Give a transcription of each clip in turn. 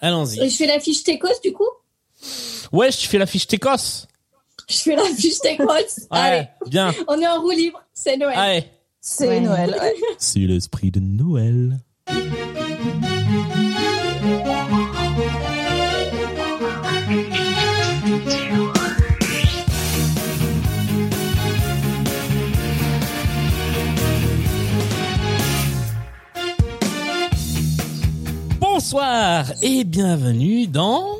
Allons-y. Je fais la fiche Técos du coup? Ouais, je fais la fiche Técos. Je fais la fiche Técos. Allez, Ouais, bien. on est en roue libre, c'est Noël. Allez. C'est Ouais. Noël. ouais. C'est l'esprit de Noël. Bonsoir et bienvenue dans...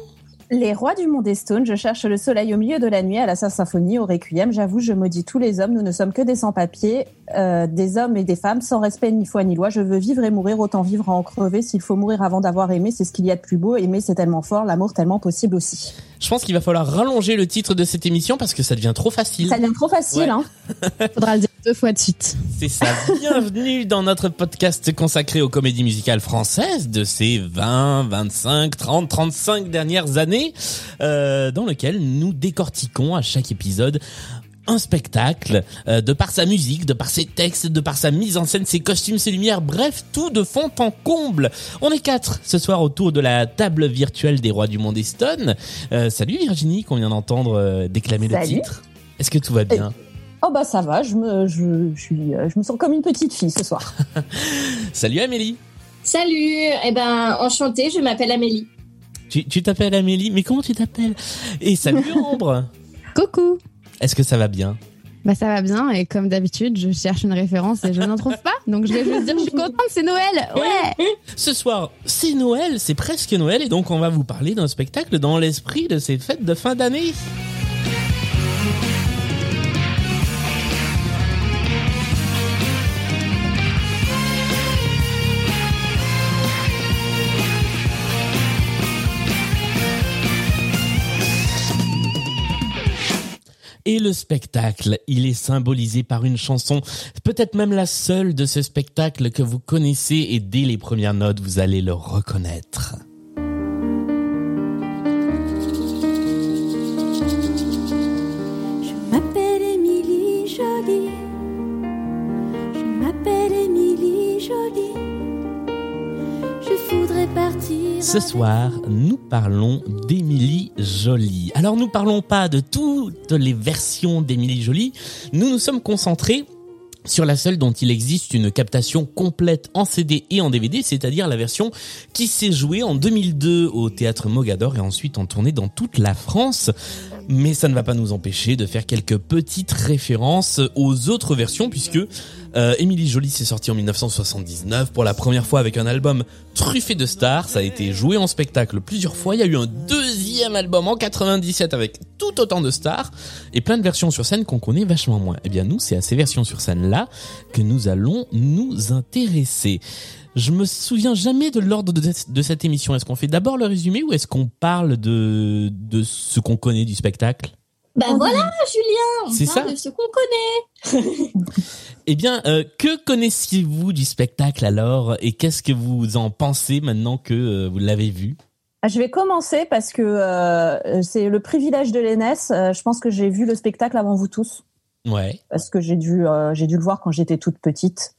Les rois du monde est stone, je cherche le soleil au milieu de la nuit, à la symphonie, au requiem. J'avoue, je maudis tous les hommes, nous ne sommes que des sans-papiers, euh, des hommes et des femmes, sans respect ni foi ni loi. Je veux vivre et mourir, autant vivre à en crever. S'il faut mourir avant d'avoir aimé, c'est ce qu'il y a de plus beau. Aimer, c'est tellement fort, l'amour tellement possible aussi. Je pense qu'il va falloir rallonger le titre de cette émission parce que ça devient trop facile. Ça devient trop facile, Ouais. hein. Faudra le dire deux fois de suite. C'est ça. Bienvenue dans notre podcast consacré aux comédies musicales françaises de ces 20, 25, 30, 35 dernières années, euh, dans lequel nous décortiquons à chaque épisode un spectacle, euh, de par sa musique, de par ses textes, de par sa mise en scène, ses costumes, ses lumières, bref, tout de fond en comble. On est quatre ce soir autour de la table virtuelle des rois du monde Eston. Euh, salut Virginie, qu'on vient d'entendre euh, déclamer le Salut. titre. Est-ce que tout va bien? Oh bah ça va, je me, je, je suis, je me sens comme une petite fille ce soir. Salut Amélie Salut, eh ben enchantée, je m'appelle Amélie. Tu tu t'appelles Amélie, mais comment tu t'appelles? Et salut Ambre Coucou Est-ce que ça va bien? Bah ça va bien et comme d'habitude, je cherche une référence et je n'en trouve pas. Donc je vais juste dire je suis contente, c'est Noël. Ouais. Ce soir, c'est Noël, c'est presque Noël, et donc on va vous parler d'un spectacle dans l'esprit de ces fêtes de fin d'année. Et le spectacle, il est symbolisé par une chanson, peut-être même la seule de ce spectacle que vous connaissez et dès les premières notes, vous allez le reconnaître. Ce soir, nous parlons d'Émilie Jolie. Alors nous parlons pas de toutes les versions d'Émilie Jolie, nous nous sommes concentrés sur la seule dont il existe une captation complète en CD et en DVD, c'est-à-dire la version qui s'est jouée en 2002 au théâtre Mogador et ensuite en tournée dans toute la France. Mais ça ne va pas nous empêcher de faire quelques petites références aux autres versions puisque euh, Émilie Jolie s'est sortie en 1979 pour la première fois avec un album truffé de stars. Ça a été joué en spectacle plusieurs fois. Il y a eu un deuxième album en 97 avec tout autant de stars et plein de versions sur scène qu'on connaît vachement moins. Eh bien nous, c'est à ces versions sur scène là que nous allons nous intéresser. Je me souviens jamais de l'ordre de, de cette émission. Est-ce qu'on fait d'abord le résumé ou est-ce qu'on parle de, de ce qu'on connaît du spectacle? Ben voilà, Julien, on C'est parle ça. de ce qu'on connaît. Eh bien, euh, que connaissiez-vous du spectacle alors et qu'est-ce que vous en pensez maintenant que euh, vous l'avez vu? Ah, Je vais commencer parce que euh, c'est le privilège de l'ENS. Euh, je pense que j'ai vu le spectacle avant vous tous Ouais. parce que j'ai dû, euh, j'ai dû le voir quand j'étais toute petite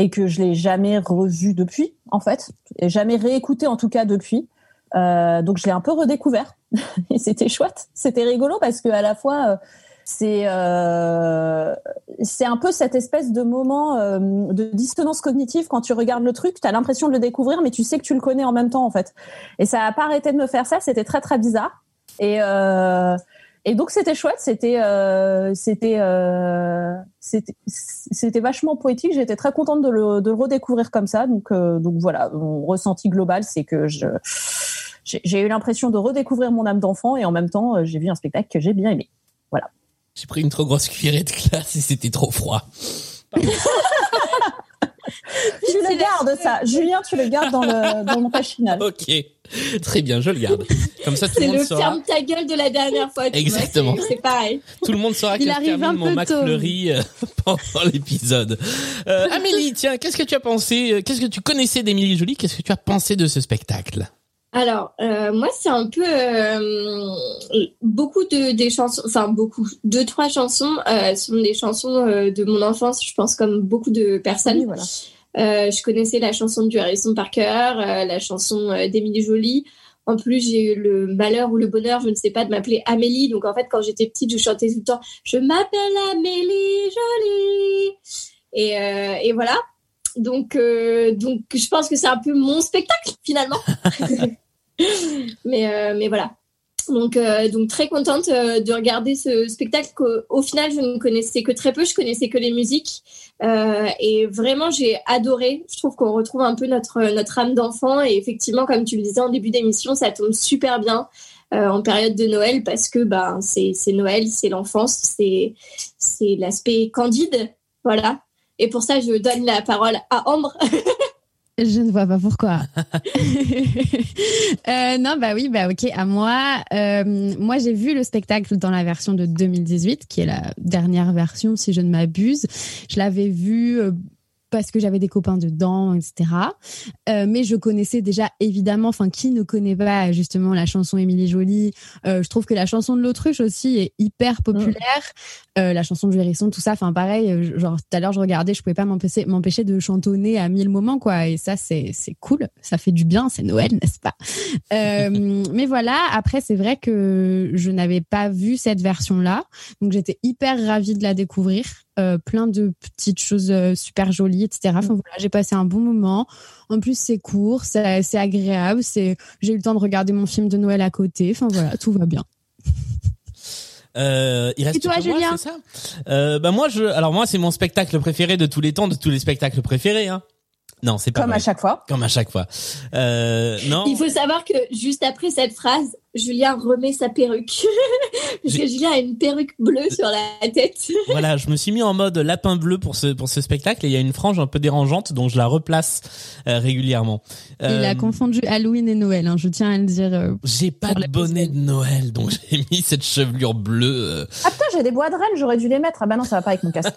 et que je l'ai jamais revu depuis, en fait, et jamais réécouté en tout cas depuis. Euh, donc je l'ai un peu redécouvert et c'était chouette, c'était rigolo parce que à la fois euh, c'est euh, c'est un peu cette espèce de moment de dissonance cognitive quand tu regardes le truc, tu as l'impression de le découvrir mais tu sais que tu le connais en même temps en fait. Et ça a pas arrêté de me faire ça, c'était très très bizarre. Et et donc c'était chouette, c'était euh, c'était euh, c'était c'était vachement poétique. J'étais très contente de le, de le redécouvrir comme ça. Donc euh, donc voilà, mon ressenti global, c'est que je j'ai eu l'impression de redécouvrir mon âme d'enfant et en même temps, euh, j'ai vu un spectacle que j'ai bien aimé. J'ai pris une trop grosse cuillerée de glace et c'était trop froid. Tu le gardes ça, Julien, tu le gardes dans le dans le montage final. Ok, très bien, je le garde. Comme ça, tout le C'est monde le saura. ferme ta gueule de la dernière fois. tu vois, Exactement. c'est- pareil. Tout le monde saura que je arrive termine un mon. McFlurry euh, pendant l'épisode. Euh, Amélie, tiens, qu'est-ce que tu as pensé euh, Qu'est-ce que tu connaissais d'Émilie Jolie Qu'est-ce que tu as pensé de ce spectacle? Alors, euh, moi, c'est un peu euh, beaucoup de des chansons, enfin beaucoup, deux trois chansons euh, sont des chansons euh, de mon enfance. Je pense comme beaucoup de personnes. Oui, voilà. Euh, je connaissais la chanson du Harrison Parker, euh, la chanson d'Émilie Jolie. En plus, j'ai eu le malheur ou le bonheur, je ne sais pas, de m'appeler Amélie. Donc, en fait, quand j'étais petite, je chantais tout le temps « Je m'appelle Amélie Jolie ». Et, euh, et voilà. Donc, euh, donc, je pense que c'est un peu mon spectacle, finalement. mais, euh, mais voilà. Donc, euh, donc très contente euh, de regarder ce spectacle qu'au au final, je ne connaissais que très peu. Je connaissais que les musiques. Et vraiment, j'ai adoré. Je trouve qu'on retrouve un peu notre, notre âme d'enfant. Et effectivement, comme tu le disais en début d'émission, ça tombe super bien en période de Noël parce que ben, c'est c'est Noël, c'est l'enfance, c'est c'est l'aspect candide. Voilà. Et pour ça, je donne la parole à Ambre. Je ne vois pas pourquoi. Euh, non, bah oui, bah ok, à moi. Euh, moi, j'ai vu le spectacle dans la version de 2018, qui est la dernière version, si je ne m'abuse. Je l'avais vu euh, parce que j'avais des copains dedans, etc. Euh, mais je connaissais déjà évidemment, enfin, qui ne connaît pas justement la chanson Émilie Jolie euh, Je trouve que la chanson de l'autruche aussi est hyper populaire. Euh, la chanson du hérisson, tout ça. Enfin, pareil, genre tout à l'heure, je regardais, je pouvais pas m'empêcher, m'empêcher de chantonner à mille moments, quoi. Et ça, c'est c'est cool, ça fait du bien, c'est Noël, n'est-ce pas? Mais voilà. Après, c'est vrai que je n'avais pas vu cette version-là, donc j'étais hyper ravie de la découvrir. Euh, plein de petites choses euh, super jolies, etc. Enfin voilà, j'ai passé un bon moment. En plus, c'est court, c'est c'est agréable. C'est, j'ai eu le temps de regarder mon film de Noël à côté. Enfin voilà, tout va bien. euh, il reste Et toi, que moi, Julien c'est ça? Euh, Bah moi, je, alors moi, c'est mon spectacle préféré de tous les temps, de tous les spectacles préférés. Hein. Non, c'est pas Comme vrai. à chaque fois. Comme à chaque fois. Euh, non. Il faut savoir que juste après cette phrase, Julien remet sa perruque. Parce que J'ai- Julien a une perruque bleue sur la tête. Voilà, je me suis mis en mode lapin bleu pour ce pour ce spectacle et il y a une frange un peu dérangeante donc je la replace euh, régulièrement. Il Euh, a confondu Halloween et Noël. Hein, je tiens à le dire. euh, J'ai pas de bonnet de Noël donc j'ai mis cette chevelure bleue. euh. Ah putain, j'ai des bois de Rennes, j'aurais dû les mettre. Ah bah non, ça va pas avec mon casque.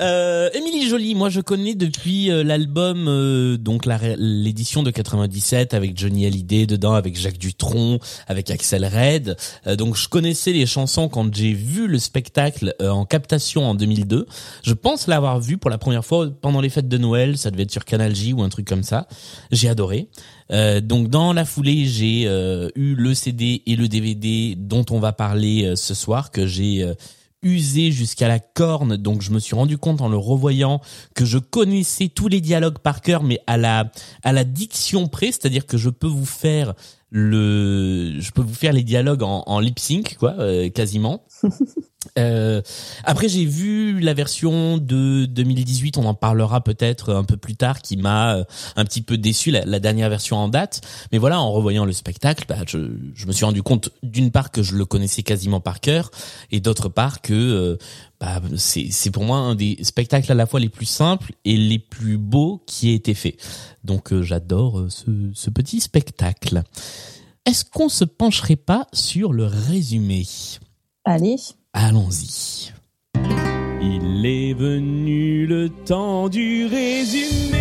Euh, Émilie Jolie, moi je connais depuis euh, l'album euh, donc l'édition de 97 avec Johnny Hallyday dedans, avec Jacques Dutronc, avec Axel Red. Euh, donc je connaissais les chansons quand j'ai vu le spectacle euh, en captation en 2002. Je pense l'avoir vu pour la première fois pendant les fêtes de Noël, ça devait être sur Canal J ou un truc comme ça. J'ai adoré. Euh, donc dans la foulée, j'ai eu le CD et le DVD dont on va parler ce soir que j'ai usé jusqu'à la corne. Donc je me suis rendu compte en le revoyant que je connaissais tous les dialogues par cœur, mais à la à la diction près, c'est-à-dire que je peux vous faire le, je peux vous faire les dialogues en, lip sync quoi, euh, quasiment. Euh, après, j'ai vu la version de 2018. On en parlera peut-être un peu plus tard, qui m'a euh, un petit peu déçu la, dernière version en date. Mais voilà, en revoyant le spectacle, bah, je, me suis rendu compte d'une part que je le connaissais quasiment par cœur, et d'autre part que euh, bah, c'est pour moi un des spectacles à la fois les plus simples et les plus beaux qui ait été fait. Donc j'adore ce, ce petit spectacle. Est-ce qu'on se pencherait pas sur le résumé? Allez. Allons-y. Il est venu le temps du résumé,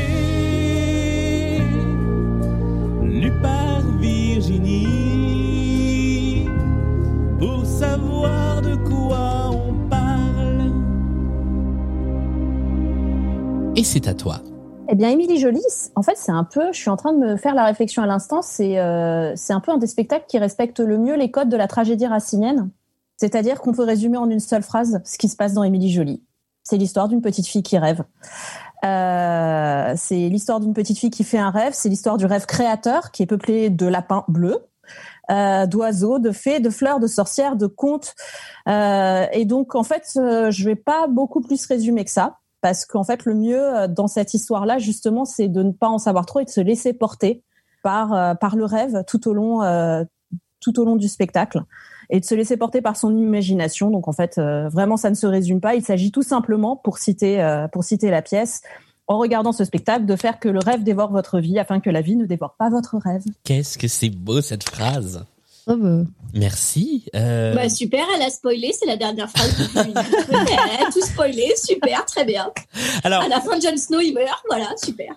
lu par Virginie, pour savoir de quoi on parle. Et c'est à toi. Eh bien, Émilie Jolie, c- en fait, c'est un peu, je suis en train de me faire la réflexion à l'instant, c'est euh, c'est un peu un des spectacles qui respecte le mieux les codes de la tragédie racinienne. C'est-à-dire qu'on peut résumer en une seule phrase ce qui se passe dans Émilie Jolie. C'est l'histoire d'une petite fille qui rêve. Euh, c'est l'histoire d'une petite fille qui fait un rêve, c'est l'histoire du rêve créateur qui est peuplé de lapins bleus, euh, d'oiseaux, de fées, de fleurs, de sorcières, de contes. Euh, et donc, en fait, euh, je vais pas beaucoup plus résumer que ça parce qu'en fait, le mieux euh, dans cette histoire-là, justement, c'est de ne pas en savoir trop et de se laisser porter par euh, par le rêve tout au long tout au long du spectacle et de se laisser porter par son imagination. Donc en fait, euh, vraiment, ça ne se résume pas. Il s'agit tout simplement, pour citer euh, pour citer la pièce, en regardant ce spectacle, de faire que le rêve dévore votre vie afin que la vie ne dévore pas votre rêve. Qu'est-ce que c'est beau cette phrase. Bah. Merci. Euh, Bah super, elle a spoilé, c'est la dernière phrase. que elle a tout spoilé, super, très bien. alors, À la fin, Jon Snow il meurt, voilà, super.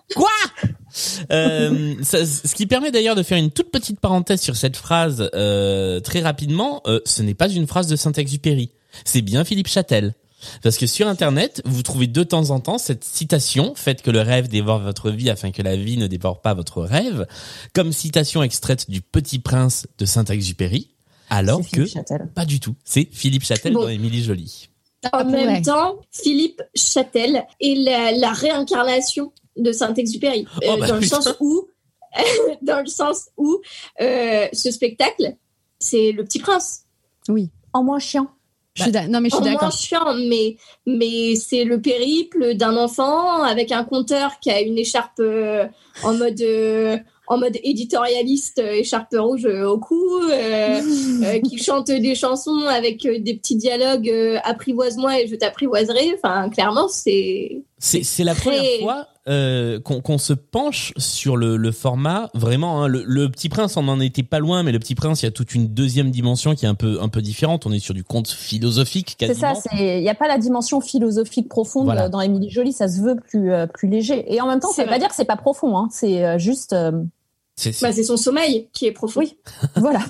Euh, ça- ce qui permet d'ailleurs de faire une toute petite parenthèse sur cette phrase euh, très rapidement. euh, ce n'est pas une phrase de Saint-Exupéry, c'est bien Philippe Châtel. Parce que sur Internet, vous trouvez de temps en temps cette citation, faites que le rêve dévore votre vie afin que la vie ne dévore pas votre rêve, comme citation extraite du Petit Prince de Saint-Exupéry, alors C'est que Philippe Châtel. pas du tout. C'est Philippe Châtel Bon. dans Émilie Jolie. En pourrait. même temps, Philippe Châtel est la, la réincarnation de Saint-Exupéry. Oh, Euh, bah, dans le sens où, dans le sens où euh, ce spectacle, c'est le petit prince. Oui. En moins chiant. Je suis non, mais je suis d'accord. chiant, mais, mais c'est le périple d'un enfant avec un conteur qui a une écharpe euh, en mode euh, en mode éditorialiste, euh, écharpe rouge au cou, qui chante des chansons avec des petits dialogues apprivoise-moi et je t'apprivoiserai. Enfin, clairement, c'est C'est c'est la première fois euh, qu'on qu'on se penche sur le, le format vraiment. hein. le, le Petit Prince, on en était pas loin, mais le Petit Prince, il y a toute une deuxième dimension qui est un peu un peu différente. On est sur du conte philosophique C'est ça, il n'y a pas la dimension philosophique profonde Voilà. dans Émilie Jolie, ça se veut plus euh, plus léger. Et en même temps, ça veut pas dire que c'est pas profond, hein. c'est euh, juste euh, C'est- bah, c'est son sommeil qui est profond. Oui. voilà.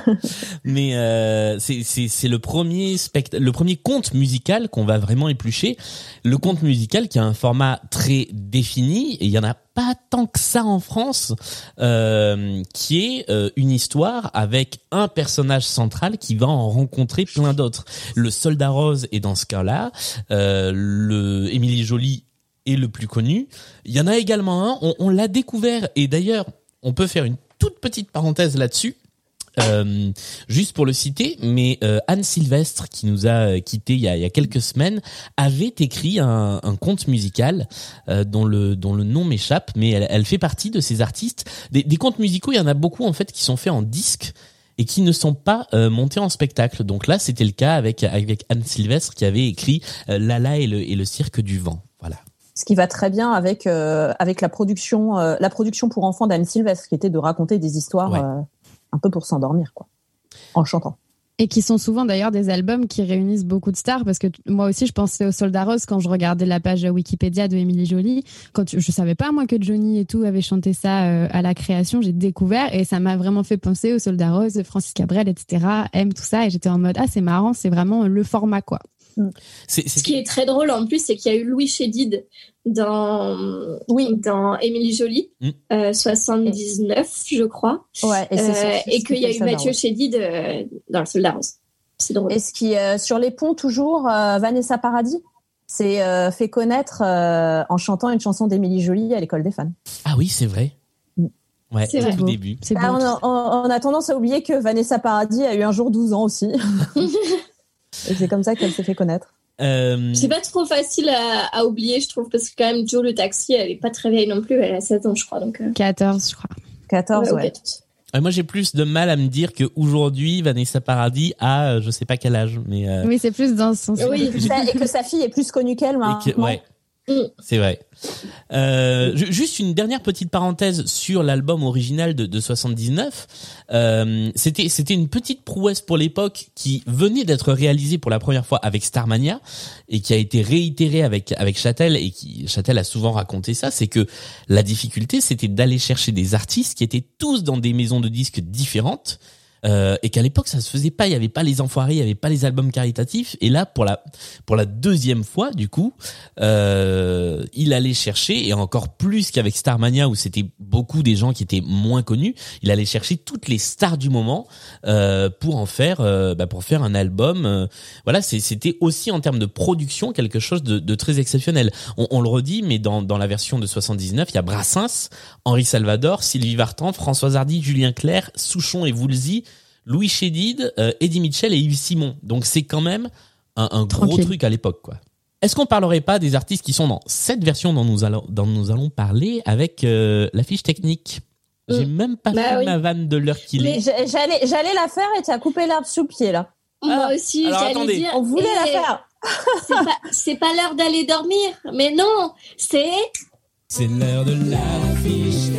mais euh, c'est c'est c'est le premier le premier conte musical qu'on va vraiment éplucher. Le conte musical qui a un format très défini et il y en a pas tant que ça en France, euh, qui est euh, une histoire avec un personnage central qui va en rencontrer plein d'autres. Le soldat rose est dans ce cas-là, euh, le Émilie Jolie est le plus connu. Il y en a également un, on, on l'a découvert et d'ailleurs on peut faire une toute petite parenthèse là-dessus. Euh, juste pour le citer, mais euh, Anne Sylvestre, qui nous a y a, il y a quelques semaines, avait écrit un, conte musical euh, dont le nom m'échappe, mais elle, fait partie de ces artistes. Des, contes musicaux, il y en a beaucoup en fait qui sont faits en disque et qui ne sont pas euh, montés en spectacle. Donc là, c'était le cas avec Anne Sylvestre qui avait écrit euh, Lala et le et le cirque du vent. Voilà. Ce qui va très bien avec euh, avec la production euh, la production pour enfants d'Anne Sylvestre, qui était de raconter des histoires Ouais. euh, un peu pour s'endormir, quoi, en chantant. Et qui sont souvent d'ailleurs des albums qui réunissent beaucoup de stars parce que moi aussi je pensais au Soldat Rose quand je regardais la page Wikipédia de Émilie Jolie. Quand tu- je savais pas moi que Johnny et tout avaient chanté ça euh, à la création, j'ai découvert et ça m'a vraiment fait penser au Soldat Rose, Francis Cabrel, etc. M tout ça et j'étais en mode ah c'est marrant, c'est vraiment le format quoi. C'est Ce qui est très drôle en plus, c'est qu'il y a eu Louis Chédid dans, Oui. dans Émilie Jolie, Mm. euh, 79, je crois. Ouais. Et, Euh, et qu'il y a eu Mathieu. Chédid euh, dans Le Soldat Rose. C'est drôle. Et ce qui euh, sur les ponts toujours euh, Vanessa Paradis s'est euh, fait connaître euh, en chantant une chanson d'Émilie Jolie à l'école des fans. ah oui, c'est vrai. Mm. Ouais, C'est au début. C'est Ah, a, on a tendance à oublier que Vanessa Paradis a eu un jour 12 ans aussi. Et c'est comme ça qu'elle s'est fait connaître. Euh, C'est pas trop facile à, à oublier, je trouve, parce que quand même, Joe le taxi, elle est pas très vieille non plus, elle a 16 ans, je crois. Donc, euh, 14 je crois. 14, ouais. Euh, Moi, j'ai plus de mal à me dire que aujourd'hui, Vanessa Paradis a, euh, je sais pas quel âge, mais euh, Oui c'est plus dans ce sens. Oui. Et que sa- et que sa fille est plus connue qu'elle que- ouais. C'est vrai. Euh, ju- juste une dernière petite parenthèse sur l'album original de, de 79. Euh, c'était c'était une petite prouesse pour l'époque qui venait d'être réalisée pour la première fois avec Starmania et qui a été réitérée avec avec Châtel et qui Châtel a souvent raconté ça, c'est que la difficulté c'était d'aller chercher des artistes qui étaient tous dans des maisons de disques différentes. Euh, et qu'à l'époque ça se faisait pas, il y avait pas les enfoirés, il y avait pas les albums caritatifs et là pour la pour la deuxième fois du coup, euh, il allait chercher et encore plus qu'avec Starmania où c'était beaucoup des gens qui étaient moins connus, il allait chercher toutes les stars du moment euh, pour en faire euh, bah, pour faire un album. euh, voilà, c'était aussi en termes de production quelque chose de, de très exceptionnel. On, on le redit, mais dans dans la version de 79, il y a Brassens, Henri Salvador, Sylvie Vartan, Françoise Hardy, Julien Clerc, Souchon et Woolsey. Louis Chédid, euh, Eddie Mitchell et Yves Simon. Donc c'est quand même un, un gros truc à l'époque, quoi. Est-ce qu'on parlerait pas des artistes qui sont dans cette version dont nous allons, dont nous allons parler avec euh, la fiche technique? J'ai même pas Bah fait oui. ma vanne de l'heure qu'il est. j'a- J'allais, j'allais la faire et tu as coupé l'herbe sous pied là. Moi aussi, j'allais dire. On voulait la faire. C'est pas, c'est pas l'heure d'aller dormir. Mais non, c'est. C'est l'heure de la fiche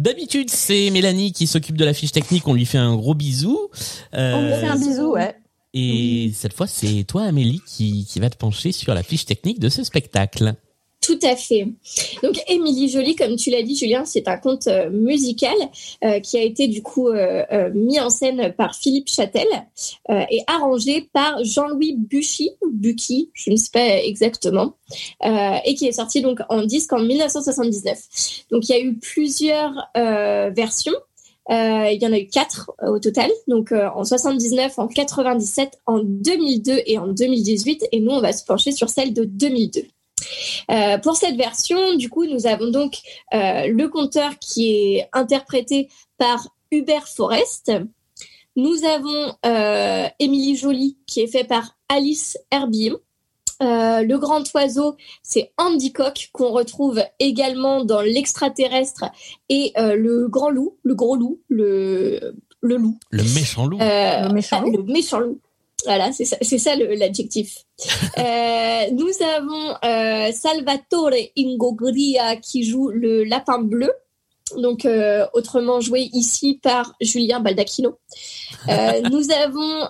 D'habitude, c'est Mélanie qui s'occupe de la fiche technique. On lui fait un gros bisou. Euh, On lui fait un bisou, ouais. Et cette fois, c'est toi, Amélie, qui, qui va te pencher sur la fiche technique de ce spectacle. Tout à fait. Donc, Émilie Jolie, comme tu l'as dit, Julien, c'est un conte euh, musical euh, qui a été du coup euh, mis en scène par Philippe Châtel et arrangé par Jean-Louis Buchy, ou Bucky, je ne sais pas exactement, et qui est sorti donc en disque en 1979. Donc, il y a eu plusieurs versions. Il y en a eu quatre au total, donc en 79, en 97, en 2002 et en 2018. Et nous, on va se pencher sur celle de 2002. Euh, pour cette version, du coup, nous avons donc euh, le conteur qui est interprété par Hubert Forest. Nous avons euh, Émilie Jolie qui est fait par Alice Herbillon. Euh, le grand oiseau, c'est Andy Cock qu'on retrouve également dans l'extraterrestre et euh, le grand loup, le gros loup, le, le loup. Le méchant loup. Euh, Le méchant loup. Le méchant loup. Voilà, c'est ça, l'adjectif. Euh, nous avons euh, Salvatore Ingogria qui joue le lapin bleu, donc euh, autrement joué ici par Julien Baldacchino. Nous avons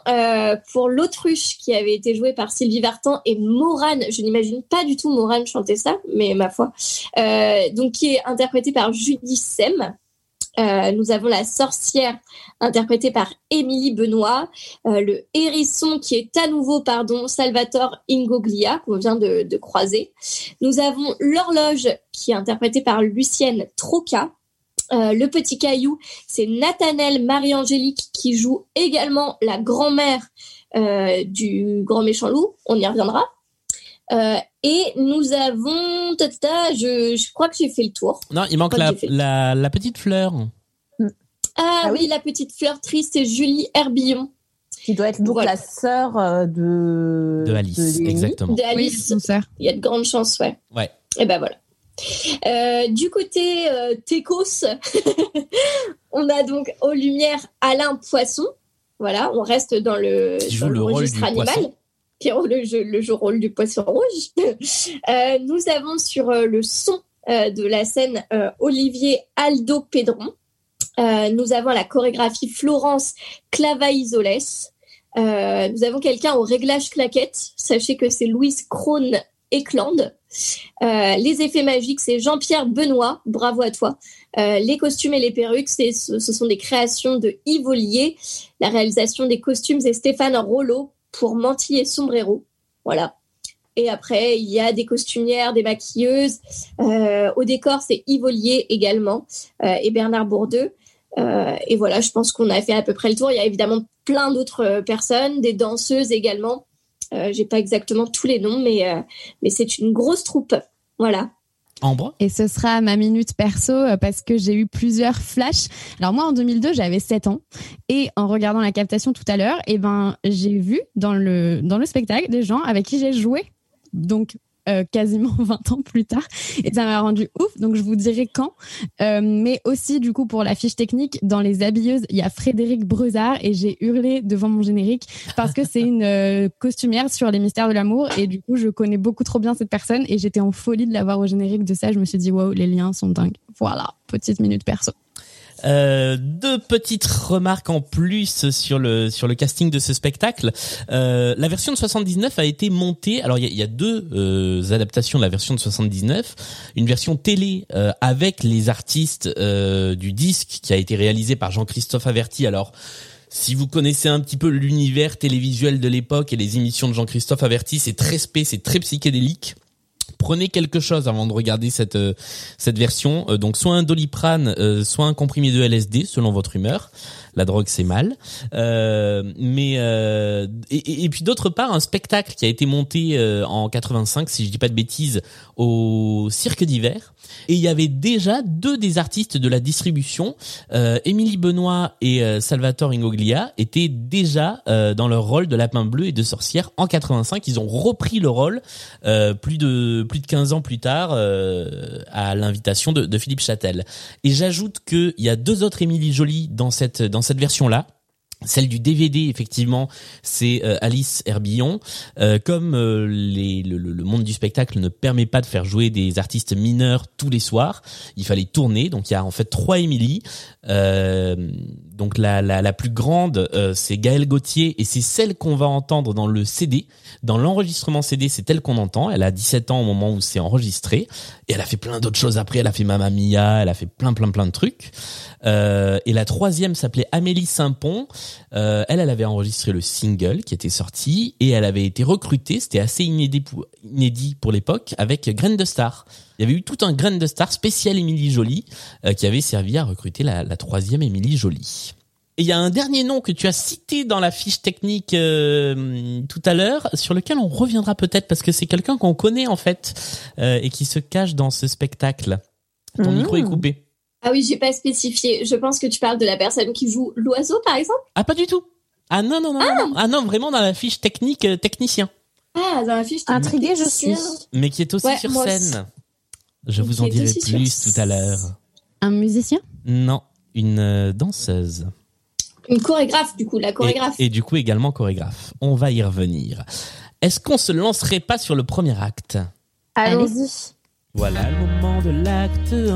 pour l'autruche qui avait été joué par Sylvie Vartan et Morane, je n'imagine pas du tout Morane chanter ça, mais ma foi, donc qui est interprété par Judy Sem. Euh, nous avons la sorcière interprétée par Émilie Benoît, euh, le hérisson qui est à nouveau, pardon, Salvatore Ingoglia, qu'on vient de, croiser. Nous avons l'horloge qui est interprétée par Lucienne Troca. Euh, le petit caillou, c'est Nathanaël Marie-Angélique qui joue également la grand-mère du grand méchant loup. On y reviendra. Euh, et nous avons, ta, ta, ta, je, je crois que j'ai fait le tour. Non, il manque la, petite fleur. Ah, Ah oui, la petite fleur triste, c'est Julie Herbillon. Qui doit être donc Voilà. la sœur euh, de De Alice, exactement. De Oui, Alice. son sœur. Il y a de grandes chances, ouais. Ouais. Et ben voilà. Euh, du côté euh, Técos, on a donc aux lumières Alain Poisson. Voilà, on reste dans le, Qui joue dans le rôle registre du animal. poisson. Joue le, jeu, le jeu rôle du poisson rouge. Euh, nous avons sur euh, le son euh, de la scène Olivier Aldo Pedron. Nous avons la chorégraphie Florence Clavaïsoles. Euh, nous avons quelqu'un au réglage claquette. Sachez que c'est Louise Krohn Ekland. Les effets magiques, c'est Jean-Pierre Benoît. Bravo à toi. Les costumes et les perruques, ce, ce sont des créations de Yves Ollier. La réalisation des costumes, c'est Stéphane Rollo pour Manti et Sombrero. Voilà. Et après, il y a des costumières, des maquilleuses. Euh, au décor, c'est Yves Ollier également euh, et Bernard Bourdeux. Euh, et voilà, je pense qu'on a fait à peu près le tour. Il y a évidemment plein d'autres personnes, des danseuses également. J'ai pas exactement tous les noms, mais mais c'est une grosse troupe. Voilà. Et ce sera ma minute perso euh, parce que j'ai eu plusieurs flashs. Alors moi en 2002 j'avais 7 ans et en regardant la captation tout à l'heure, eh ben j'ai vu dans le dans le spectacle des gens avec qui j'ai joué. Donc euh, quasiment 20 ans plus tard. Et ça m'a rendu ouf donc je vous dirai quand. Euh, mais aussi du coup pour la fiche technique dans les habilleuses il y a Frédéric Brezard et j'ai hurlé devant mon générique parce que c'est une euh, costumière sur les mystères de l'amour et du coup je connais beaucoup trop bien cette personne et j'étais en folie de la voir au générique de ça. Je me suis dit waouh les liens sont dingues. Voilà petite minute perso Euh, deux petites remarques en plus sur le sur le casting de ce spectacle. Euh, la version de 79 a été montée. Alors il y a, y a deux euh, adaptations de la version de 79. Une version télé euh, avec les artistes euh, du disque qui a été réalisé par Jean-Christophe Averti. Alors si vous connaissez un petit peu l'univers télévisuel de l'époque et les émissions de Jean-Christophe Averti, c'est très spé, c'est très psychédélique. Prenez quelque chose avant de regarder cette euh, cette version. Euh, donc soit un doliprane, euh, soit un comprimé de LSD selon votre humeur. La drogue c'est mal. Euh, mais euh, et, puis d'autre part un spectacle qui a été monté euh, en 85 si je dis pas de bêtises au cirque d'hiver. Et il y avait déjà deux des artistes de la distribution, euh, Émilie Benoît et euh, Salvatore Ingoglia, étaient déjà dans leur rôle de lapin bleu et de sorcière en 85. Ils ont repris le rôle plus de plus de 15 ans plus tard à l'invitation de, de Philippe Châtel. Et j'ajoute qu'il y a deux autres Émilie Jolie dans cette dans cette version là. Celle du DVD, effectivement, c'est euh, Alice Herbillon. Euh, comme euh, le, monde du spectacle ne permet pas de faire jouer des artistes mineurs tous les soirs, il fallait tourner. Donc il y a en fait trois Émilie. donc la, plus grande, c'est Gaëlle Gauthier et c'est celle qu'on va entendre dans le CD. Dans l'enregistrement CD, c'est elle qu'on entend. Elle a 17 ans au moment où c'est enregistré. Et elle a fait plein d'autres choses après. Elle a fait Mamma Mia, elle a fait plein plein plein de trucs. Et la troisième s'appelait Amélie Saint-Pont. Euh, elle, elle avait enregistré le single qui était sorti et elle avait été recrutée, c'était assez inédit pour, inédit pour l'époque, avec Graine de Star. Il y avait eu tout un Graine de Star spécial Émilie Jolie euh, qui avait servi à recruter la, la troisième Émilie Jolie. Et il y a un dernier nom que tu as cité dans la fiche technique euh, tout à l'heure, sur lequel on reviendra peut-être parce que c'est quelqu'un qu'on connaît en fait euh, et qui se cache dans ce spectacle. Ton micro est mmh. coupé. Ah oui, j'ai pas spécifié. Je pense que tu parles de la personne qui joue l'oiseau, par exemple. Ah, pas du tout. Ah non, non, non, ah. non. Ah non, vraiment dans la fiche technique euh, technicien. Ah, dans la fiche technique. Intriguée, je suis. Mais qui est aussi sur scène. Je vous en dirai plus tout à l'heure. Un musicien? Non, une euh, danseuse. Une chorégraphe, du coup, la chorégraphe. Et, et du coup, également chorégraphe. On va y revenir. Est-ce qu'on se lancerait pas sur le premier acte? Allons-y. Voilà le moment de l'acte 1.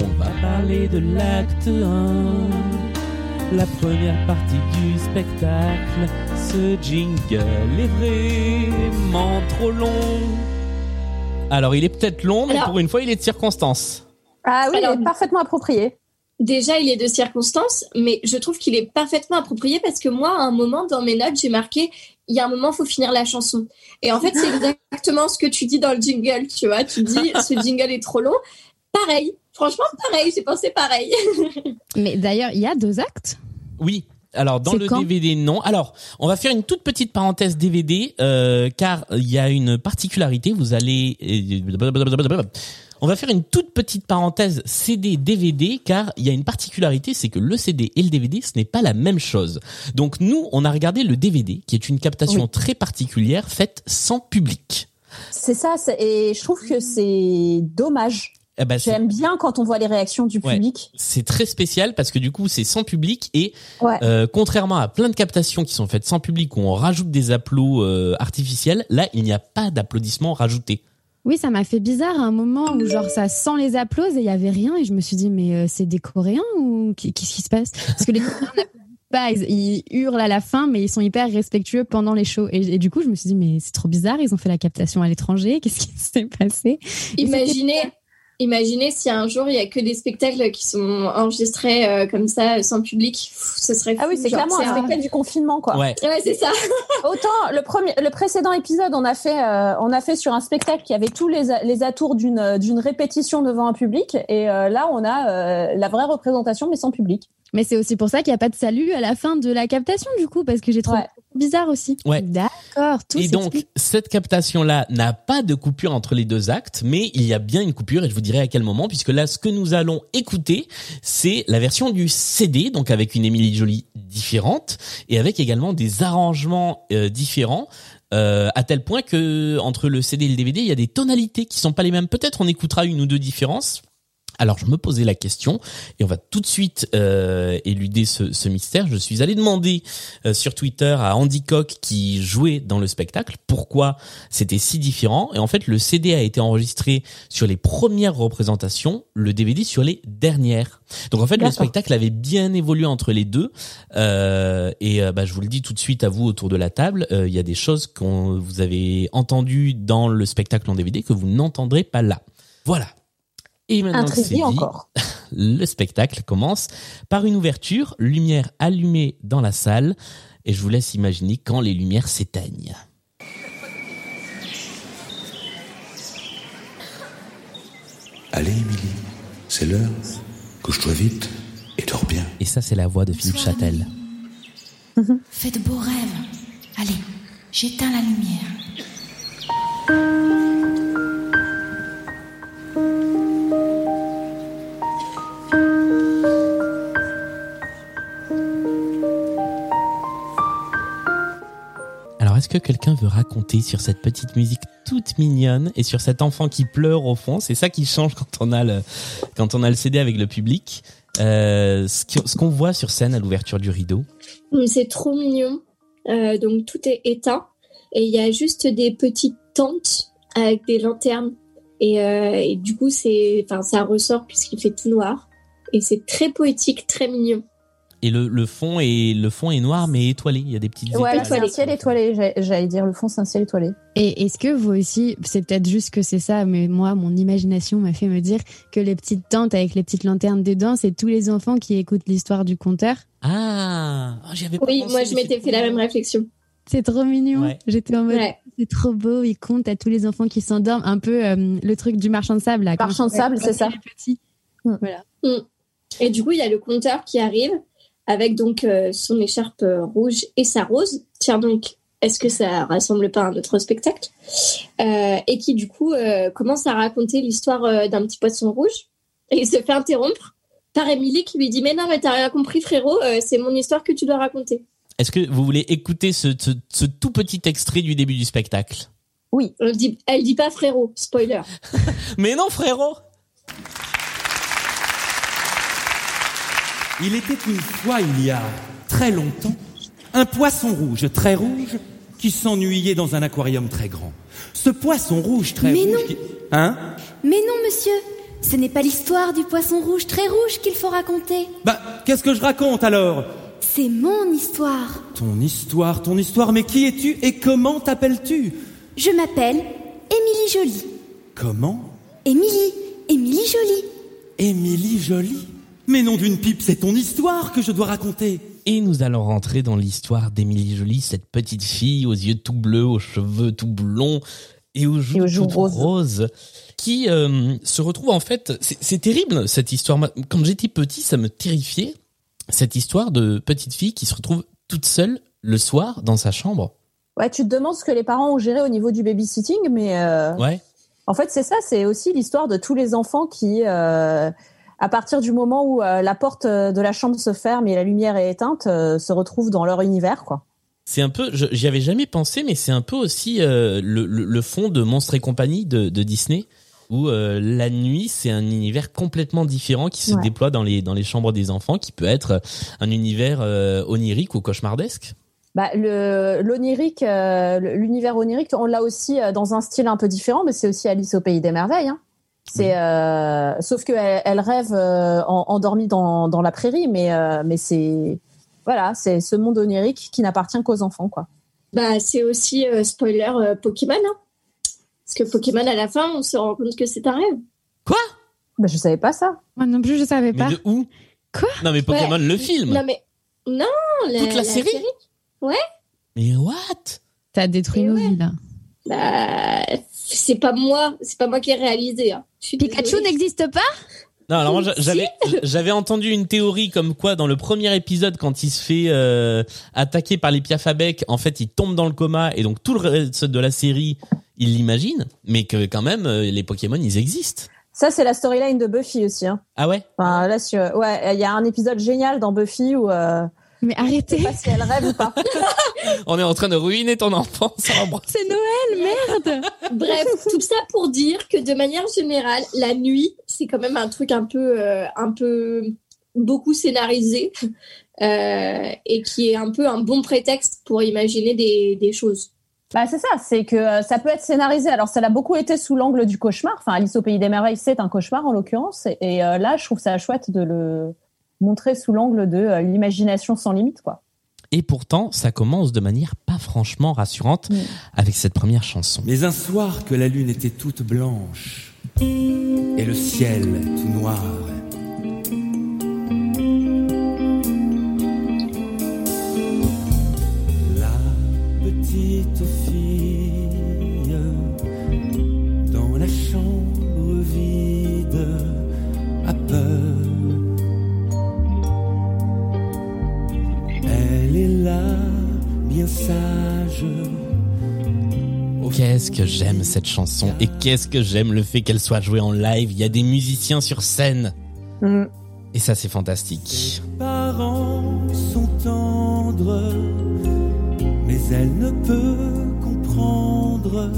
On va parler de l'acte 1. La première partie du spectacle. Ce jingle est vraiment trop long. Alors, il est peut-être long, mais pour une fois, il est de circonstance. Ah oui, il est parfaitement approprié. Déjà, il est de circonstance, mais je trouve qu'il est parfaitement approprié parce que moi, à un moment, dans mes notes, j'ai marqué il y a un moment, faut finir la chanson. Et en fait, c'est exactement ce que tu dis dans le jingle, tu vois. Tu dis, ce jingle est trop long. Pareil. Franchement, pareil. J'ai pensé pareil. Mais d'ailleurs, il y a deux actes? Oui. Alors dans le DVD non. Alors on va faire une toute petite parenthèse DVD euh, car il y a une particularité. Vous allez on va faire une toute petite parenthèse CD DVD car il y a une particularité, c'est que le CD et le DVD ce n'est pas la même chose. Donc nous, on a regardé le DVD qui est une captation très particulière faite sans public. C'est ça, et je trouve que c'est dommage. Eh ben, J'aime bien quand on voit les réactions du public. c'est très spécial parce que du coup c'est sans public et euh, contrairement à plein de captations qui sont faites sans public où on rajoute des applaudissements euh, artificiels, là il n'y a pas d'applaudissements rajoutés. Oui, ça m'a fait bizarre à un moment où genre ça sent les applaudissements et il y avait rien et je me suis dit mais euh, c'est des Coréens ou qu'est-ce qui se passe? Parce que les Coréens pas, ils, hurlent à la fin mais ils sont hyper respectueux pendant les shows. Et, du coup je me suis dit mais c'est trop bizarre, ils ont fait la captation à l'étranger, qu'est-ce qui s'est passé? Imaginez Imaginez si un jour il y a que des spectacles qui sont enregistrés euh, comme ça sans public, ce serait Ah oui, c'est clairement un spectacle du confinement quoi. Ouais, ouais c'est ça. Autant le premier le précédent épisode, on a fait euh, on a fait sur un spectacle qui avait tous les les atours d'une d'une répétition devant un public et euh, là on a la vraie représentation mais sans public. Mais c'est aussi pour ça qu'il n'y a pas de salut à la fin de la captation, du coup, parce que j'ai trouvé bizarre aussi. Ouais. D'accord. Et donc, cette captation-là n'a pas de coupure entre les deux actes, mais il y a bien une coupure, et je vous dirai à quel moment, puisque là, ce que nous allons écouter, c'est la version du CD, donc avec une Émilie Jolie différente, et avec également des arrangements euh, différents. Euh, à tel point que entre le CD et le DVD, il y a des tonalités qui sont pas les mêmes. Peut-être on écoutera une ou deux différences, alors je me posais la question et on va tout de suite euh, éluder ce, mystère. Je suis allé demander euh, sur Twitter à Andy Coq qui jouait dans le spectacle pourquoi c'était si différent. Et en fait le CD a été enregistré sur les premières représentations, le DVD sur les dernières. Donc en fait le spectacle avait bien évolué entre les deux. Euh, et bah, je vous le dis tout de suite à vous autour de la table, il y a des choses que vous avez entendues dans le spectacle en DVD que vous n'entendrez pas là. Voilà, et maintenant encore. le spectacle commence par une ouverture, lumière allumée dans la salle, et je vous laisse imaginer quand les lumières s'éteignent. Allez, Émilie, c'est l'heure. Couche-toi vite et dors bien. Et ça, c'est la voix de Philippe Châtel. Fais de beaux rêves. Allez, j'éteins la lumière. Que quelqu'un veut raconter sur cette petite musique toute mignonne et sur cet enfant qui pleure au fond. C'est ça qui change quand on a le quand on a le CD avec le public. Euh, ce qu'on voit sur scène à l'ouverture du rideau. Hum, C'est trop mignon. Euh, donc tout est éteint et il y a juste des petites tentes avec des lanternes et, euh, et du coup c'est, ça ressort puisqu'il fait tout noir et c'est très poétique, très mignon. Et le, le fond est le fond est noir mais étoilé. Il y a des petites Ouais, étoiles. c'est un ciel étoilé. J'allais dire le fond, c'est un ciel étoilé. Et est-ce que vous aussi, c'est peut-être juste que c'est ça, mais moi, mon imagination m'a fait me dire que les petites tentes avec les petites lanternes dedans, c'est tous les enfants qui écoutent l'histoire du conteur. Ah, oh, j'y avais pas Oui, pensé, moi je m'étais fait la même réflexion. C'est trop mignon. Ouais. J'étais en mode, Ouais. c'est trop beau, ils comptent à tous les enfants qui s'endorment. Un peu euh, le truc du marchand de sable. Là, Marchand de sable, c'est ça. il petit. Mm. Voilà. Et du coup il y a le compteur qui arrive avec donc euh, son écharpe euh, rouge et sa rose. Tiens donc, est-ce que ça rassemble pas un autre spectacle? Euh, Et qui du coup commence à raconter l'histoire d'un petit poisson rouge et il se fait interrompre par Émilie qui lui dit mais non mais t'as rien compris frérot, c'est mon histoire que tu dois raconter. Est-ce que vous voulez écouter ce, ce, ce tout petit extrait du début du spectacle? Elle dit, elle dit pas frérot, spoiler. Mais non, frérot. Il était une fois, il y a très longtemps, un poisson rouge, très rouge, qui s'ennuyait dans un aquarium très grand. Ce poisson rouge très Mais rouge non. qui... Hein? Mais non, monsieur, ce n'est pas l'histoire du poisson rouge très rouge qu'il faut raconter. Bah, qu'est-ce que je raconte alors? C'est mon histoire. Ton histoire, ton histoire, mais qui es-tu et comment t'appelles-tu? Je m'appelle Émilie Jolie. Comment? Émilie, Émilie Jolie. Émilie Jolie Mais nom d'une pipe, c'est ton histoire que je dois raconter. Et nous allons rentrer dans l'histoire d'Émilie Jolie, cette petite fille aux yeux tout bleus, aux cheveux tout blonds et aux joues, Et aux joues toutes roses. roses, qui euh, se retrouve en fait. C'est terrible cette histoire. Quand j'étais petit, ça me terrifiait cette histoire de petite fille qui se retrouve toute seule le soir dans sa chambre. Ouais, tu te demandes ce que les parents ont géré au niveau du babysitting, mais euh, Ouais. en fait, c'est ça. C'est aussi l'histoire de tous les enfants qui, euh, à partir du moment où euh, la porte euh, de la chambre se ferme et la lumière est éteinte, euh, se retrouvent dans leur univers, quoi. C'est un peu, j'y avais jamais pensé, mais c'est un peu aussi euh, le, le, le fond de Monstres et compagnie de, de Disney, où la nuit c'est un univers complètement différent qui se Ouais. déploie dans les dans les chambres des enfants, qui peut être un univers onirique ou cauchemardesque. Bah, le l'onirique, l'univers onirique, on l'a aussi dans un style un peu différent, mais c'est aussi Alice au pays des merveilles. Hein. C'est euh, sauf que elle, elle rêve euh, en- endormie dans, dans la prairie, mais euh, mais c'est voilà, c'est ce monde onirique qui n'appartient qu'aux enfants, quoi. Bah, c'est aussi, euh, spoiler, euh, Pokémon. Hein. Parce que Pokémon, à la fin, on se rend compte que c'est un rêve. Bah, je savais pas ça. Moi non plus, je savais Mais pas. de où? Quoi? Non mais Pokémon Ouais. le film. Non, mais. Non, la, Toute la série? Mais what? T'as détruit nos ouais. vies là. Bah, c'est pas moi, c'est pas moi qui ai réalisé. Hein. Pikachu n'existe pas? Non, alors moi j'avais j'avais entendu une théorie comme quoi dans le premier épisode quand il se fait euh, attaquer par les piafabec, en fait il tombe dans le coma et donc tout le reste de la série il l'imagine, mais que quand même euh, les Pokémon ils existent. Ça, c'est la storyline de Buffy aussi. Hein. Ah ouais? Enfin, là, sur, ouais, il y a un épisode génial dans Buffy où euh, Mais je sais arrêtez, pas si elle rêve ou pas. On est en train de ruiner ton enfance. C'est Noël, merde Bref, tout ça pour dire que de manière générale, la nuit, c'est quand même un truc un peu, euh, un peu beaucoup scénarisé euh, et qui est un peu un bon prétexte pour imaginer des, des choses. Bah, c'est ça, c'est que euh, ça peut être scénarisé. Alors, ça l'a beaucoup été sous l'angle du cauchemar. Enfin, Alice au pays des merveilles, c'est un cauchemar en l'occurrence. Et, et, euh, là, je trouve ça chouette de le montrer sous l'angle de euh, l'imagination sans limite, quoi. Et pourtant, ça commence de manière pas franchement rassurante Mm. avec cette première chanson. Mais un soir que la lune était toute blanche et le ciel tout noir. La petite fille bien sage. Qu'est-ce que j'aime cette chanson et qu'est-ce que j'aime le fait qu'elle soit jouée en live. Il y a des musiciens sur scène Mm. et ça c'est fantastique. parents sont tendres, mais elle ne peut comprendre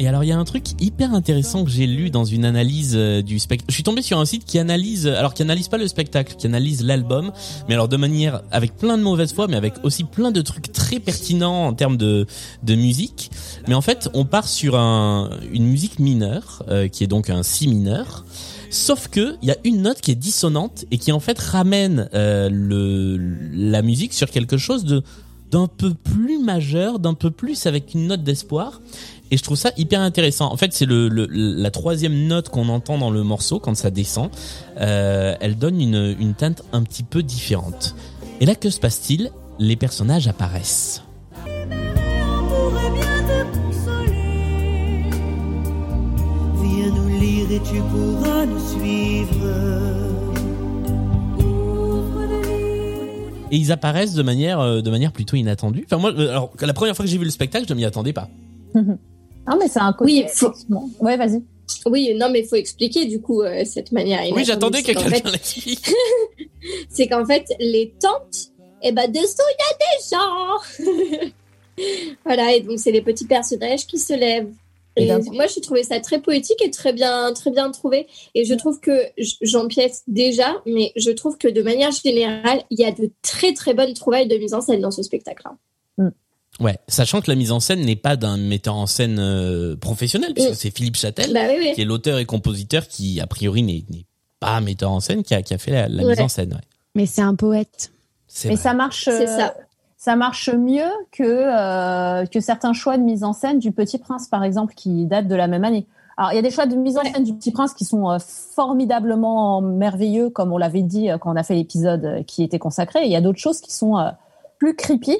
Et alors il y a un truc hyper intéressant que j'ai lu dans une analyse euh, du spectacle. Je suis tombé sur un site qui analyse, alors qui analyse pas le spectacle, qui analyse l'album, mais alors de manière avec plein de mauvaises foi, mais avec aussi plein de trucs très pertinents en termes de de musique. Mais en fait, on part sur un une musique mineure euh, qui est donc un si mineur. Sauf que il y a une note qui est dissonante et qui en fait ramène euh, le la musique sur quelque chose de d'un peu plus majeur, d'un peu plus avec une note d'espoir. Et je trouve ça hyper intéressant. En fait, c'est le, le- la troisième note qu'on entend dans le morceau quand ça descend. Euh, elle donne une, une teinte un petit peu différente. Et là, que se passe-t-il? Les personnages apparaissent. Viens nous lire et tu pourras nous suivre. Ouvre le livre. Et ils apparaissent de manière, euh, de manière plutôt inattendue. Enfin, moi, euh, alors, la première fois que j'ai vu le spectacle, je ne m'y attendais pas. Non, mais c'est un côté. Oui, faut-. Ouais, vas-y. Oui, non, mais il faut expliquer du coup euh, cette manière. Oui, j'attendais que quelqu'un fait- l'explique. C'est qu'en fait, les tentes, eh ben, dessous, il y a des gens. voilà, et donc c'est les petits personnages qui se lèvent. Et Et d'un- moi, j'ai trouvé ça très poétique et très bien, très bien trouvé. Et je trouve que j'empiète déjà, mais je trouve que de manière générale, il y a de très très bonnes trouvailles de mise en scène dans ce spectacle. Ouais, sachant que la mise en scène n'est pas d'un metteur en scène euh, professionnel, puisque Mm. c'est Philippe Châtel. Bah oui, oui. qui est l'auteur et compositeur qui a priori n'est pas metteur en scène qui a, qui a fait la, la Ouais. mise en scène. Ouais. Mais c'est un poète. Mais vrai. ça marche. C'est euh, ça. ça marche mieux que euh, que certains choix de mise en scène du Petit Prince, par exemple, qui datent de la même année. Alors, il y a des choix de mise en scène du Petit Prince qui sont euh, formidablement merveilleux, comme on l'avait dit euh, quand on a fait l'épisode euh, qui était consacré. Et il y a d'autres choses qui sont euh, plus creepy.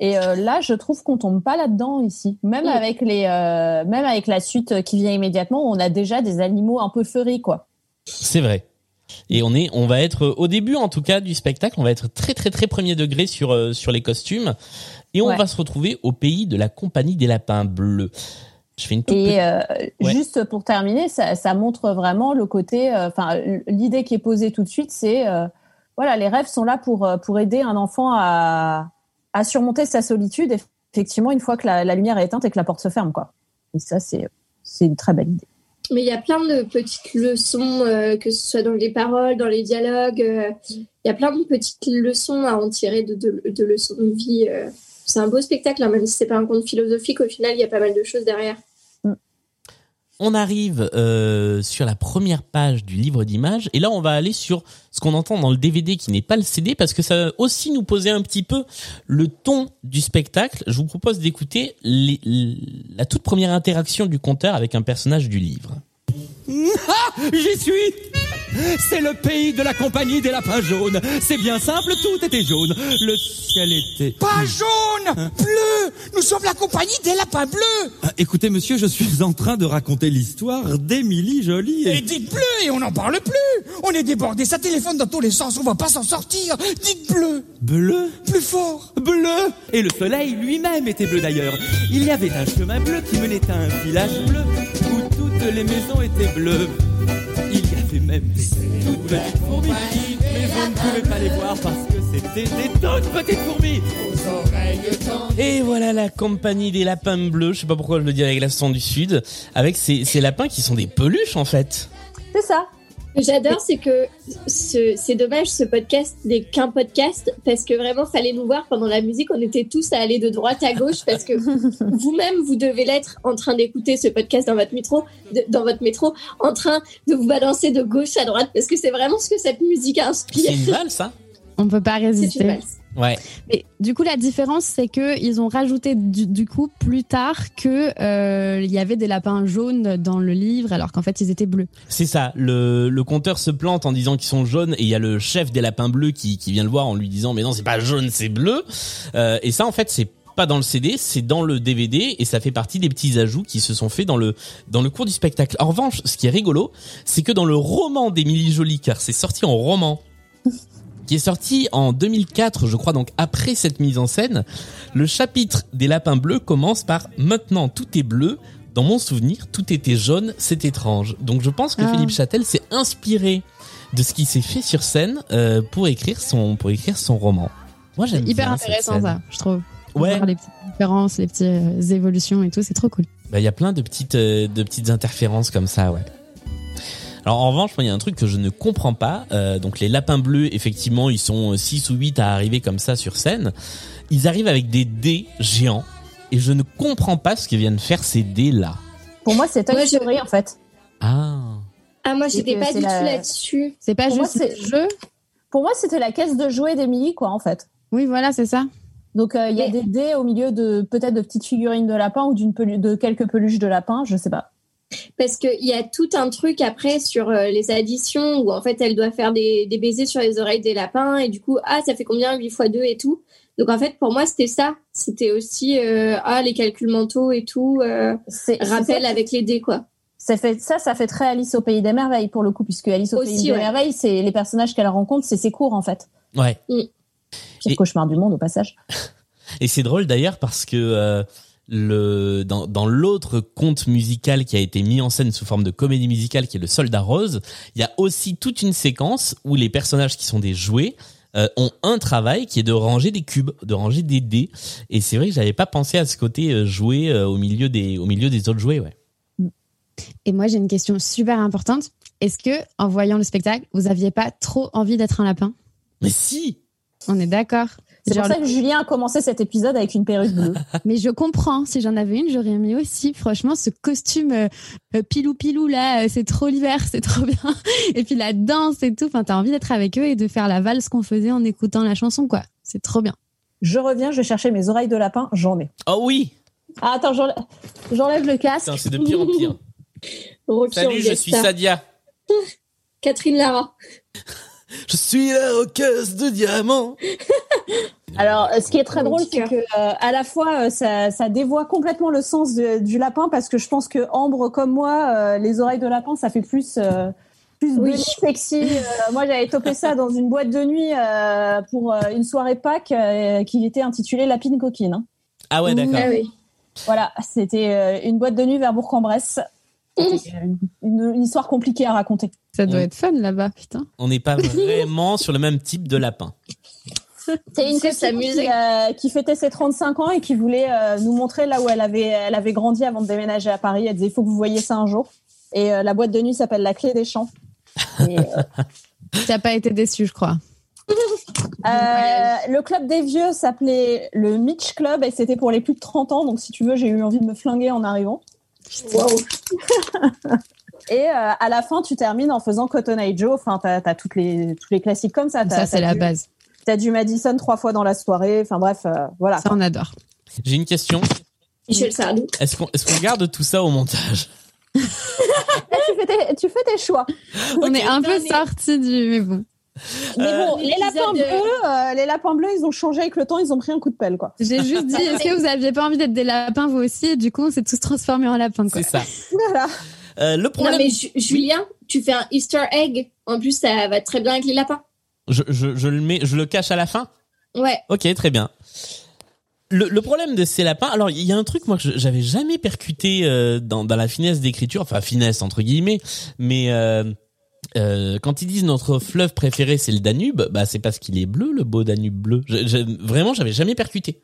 Et euh, là, je trouve qu'on tombe pas là-dedans ici. Même avec les, euh, même avec la suite qui vient immédiatement, on a déjà des animaux un peu furry, quoi. C'est vrai. Et on est, on va être au début en tout cas du spectacle, on va être très très très premier degré sur euh, sur les costumes et on Ouais. va se retrouver au pays de la compagnie des lapins bleus. Je fais une toute petite- Et euh, Ouais. juste pour terminer, ça, ça montre vraiment le côté. euh, Enfin, l'idée qui est posée tout de suite, c'est euh, voilà, les rêves sont là pour euh, pour aider un enfant à à surmonter sa solitude. Effectivement, une fois que la, lumière est éteinte et que la porte se ferme, quoi. Et ça, c'est une très belle idée. Mais il y a plein de petites leçons, euh, que ce soit dans les paroles, dans les dialogues. euh, Il y a plein de petites leçons à en tirer de, de, de leçons de vie. euh. C'est un beau spectacle, hein, même si c'est pas un conte philosophique. Au final, il y a pas mal de choses derrière. On arrive euh, sur la première page du livre d'images et là on va aller sur ce qu'on entend dans le DVD qui n'est pas le CD parce que ça va aussi nous poser un petit peu le ton du spectacle. Je vous propose d'écouter la toute première interaction du conteur avec un personnage du livre. Ah, j'y suis C'est le pays de la compagnie des lapins jaunes. C'est bien simple, tout était jaune. Le ciel était... Pas jaune, bleu. Nous sommes la compagnie des lapins bleus. Ah, Écoutez, monsieur, je suis en train de raconter l'histoire d'Émilie Jolie. Et dites bleu et on n'en parle plus. On est débordé, ça téléphone dans tous les sens, on va pas s'en sortir. Dites bleu, Bleu? Plus fort. Bleu? Et le soleil lui-même était bleu d'ailleurs. Il y avait un chemin bleu qui menait à un village bleu où toutes les maisons étaient bleues. Il y avait même des toutes petites fourmis, mais vous ne pouvez pas les voir parce que c'était des toutes petites fourmis. Et voilà la compagnie des lapins bleus, je sais pas pourquoi je le dis avec l'accent du sud, avec ces, ces lapins qui sont des peluches en fait. C'est ça. Que j'adore, c'est que ce- c'est dommage, ce podcast n'est qu'un podcast parce que vraiment, fallait nous voir pendant la musique. On était tous à aller de droite à gauche parce que vous-même, vous devez l'être en train d'écouter ce podcast dans votre métro, de- dans votre métro, en train de vous balancer de gauche à droite parce que c'est vraiment ce que cette musique inspire. C'est une valse, hein On peut pas C'est résister. une valse. Ouais. Mais du coup, la différence, c'est que ils ont rajouté du, du coup plus tard que euh, il y avait des lapins jaunes dans le livre, alors qu'en fait ils étaient bleus. C'est ça, le, le compteur se plante en disant qu'ils sont jaunes et il y a le chef des lapins bleus qui, qui vient le voir en lui disant mais non c'est pas jaune c'est bleu Euh, et ça en fait c'est pas dans le CD, c'est dans le DVD et ça fait partie des petits ajouts qui se sont faits dans le dans le cours du spectacle. En revanche, ce qui est rigolo, c'est que dans le roman d'Émilie Joly, car c'est sorti en roman, qui est sorti en 2004, je crois, donc après cette mise en scène, le chapitre des lapins bleus commence par Maintenant tout est bleu. Dans mon souvenir, tout était jaune, c'est étrange. Donc je pense que Ah. Philippe Châtel s'est inspiré de ce qui s'est fait sur scène euh, pour écrire son pour écrire son roman. Moi j'aime Hyper intéressant ça, je trouve. Ouais. Voir les petites différences, les petites euh, évolutions et tout, c'est trop cool. Bah, il y a plein de petites, euh, de petites interférences comme ça, ouais. Alors en revanche, moi, il y a un truc que je ne comprends pas. Euh, donc les lapins bleus, effectivement, ils sont 6 ou 8 à arriver comme ça sur scène. Ils arrivent avec des dés géants. Et je ne comprends pas ce que viennent faire ces dés-là. Pour moi, c'est Toy Moi, je- Story en fait. Ah. Ah, moi, C'est j'étais pas du la- tout là-dessus. C'est pas Pour juste jeu. Pour moi, c'était la caisse de jouets d'Emily, quoi, en fait. Oui, voilà, c'est ça. Donc euh, il y a Mais- des dés au milieu de peut-être de petites figurines de lapin ou d'une pelu- de quelques peluches de lapin, je sais pas. Parce qu'il y a tout un truc après sur euh, les additions où en fait elle doit faire des, des baisers sur les oreilles des lapins et du coup, ah, ça fait combien 8 fois 2 et tout? Donc en fait, pour moi, c'était ça. C'était aussi, euh, ah, les calculs mentaux et tout. euh, rappel ça, avec les dés, quoi. ça fait ça, ça fait très Alice au pays des merveilles pour le coup, puisque Alice au Aussi, pays des merveilles, c'est les personnages qu'elle rencontre, c'est ses cours en fait. Ouais. Pire Et- cauchemar du monde au passage. Et c'est drôle d'ailleurs parce que euh, le dans, dans l'autre conte musical qui a été mis en scène sous forme de comédie musicale qui est le Soldat Rose, il y a aussi toute une séquence où les personnages qui sont des jouets euh, ont un travail qui est de ranger des cubes, de ranger des dés. Et c'est vrai que j'avais pas pensé à ce côté euh, jouet euh, au milieu des au milieu des autres jouets, ouais. Et moi, j'ai une question super importante. Est-ce que, en voyant le spectacle, vous aviez pas trop envie d'être un lapin? Mais si. On est d'accord. C'est pour ça que Julien a commencé cet épisode avec une perruque bleue. Mais je comprends. Si j'en avais une, j'aurais mis aussi. Franchement, ce costume euh, euh, pilou pilou là, euh, c'est trop l'hiver, c'est trop bien. Et puis la danse et tout. Enfin, t'as envie d'être avec eux et de faire la valse qu'on faisait en écoutant la chanson, quoi. C'est trop bien. Je reviens, je vais chercher mes oreilles de lapin, j'en ai. Oh oui. Ah, attends, j'enlève le casque. C'est de pire en pire. Salut, je suis. Sadia. Catherine Lara. Je suis la roqueuse de diamant. Alors, euh, ce qui est très drôle, c'est que euh, à la fois euh, ça, ça dévoie complètement le sens de- du lapin parce que je pense que Ambre comme moi, euh, les oreilles de lapin, ça fait plus euh, plus Oui. sexy. Euh, moi, j'avais topé ça dans une boîte de nuit euh, pour euh, une soirée Pâques euh, qui était intitulée Lapine coquine. hein. Ah ouais, d'accord. Ah oui. Voilà, c'était euh, une boîte de nuit vers Bourg-en-Bresse. Une, une histoire compliquée à raconter. Ça doit Ouais. être fun là-bas, putain. On n'est pas vraiment sur le même type de lapin. C'est une s'amuser. qui, euh, qui fêtait ses 35 ans et qui voulait euh, nous montrer là où elle avait, elle avait grandi avant de déménager à Paris. Elle disait, il faut que vous voyez ça un jour. Et euh, la boîte de nuit s'appelle La Clé des Champs. Et, euh, T'as pas été déçu, je crois. le club des vieux s'appelait le Mitch Club et c'était pour les plus de 30 ans. Donc, si tu veux, j'ai eu envie de me flinguer en arrivant. Waouh. Et euh, à la fin, tu termines en faisant Cotton Eye Joe. Enfin, t'as as toutes les, tous les classiques comme ça. Ça, c'est la base. T'as du Madison trois fois dans la soirée. Enfin, bref, euh, voilà. Ça, on adore. J'ai une question. Michel Sardou. Est-ce qu'on est-ce qu'on garde tout ça au montage? Là, tu, fais tes, tu fais tes choix. On est un peu sorti du. Mais bon. Mais Euh, bon, les lapins, de- bleus, euh, les lapins bleus, ils ont changé avec le temps, ils ont pris un coup de pelle, quoi. J'ai juste dit, est-ce que vous aviez pas envie d'être des lapins, vous aussi? Et du coup, on s'est tous transformés en lapins, quoi. C'est ça. Voilà. Euh, le Non, problème, mais Ju- Julien, tu fais un Easter egg. En plus, ça va très bien avec les lapins. Je, je, je le mets, je le cache à la fin. Ouais. Ok, très bien. Le, le problème de ces lapins, alors il y a un truc moi que j'avais jamais percuté euh, dans, dans la finesse d'écriture, enfin finesse entre guillemets, mais euh, euh, quand ils disent notre fleuve préféré c'est le Danube, bah c'est parce qu'il est bleu, le beau Danube bleu. Je, je- vraiment, j'avais jamais percuté.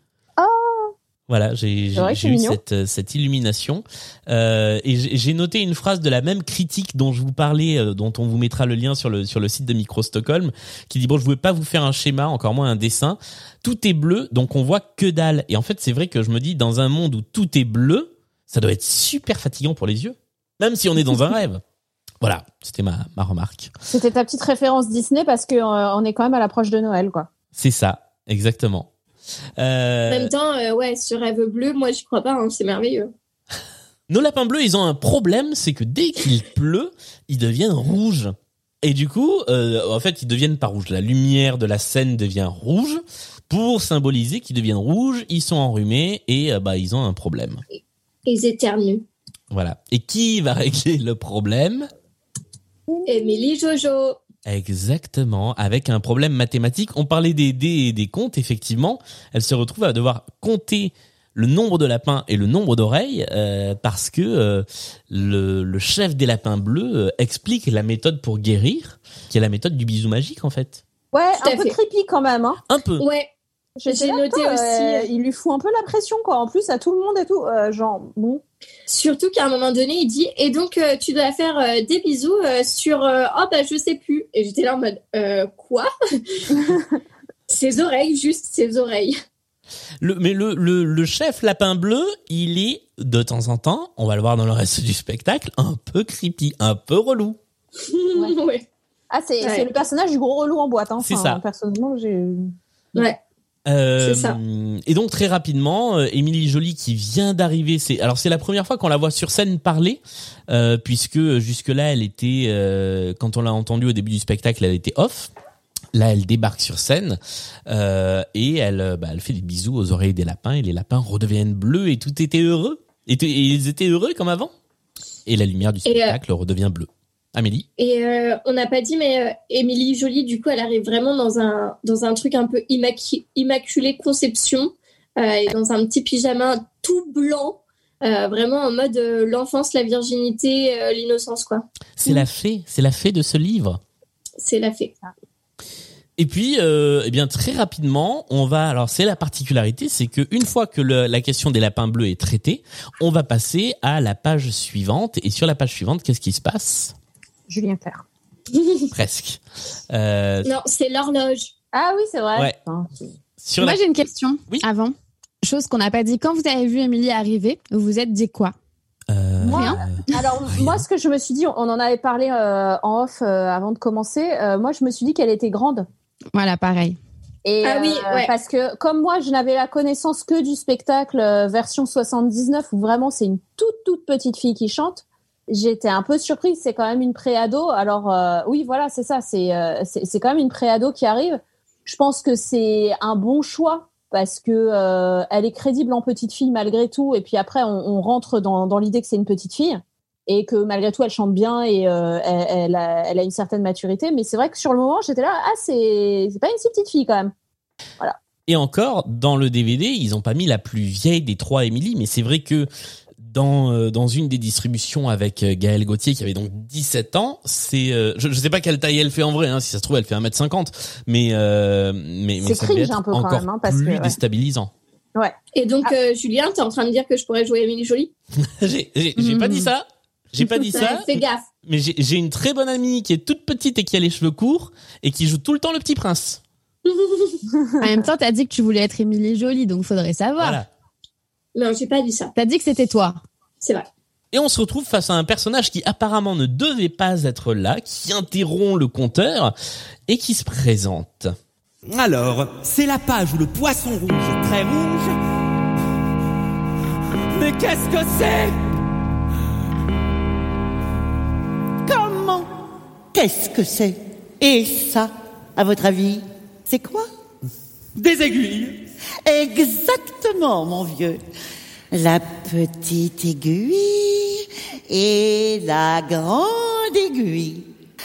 Voilà, j'ai eu cette, euh, cette illumination euh, et j'ai noté une phrase de la même critique dont je vous parlais, euh, dont on vous mettra le lien sur le sur le site de Micro Stockholm, qui dit bon, je voulais pas vous faire un schéma, encore moins un dessin. Tout est bleu, donc on voit que dalle. Et en fait, c'est vrai que je me dis dans un monde où tout est bleu, ça doit être super fatigant pour les yeux, même si on est dans un rêve. Voilà, c'était ma ma remarque. C'était ta petite référence Disney parce que euh, on est quand même à l'approche de Noël, quoi. C'est ça, exactement. En Euh, même temps, euh, ouais, ce rêve bleu, moi, j'y crois pas. hein, c'est merveilleux. Nos lapins bleus, ils ont un problème, c'est que dès qu'il pleut, ils deviennent rouges. Et du coup, euh, en fait, ils deviennent pas rouges. La lumière de la scène devient rouge pour symboliser qu'ils deviennent rouges. Ils sont enrhumés et euh, bah ils ont un problème. Ils éternuent. Voilà. Et qui va régler le problème? Émilie Jojo. Exactement, avec un problème mathématique. On parlait des dés et des comptes, effectivement. Elle se retrouve à devoir compter le nombre de lapins et le nombre d'oreilles euh, parce que euh, le, le chef des lapins bleus euh, explique la méthode pour guérir, qui est la méthode du bisou magique en fait. Ouais, Tout un peu fait. creepy quand même, hein. Un peu. Ouais. J'ai noté aussi. euh, il lui fout un peu la pression, quoi. En plus, à tout le monde et tout. euh, genre, bon. Surtout qu'à un moment donné, il dit Et donc, euh, tu dois faire euh, des bisous euh, sur. euh, oh, bah, je sais plus. Et j'étais là en mode euh, Quoi? Ses oreilles, juste ses oreilles. Le, mais le, le, le chef lapin bleu, il est de temps en temps, on va le voir dans le reste du spectacle, un peu creepy, un peu relou. ouais. Ah, c'est Ouais. le personnage du gros relou en boîte. Hein. C'est ça. Personnellement, j'ai. Ouais. Euh, ça. Et donc très rapidement, euh, Émilie Jolie qui vient d'arriver, c'est alors c'est la première fois qu'on la voit sur scène parler, euh, puisque jusque là elle était, euh, quand on l'a entendue au début du spectacle, elle était off. Là, elle débarque sur scène et elle, bah, elle fait des bisous aux oreilles des lapins et les lapins redeviennent bleus et tout était heureux. Et, ils étaient heureux comme avant? Et la lumière du spectacle redevient bleue. Amélie Et euh, on n'a pas dit, mais euh, Émilie Jolie, du coup, elle arrive vraiment dans un, dans un truc un peu immacu- immaculé conception, euh, et dans un petit pyjama tout blanc, euh, vraiment en mode euh, l'enfance, la virginité, euh, l'innocence, quoi. C'est la fée, c'est la fée de ce livre. C'est la fée. Et puis, euh, eh bien, très rapidement, on va. Alors, c'est la particularité, c'est que une fois que le- la question des lapins bleus est traitée, on va passer à la page suivante. Et sur la page suivante, qu'est-ce qui se passe? Julien Clerc. Presque. Euh, Non, c'est l'horloge. Ah oui, c'est vrai. Ouais. Enfin, c'est- sur Moi, la- j'ai une question Oui. avant. Chose qu'on n'a pas dit. Quand vous avez vu Émilie arriver, vous vous êtes dit quoi? Euh, Moi, Rien. Alors, moi, ce que je me suis dit, on en avait parlé euh, en off euh, avant de commencer. euh, moi, je me suis dit qu'elle était grande. Voilà, pareil. Et, Ah oui, euh, ouais. Parce que comme moi, je n'avais la connaissance que du spectacle euh, version 79 où vraiment c'est une toute toute petite fille qui chante. J'étais un peu surprise. C'est quand même une préado. Alors euh, oui, voilà, c'est ça. C'est euh, c'est c'est quand même une préado qui arrive. Je pense que c'est un bon choix parce que euh, elle est crédible en petite fille malgré tout. Et puis après, on, rentre dans, l'idée que c'est une petite fille et que malgré tout, elle chante bien et elle, elle a, une certaine maturité. Mais c'est vrai que sur le moment, j'étais là, ah c'est c'est pas une si petite fille quand même. Et encore, dans le DVD, ils ont pas mis la plus vieille des trois Émilie, mais c'est vrai que dans euh, dans une des distributions avec euh, Gaël Gauthier qui avait donc 17 ans, c'est euh, je, je sais pas quelle taille elle fait en vrai hein, si ça se trouve elle fait 1m50 mais euh, mais, mais C'est ça devait cringe être un peu quand encore même, hein, parce plus que, ouais. déstabilisant. Ouais. Et donc, Ah. euh, Julien, t'es en train de dire que je pourrais jouer Émilie Jolie? J'ai pas dit ça. J'ai pas dit ça. Fais gaffe. Mais j'ai j'ai une très bonne amie qui est toute petite et qui a les cheveux courts et qui joue tout le temps le petit prince. En même temps, t'as dit que tu voulais être Émilie Jolie, donc faudrait savoir. Voilà. Non, j'ai pas dit ça. T'as dit que c'était toi. C'est vrai. Et on se retrouve face à un personnage qui apparemment ne devait pas être là, qui interrompt le compteur et qui se présente. Alors, c'est la page où le poisson rouge, très rouge. Mais qu'est-ce que c'est? Comment? Qu'est-ce que c'est? Et ça, à votre avis, c'est quoi? Des aiguilles. Exactement, mon vieux. La petite aiguille et la grande aiguille.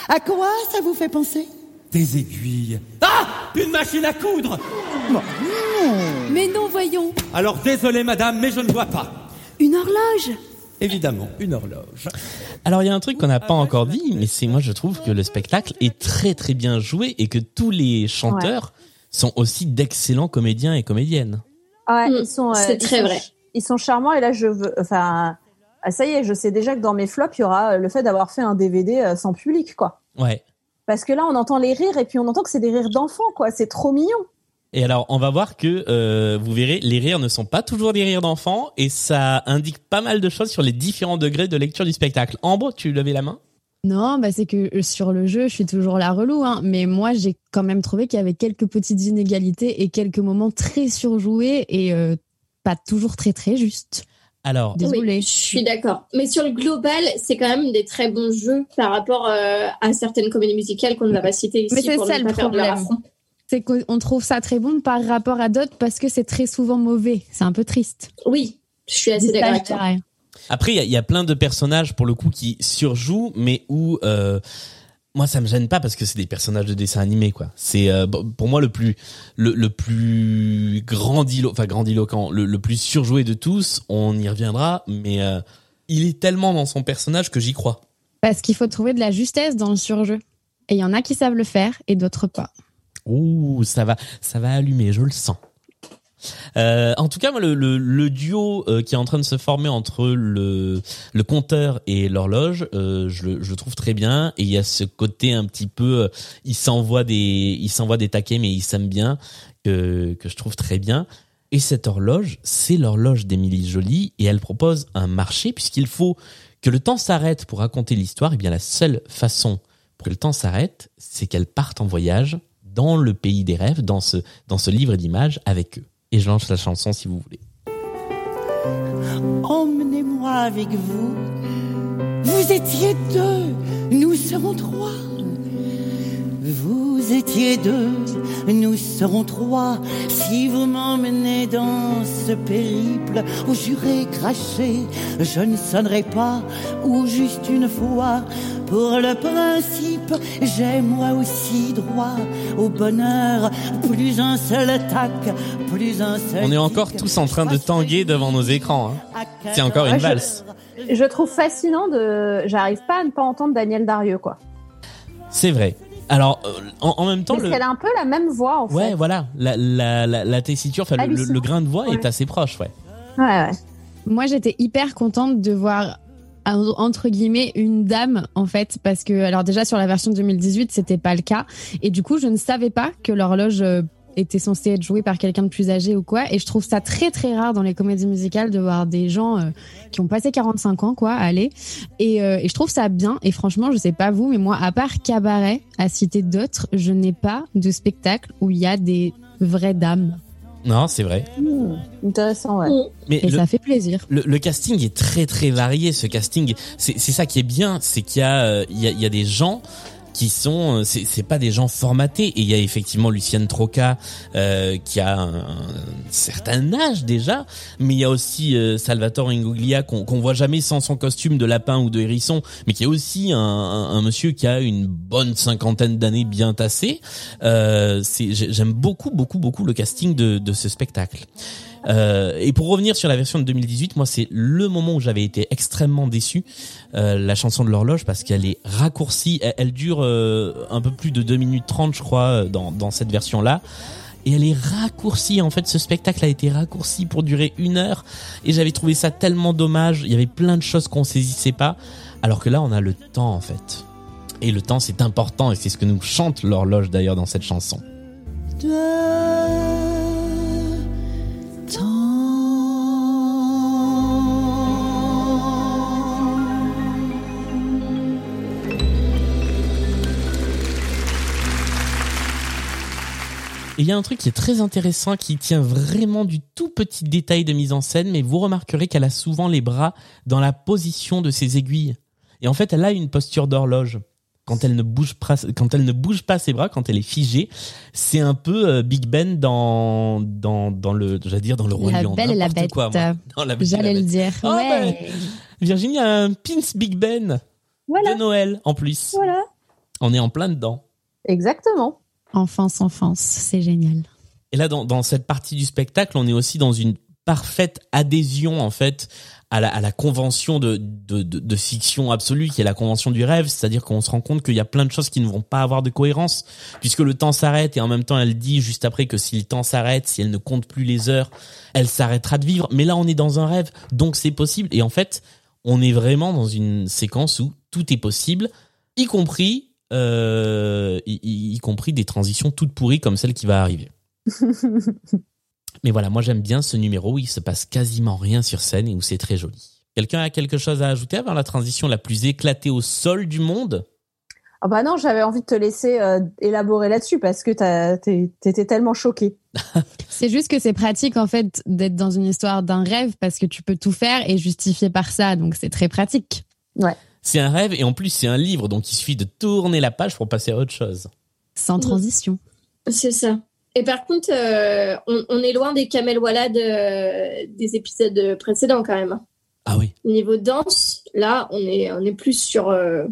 À quoi ça vous fait penser? Des aiguilles. Ah Une machine à coudre Mais non, voyons. Alors désolé madame, mais je ne vois pas. Une horloge? Évidemment, une horloge. Alors il y a un truc qu'on n'a pas encore dit, mais c'est moi je trouve que le spectacle est très très bien joué et que tous les chanteurs sont aussi d'excellents comédiens et comédiennes. Ouais, Mm, ils sont. euh, c'est ils très sont vrai. Ils sont charmants et là je veux. Enfin, ah, ça y est, je sais déjà que dans mes flops, il y aura euh, le fait d'avoir fait un DVD euh, sans public, quoi. Ouais. Parce que là, on entend les rires et puis on entend que c'est des rires d'enfants, quoi. C'est trop mignon. Et alors on va voir que euh, vous verrez, les rires ne sont pas toujours des rires d'enfants et ça indique pas mal de choses sur les différents degrés de lecture du spectacle. Ambre, tu levais la main? Non, bah c'est que euh, sur le jeu, je suis toujours la relou, hein. Mais moi, j'ai quand même trouvé qu'il y avait quelques petites inégalités et quelques moments très surjoués et euh, pas toujours très très justes. Alors, Désolée. Oui, je suis d'accord. Mais sur le global, c'est quand même des très bons jeux par rapport euh, à certaines comédies musicales qu'on ne va pas citer ici Mais c'est ça le problème. C'est qu'on trouve ça très bon par rapport à d'autres parce que c'est très souvent mauvais. C'est un peu triste. Oui, je suis assez d'accord avec toi. Dirais. Après, il y a- il y, a plein de personnages pour le coup qui surjouent, mais où euh, moi ça me gêne pas parce que c'est des personnages de dessin animé quoi. C'est euh, pour moi le plus le, le plus grandilo enfin grandiloquent, le, le plus surjoué de tous. On y reviendra, mais euh, il est tellement dans son personnage que j'y crois. Parce qu'il faut trouver de la justesse dans le surjeu. Et il y en a qui savent le faire et d'autres pas. Ouh, ça va, ça va allumer, je le sens. Euh, en tout cas, le, le, le duo euh, qui est en train de se former entre le, le compteur et l'horloge, euh, je, je le trouve très bien. Et il y a ce côté un petit peu, euh, il s'envoie des, il s'envoie des taquets, mais il s'aime bien, que, que je trouve très bien. Et cette horloge, c'est l'horloge d'Émilie Joly, et elle propose un marché puisqu'il faut que le temps s'arrête pour raconter l'histoire. Et bien, la seule façon pour que le temps s'arrête, c'est qu'elle parte en voyage dans le pays des rêves, dans ce, dans ce livre d'images avec eux. Et je lance la chanson si vous voulez. Emmenez-moi avec vous. Vous étiez deux, nous serons trois. Vous étiez deux, nous serons trois. Si vous m'emmenez dans ce périple, où juré craché, je ne sonnerai pas, ou juste une fois. Pour le principe, j'ai moi aussi droit au bonheur. Plus un seul tac, plus un seul. On est encore tous en train de tanguer devant nos écrans. Hein. C'est encore une Ouais, je- valse. Je trouve fascinant de. J'arrive pas à ne pas entendre Daniel Darieux, quoi. C'est vrai. Alors, euh, en, en même temps, Parce le... qu'elle a un peu la même voix, en ouais, fait. voilà, la, la, la, la tessiture, le, le- grain de voix est assez proche, ouais. Ouais, ouais. Moi, j'étais hyper contente de voir en- entre guillemets une dame en fait parce que alors déjà sur la version 2018 c'était pas le cas et du coup je ne savais pas que l'horloge était censée être jouée par quelqu'un de plus âgé ou quoi et je trouve ça très très rare dans les comédies musicales de voir des gens euh, qui ont passé 45 ans quoi aller et, euh, et je trouve ça bien et franchement je sais pas vous mais moi à part cabaret à citer d'autres je n'ai pas de spectacle où il y a des vraies dames Non, c'est vrai. Hmm, intéressant, ouais. Mais et le- ça fait plaisir Le, le casting est très très varié. Ce casting, c'est c'est ça qui est bien, c'est qu'il y a euh, il y a, il y a des gens qui sont euh, c'est pas des gens formatés. Et il y a effectivement Lucienne Troca euh, qui a un, certain âge déjà mais il y a aussi euh, Salvatore Ingoglia qu'on qu'on voit jamais sans son costume de lapin ou de hérisson mais qui est aussi un, un, monsieur qui a une bonne cinquantaine d'années bien tassées euh, j'aime beaucoup beaucoup beaucoup le casting de, de ce spectacle euh, et pour revenir sur la version de 2018, moi c'est le moment où j'avais été extrêmement déçu, euh, la chanson de l'horloge parce qu'elle est raccourcie, elle, dure euh, un peu plus de 2 minutes 30 je crois euh, dans, dans cette version-là. Et elle est raccourcie, en fait ce spectacle a été raccourci pour durer une heure et j'avais trouvé ça tellement dommage, il y avait plein de choses qu'on saisissait pas, alors que là on a le temps en fait. Et le temps c'est important et c'est ce que nous chante l'horloge d'ailleurs dans cette chanson. Et il y a un truc qui est très intéressant qui tient vraiment du tout petit détail de mise en scène, mais vous remarquerez qu'elle a souvent les bras dans la position de ses aiguilles. Et en fait, elle a une posture d'horloge. Quand elle ne bouge pas, quand elle ne bouge pas ses bras, quand elle est figée, c'est un peu euh, Big Ben dans dans dans le, j'allais dire dans le roi La lion. Belle et la Bête. quoi, J'allais le dire. Oh, ouais. ben, Virginie a un pins Big Ben Voilà. de Noël en plus. Voilà. On est en plein dedans. Exactement. Enfance, enfance, c'est génial. Et là, dans, cette partie du spectacle, on est aussi dans une parfaite adhésion en fait à la, convention de fiction absolue qui est la convention du rêve, c'est-à-dire qu'on se rend compte qu'il y a plein de choses qui ne vont pas avoir de cohérence puisque le temps s'arrête et en même temps elle dit juste après que si le temps s'arrête, si elle ne compte plus les heures, elle s'arrêtera de vivre. Mais là, on est dans un rêve, donc c'est possible. Et en fait, on est vraiment dans une séquence où tout est possible, y compris euh, y, y- y compris des transitions toutes pourries comme celle qui va arriver. Mais voilà, moi j'aime bien ce numéro où il se passe quasiment rien sur scène et où c'est très joli. Quelqu'un a quelque chose à ajouter avant la transition la plus éclatée au sol du monde? Ah bah non, j'avais envie de te laisser euh, élaborer là-dessus parce que t'étais tellement choqué. C'est juste que c'est pratique en fait d'être dans une histoire d'un rêve parce que tu peux tout faire et justifier par ça, donc c'est très pratique. Ouais. C'est un rêve et en plus c'est un livre, donc il suffit de tourner la page pour passer à autre chose. Sans transition. C'est ça. Et par contre, euh, on, on est loin des Kamel Walad euh, des épisodes précédents quand même. Ah oui. Niveau danse, là, on est, on est plus sur euh,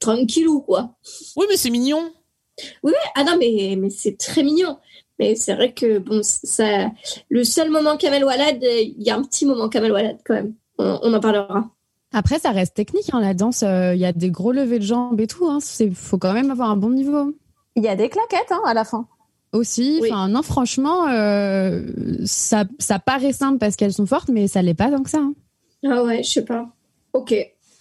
tranquillou, quoi. Oui, mais c'est mignon. Oui, oui. ah non, mais, mais c'est très mignon. Mais c'est vrai que bon, ça, le seul moment Kamel Walad, il y a un petit moment Kamel Walad quand même. On, on en parlera. Après, ça reste technique, hein, la danse. euh, Il y a des gros levées de jambes et tout. Hein, c'est faut quand même avoir un bon niveau. Il y a des claquettes hein, à la fin. aussi. Enfin, non, franchement, euh, ça, ça paraît simple parce qu'elles sont fortes, mais ça l'est pas tant que ça. hein. Ah ouais, je sais pas. Ok.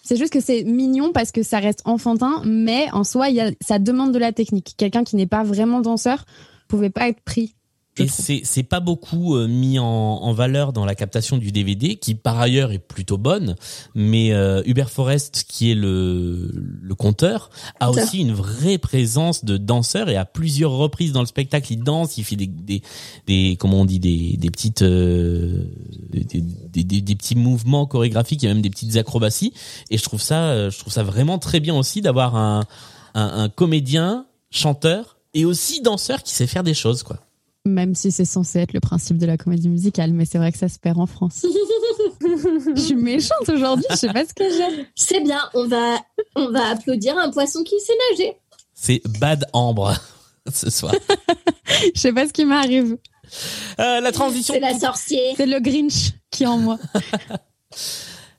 C'est juste que c'est mignon parce que ça reste enfantin, mais en soi, il y a, ça demande de la technique. Quelqu'un qui n'est pas vraiment danseur pouvait pas être pris. Et c'est c'est pas beaucoup euh, mis en, en valeur dans la captation du DVD, qui par ailleurs est plutôt bonne. Mais euh, Hubert Forest, qui est le le conteur, a aussi une vraie présence de danseur et à plusieurs reprises dans le spectacle, il danse, il fait des des, des comment on dit des des petites euh, des, des, des, des petits mouvements chorégraphiques, il y a même des petites acrobaties. Et je trouve ça euh, je trouve ça vraiment très bien aussi d'avoir un, un un comédien chanteur et aussi danseur qui sait faire des choses quoi. Même si c'est censé être le principe de la comédie musicale, mais c'est vrai que ça se perd en France. Je suis méchante aujourd'hui, je sais pas ce que j'ai. C'est bien, on va, on va applaudir un poisson qui sait nager. C'est Bad Ambre ce soir. Je sais pas ce qui m'arrive. Euh, la transition. C'est la sorcière. C'est le Grinch qui est en moi.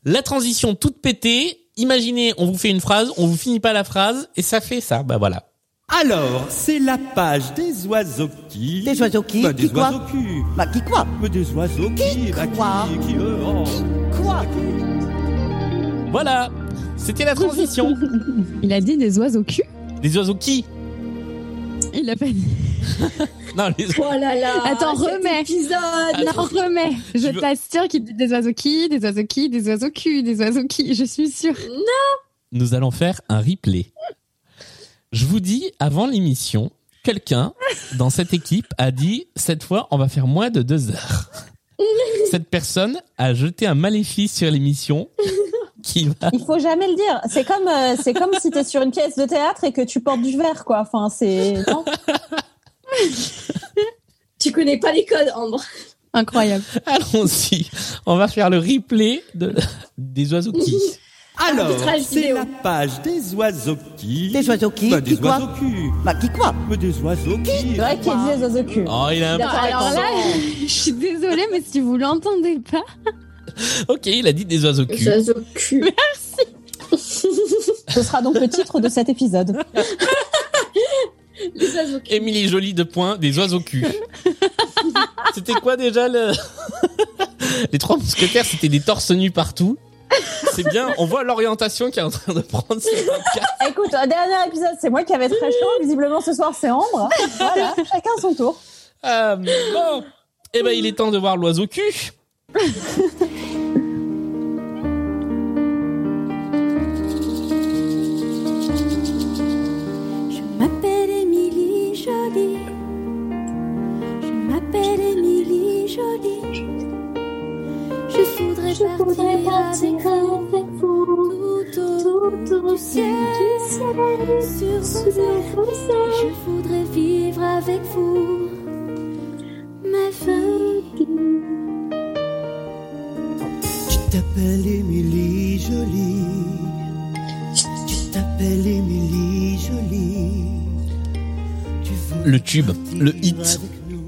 La transition toute pétée. Imaginez, on vous fait une phrase, on vous finit pas la phrase et ça fait ça. Bah voilà. Alors, c'est la page des oiseaux qui. Des oiseaux qui Bah, des Qui quoi oiseaux qui. Bah, qui quoi Mais des oiseaux qui. Bah, quoi qui, qui, euh, oh. Quoi Voilà. C'était la transition. Il a dit des oiseaux cul Les oiseaux qui Il a pas dit. Non, les Oh là là. Attends, remets. épisode. Non, remets. Je veux- t'assure qu'il dit des oiseaux qui, des oiseaux qui, des oiseaux cul, des oiseaux qui. Je suis sûre. Nous allons faire un replay. Je vous dis, avant l'émission, quelqu'un dans cette équipe a dit, cette fois, on va faire moins de deux heures. Cette personne a jeté un maléfice sur l'émission qui va... Il faut jamais le dire. C'est comme, euh, c'est comme si t'es sur une pièce de théâtre et que tu portes du verre, quoi. Enfin, c'est. non. Tu connais pas les codes, Ambre. Incroyable. Allons-y. On va faire le replay de, des oiseaux qui. Alors, c'est la page des oiseaux qui. Des oiseaux qui Bah, Qui des oiseaux qui. Bah, qui quoi Mais des oiseaux qui. C'est vrai qu'il dit les oiseaux cul. Oh, il a un peu Alors là, je suis désolée, mais si vous l'entendez pas, Ok, il a dit des oiseaux Les cul. oiseaux cul. Ce sera donc le titre de cet épisode. Les oiseaux cul. Émilie Jolie de point, des oiseaux cul. c'était quoi déjà le... Les trois mousquetaires, c'était des torses nus partout. C'est bien, on voit l'orientation qui est en train de prendre ce podcast. Écoute, un dernier épisode, c'est moi qui avais très chaud. Visiblement, ce soir, c'est Ambre. Voilà, chacun son tour. Euh, bon, eh ben il est temps de voir l'oiseau cul. Je voudrais partir avec vous tout au du ciel, sur vos ailes. Je voudrais vivre avec vous ma vie. Tu t'appelles Émilie Jolie. Tu t'appelles Émilie Jolie. Le tube, le hit,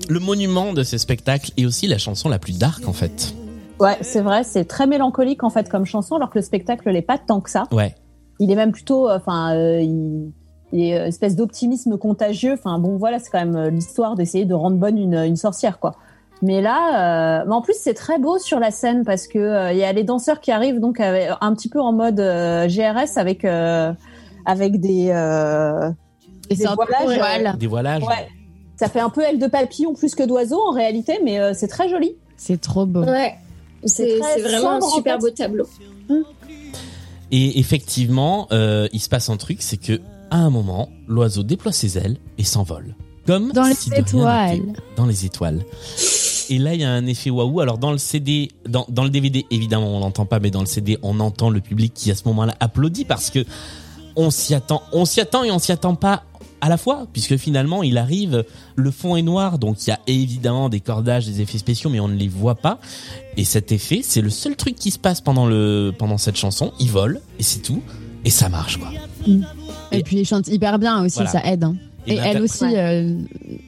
le monument de ces spectacles et aussi la chanson la plus dark en fait. Ouais, c'est vrai, c'est très mélancolique en fait comme chanson, alors que le spectacle l'est pas tant que ça. Ouais. Il est même plutôt, euh, enfin, euh, il, il est euh, espèce d'optimisme contagieux. Enfin, bon, voilà, c'est quand même l'histoire d'essayer de rendre bonne une, une sorcière, quoi. Mais là, euh, mais en plus, c'est très beau sur la scène parce que euh, il y a les danseurs qui arrivent donc avec- un petit peu en mode euh, GRS avec euh, avec des euh, Des des voilages. voiles. Des voilages. Ouais. Ça fait un peu aile de papillon plus que d'oiseau en réalité, mais euh, c'est très joli. C'est trop beau. Ouais. C'est vraiment un en super fait. beau tableau. Et effectivement, euh, il se passe un truc, c'est que à un moment, l'oiseau déploie ses ailes et s'envole. Comme Dans les si étoiles. Dans les étoiles. Et là, il y a un effet waouh. Alors dans le CD, dans, dans le DVD, évidemment, on l'entend pas, mais dans le CD, on entend le public qui à ce moment-là applaudit parce que on s'y attend, on s'y attend et on s'y attend pas à la fois, puisque finalement, il arrive, le fond est noir, donc il y a évidemment des cordages, des effets spéciaux, mais on ne les voit pas. Et cet effet, c'est le seul truc qui se passe pendant le pendant cette chanson. Il vole et c'est tout, et ça marche quoi. Et puis il chante hyper bien aussi, Voilà. ça aide. hein. Et Et, ben, elle aussi, euh,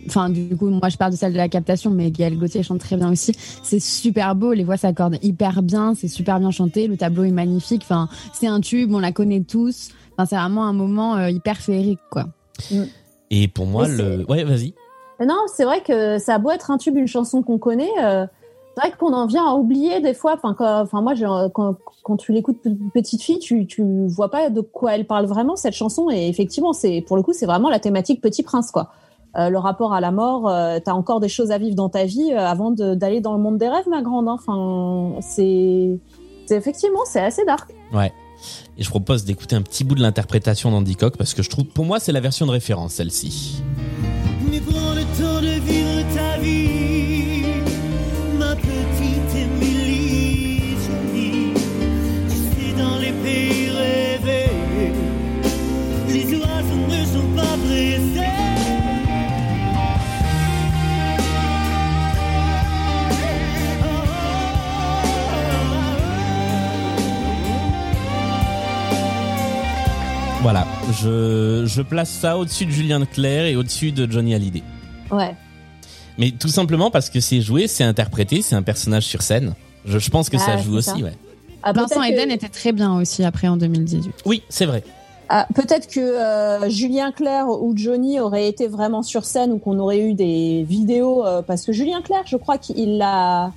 enfin du coup, moi je parle de celle de la captation, mais Gaël Gauthier chante très bien aussi. C'est super beau, les voix s'accordent hyper bien, c'est super bien chanté, le tableau est magnifique. Enfin, c'est un tube, on la connaît tous. Enfin, c'est vraiment un moment euh, hyper féerique, quoi. Et pour moi, le ouais, vas-y. Non, c'est vrai que ça a beau être un tube, une chanson qu'on connaît. euh, c'est vrai qu'on en vient à oublier des fois. Enfin, quand, enfin moi, quand, quand tu l'écoutes pe- petite fille, tu, tu vois pas de quoi elle parle vraiment cette chanson. Et effectivement, c'est pour le coup, c'est vraiment la thématique Petit Prince, quoi. Euh, le rapport à la mort, euh, t'as encore des choses à vivre dans ta vie avant d'aller dans le monde des rêves, ma grande. hein. Enfin, c'est, c'est effectivement, c'est assez dark. Ouais. Et je propose d'écouter un petit bout de l'interprétation d'Andy Cock parce que je trouve, pour moi, c'est la version de référence, celle-ci. Voilà. Je, je place ça au-dessus de Julien Clerc et au-dessus de Johnny Hallyday. Ouais. Mais tout simplement parce que c'est joué, c'est interprété, c'est un personnage sur scène. Je, je pense que ça Ah, joue c'est aussi, ça. ouais. Ah, Vincent peut-être que- Eden était très bien aussi après en 2018. Oui, c'est vrai. Ah, peut-être que euh, Julien Clerc ou Johnny auraient été vraiment sur scène ou qu'on aurait eu des vidéos euh, parce que Julien Clerc, je crois qu'il l'a,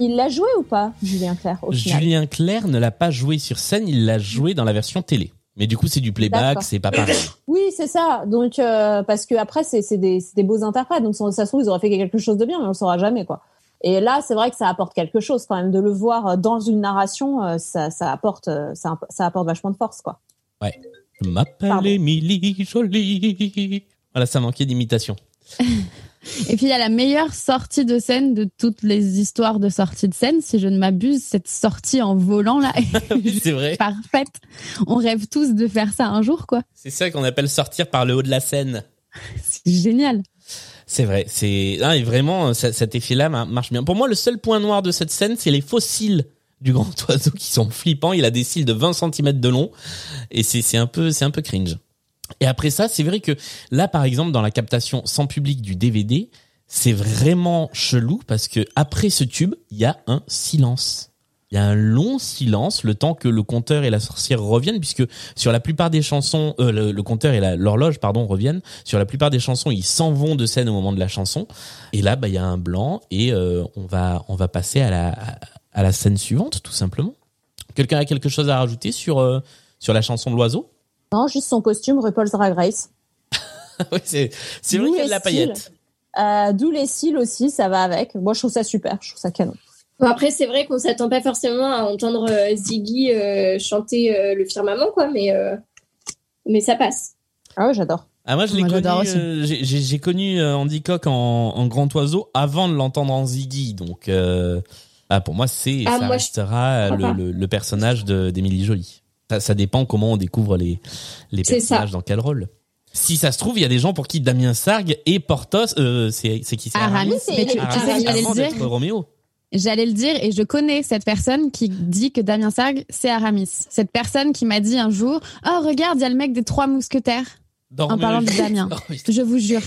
il l'a joué ou pas, Julien Clerc au final? Julien Clerc ne l'a pas joué sur scène, il l'a joué dans la version télé. Mais du coup, c'est du playback, c'est pas pareil. Oui, c'est ça. Donc euh, parce que après c'est des, beaux interprètes, donc ça se trouve ils auraient fait quelque chose de bien, mais on le saura jamais quoi. Et là, c'est vrai que ça apporte quelque chose quand même de le voir dans une narration, euh, ça, ça apporte, euh, ça, ça apporte vachement de force quoi. Ouais. Je m'appelle. Émilie Jolie. Voilà, ça manquait d'imitation. Et puis il y a la meilleure sortie de scène de toutes les histoires de sortie de scène, si je ne m'abuse, cette sortie en volant là Oui, c'est vrai. est parfaite. On rêve tous de faire ça un jour quoi. C'est ça qu'on appelle sortir par le haut de la scène. C'est génial. C'est vrai, c'est ah, et vraiment ça- cet effet-là ma- marche bien. Pour moi, le seul point noir de cette scène, c'est les fossiles du grand oiseau qui sont flippants. Il a des cils de 20 cm de long et c'est un peu c'est un peu cringe. Et après ça, c'est vrai que là, par exemple, dans la captation sans public du DVD, c'est vraiment chelou parce que après ce tube, il y a un silence. Il y a un long silence, le temps que le compteur et la sorcière reviennent, puisque sur la plupart des chansons, euh, le, compteur et l'horloge, pardon, reviennent. Sur la plupart des chansons, ils s'en vont de scène au moment de la chanson. Et là, bah, il y a un blanc et euh, on va on va passer à la à la scène suivante, tout simplement. Quelqu'un a quelque chose à rajouter sur euh, sur la chanson de l'oiseau? Non, juste son costume RuPaul's Drag Race. Oui, c'est vrai D'où qu'il y a de les la paillette. cils. Euh, D'où les cils aussi, ça va avec. Moi, je trouve ça super, je trouve ça canon. Bon, après, c'est vrai qu'on s'attend pas forcément à entendre euh, Ziggy euh, chanter euh, le firmament, quoi, mais, euh, mais ça passe. Ah ouais, j'adore. Ah moi je l'ai connu, euh, j'ai- connu Andy Cock en, en grand oiseau avant de l'entendre en Ziggy, donc euh, ah, pour moi c'est Ah, ça moi, restera le, pas. le, le personnage de- d'Émilie Jolie. Ça, ça dépend comment on découvre les les personnages ça. dans quel rôle. Si ça se trouve, il y a des gens pour qui Damien Sargue et Porthos, euh, c'est qui c'est Aramis, c'est- mais tu, tu Aramis sais j'allais le dire. Roméo. J'allais le dire et je connais cette personne qui dit que Damien Sargue, c'est Aramis. Cette personne qui m'a dit un jour, oh regarde, il y a le mec des trois mousquetaires. Dans En parlant de. Damien. Oh, oui. Je vous jure.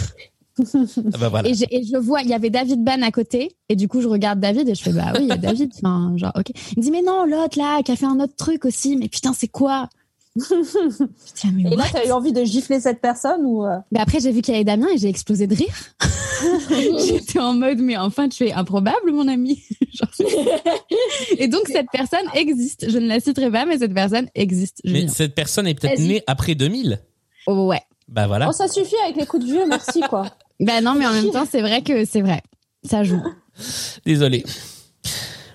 Ah bah voilà. Et, je, et je vois, il y avait David Ban à côté, et du coup je regarde David et je fais bah oui, il y a David. Enfin, genre ok. Il me dit mais non, l'autre là, qui a fait un autre truc aussi. Mais putain, c'est quoi? Putain, mais Et là, what? t'as eu envie de gifler cette personne ou euh, Mais après j'ai vu qu'il y avait Damien et j'ai explosé de rire. J'étais en mode mais enfin tu es improbable mon ami. Genre, et donc cette personne existe. Je ne la citerai pas, mais cette personne existe. Mais Julien. cette personne est peut-être née après 2000. Oh ouais. Bah voilà. Oh, ça suffit avec les coups de vieux, merci quoi. Bah non, mais en même temps c'est vrai que c'est vrai. Ça joue. Désolé.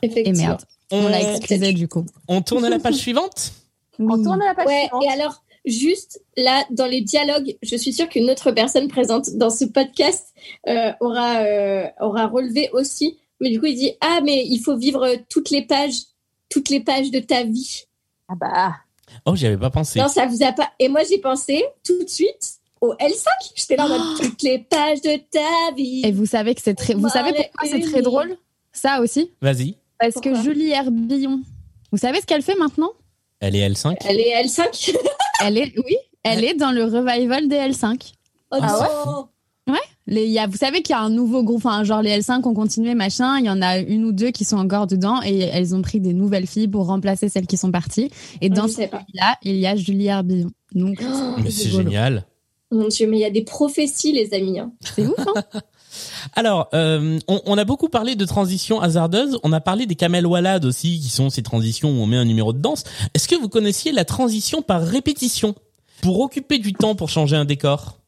Et Effectivement. merde. On l'a On, excusé du coup. on tourne à la page suivante. On tourne à la page Ouais, suivante. et alors, juste là, dans les dialogues, je suis sûre qu'une autre personne présente dans ce podcast euh, aura, euh, aura relevé aussi. Mais du coup, il dit Ah, mais il faut vivre toutes les pages, toutes les pages de ta vie. Ah bah. Oh, j'y avais pas pensé. Non, ça vous a pas. Et moi, j'ai pensé tout de suite au L5. J'étais là en mode toutes les pages de ta vie. Et vous savez que c'est très. Vous savez pourquoi c'est très drôle? Ça aussi Vas-y. Parce Pourquoi? Que Julie Herbillon. Vous savez ce qu'elle fait maintenant? Elle est L5. Elle est L5. Elle est, oui, elle est dans le revival des L5. Oh Ah non. Les, il y a, vous savez qu'il y a un nouveau groupe, enfin, genre les L5 ont continué, machin. Il y en a une ou deux qui sont encore dedans et elles ont pris des nouvelles filles pour remplacer celles qui sont parties. Et Oh, dans je savais pas. là, il y a Julie Herbillon. Donc, Oh, Mais c'est génial. Mon Dieu, mais il y a des prophéties, les amis. hein. c'est ouf, hein Alors, euh, on, a beaucoup parlé de transitions hasardeuses. On a parlé des camel walad aussi, qui sont ces transitions où on met un numéro de danse. Est-ce que vous connaissiez la transition par répétition? Pour occuper du temps pour changer un décor?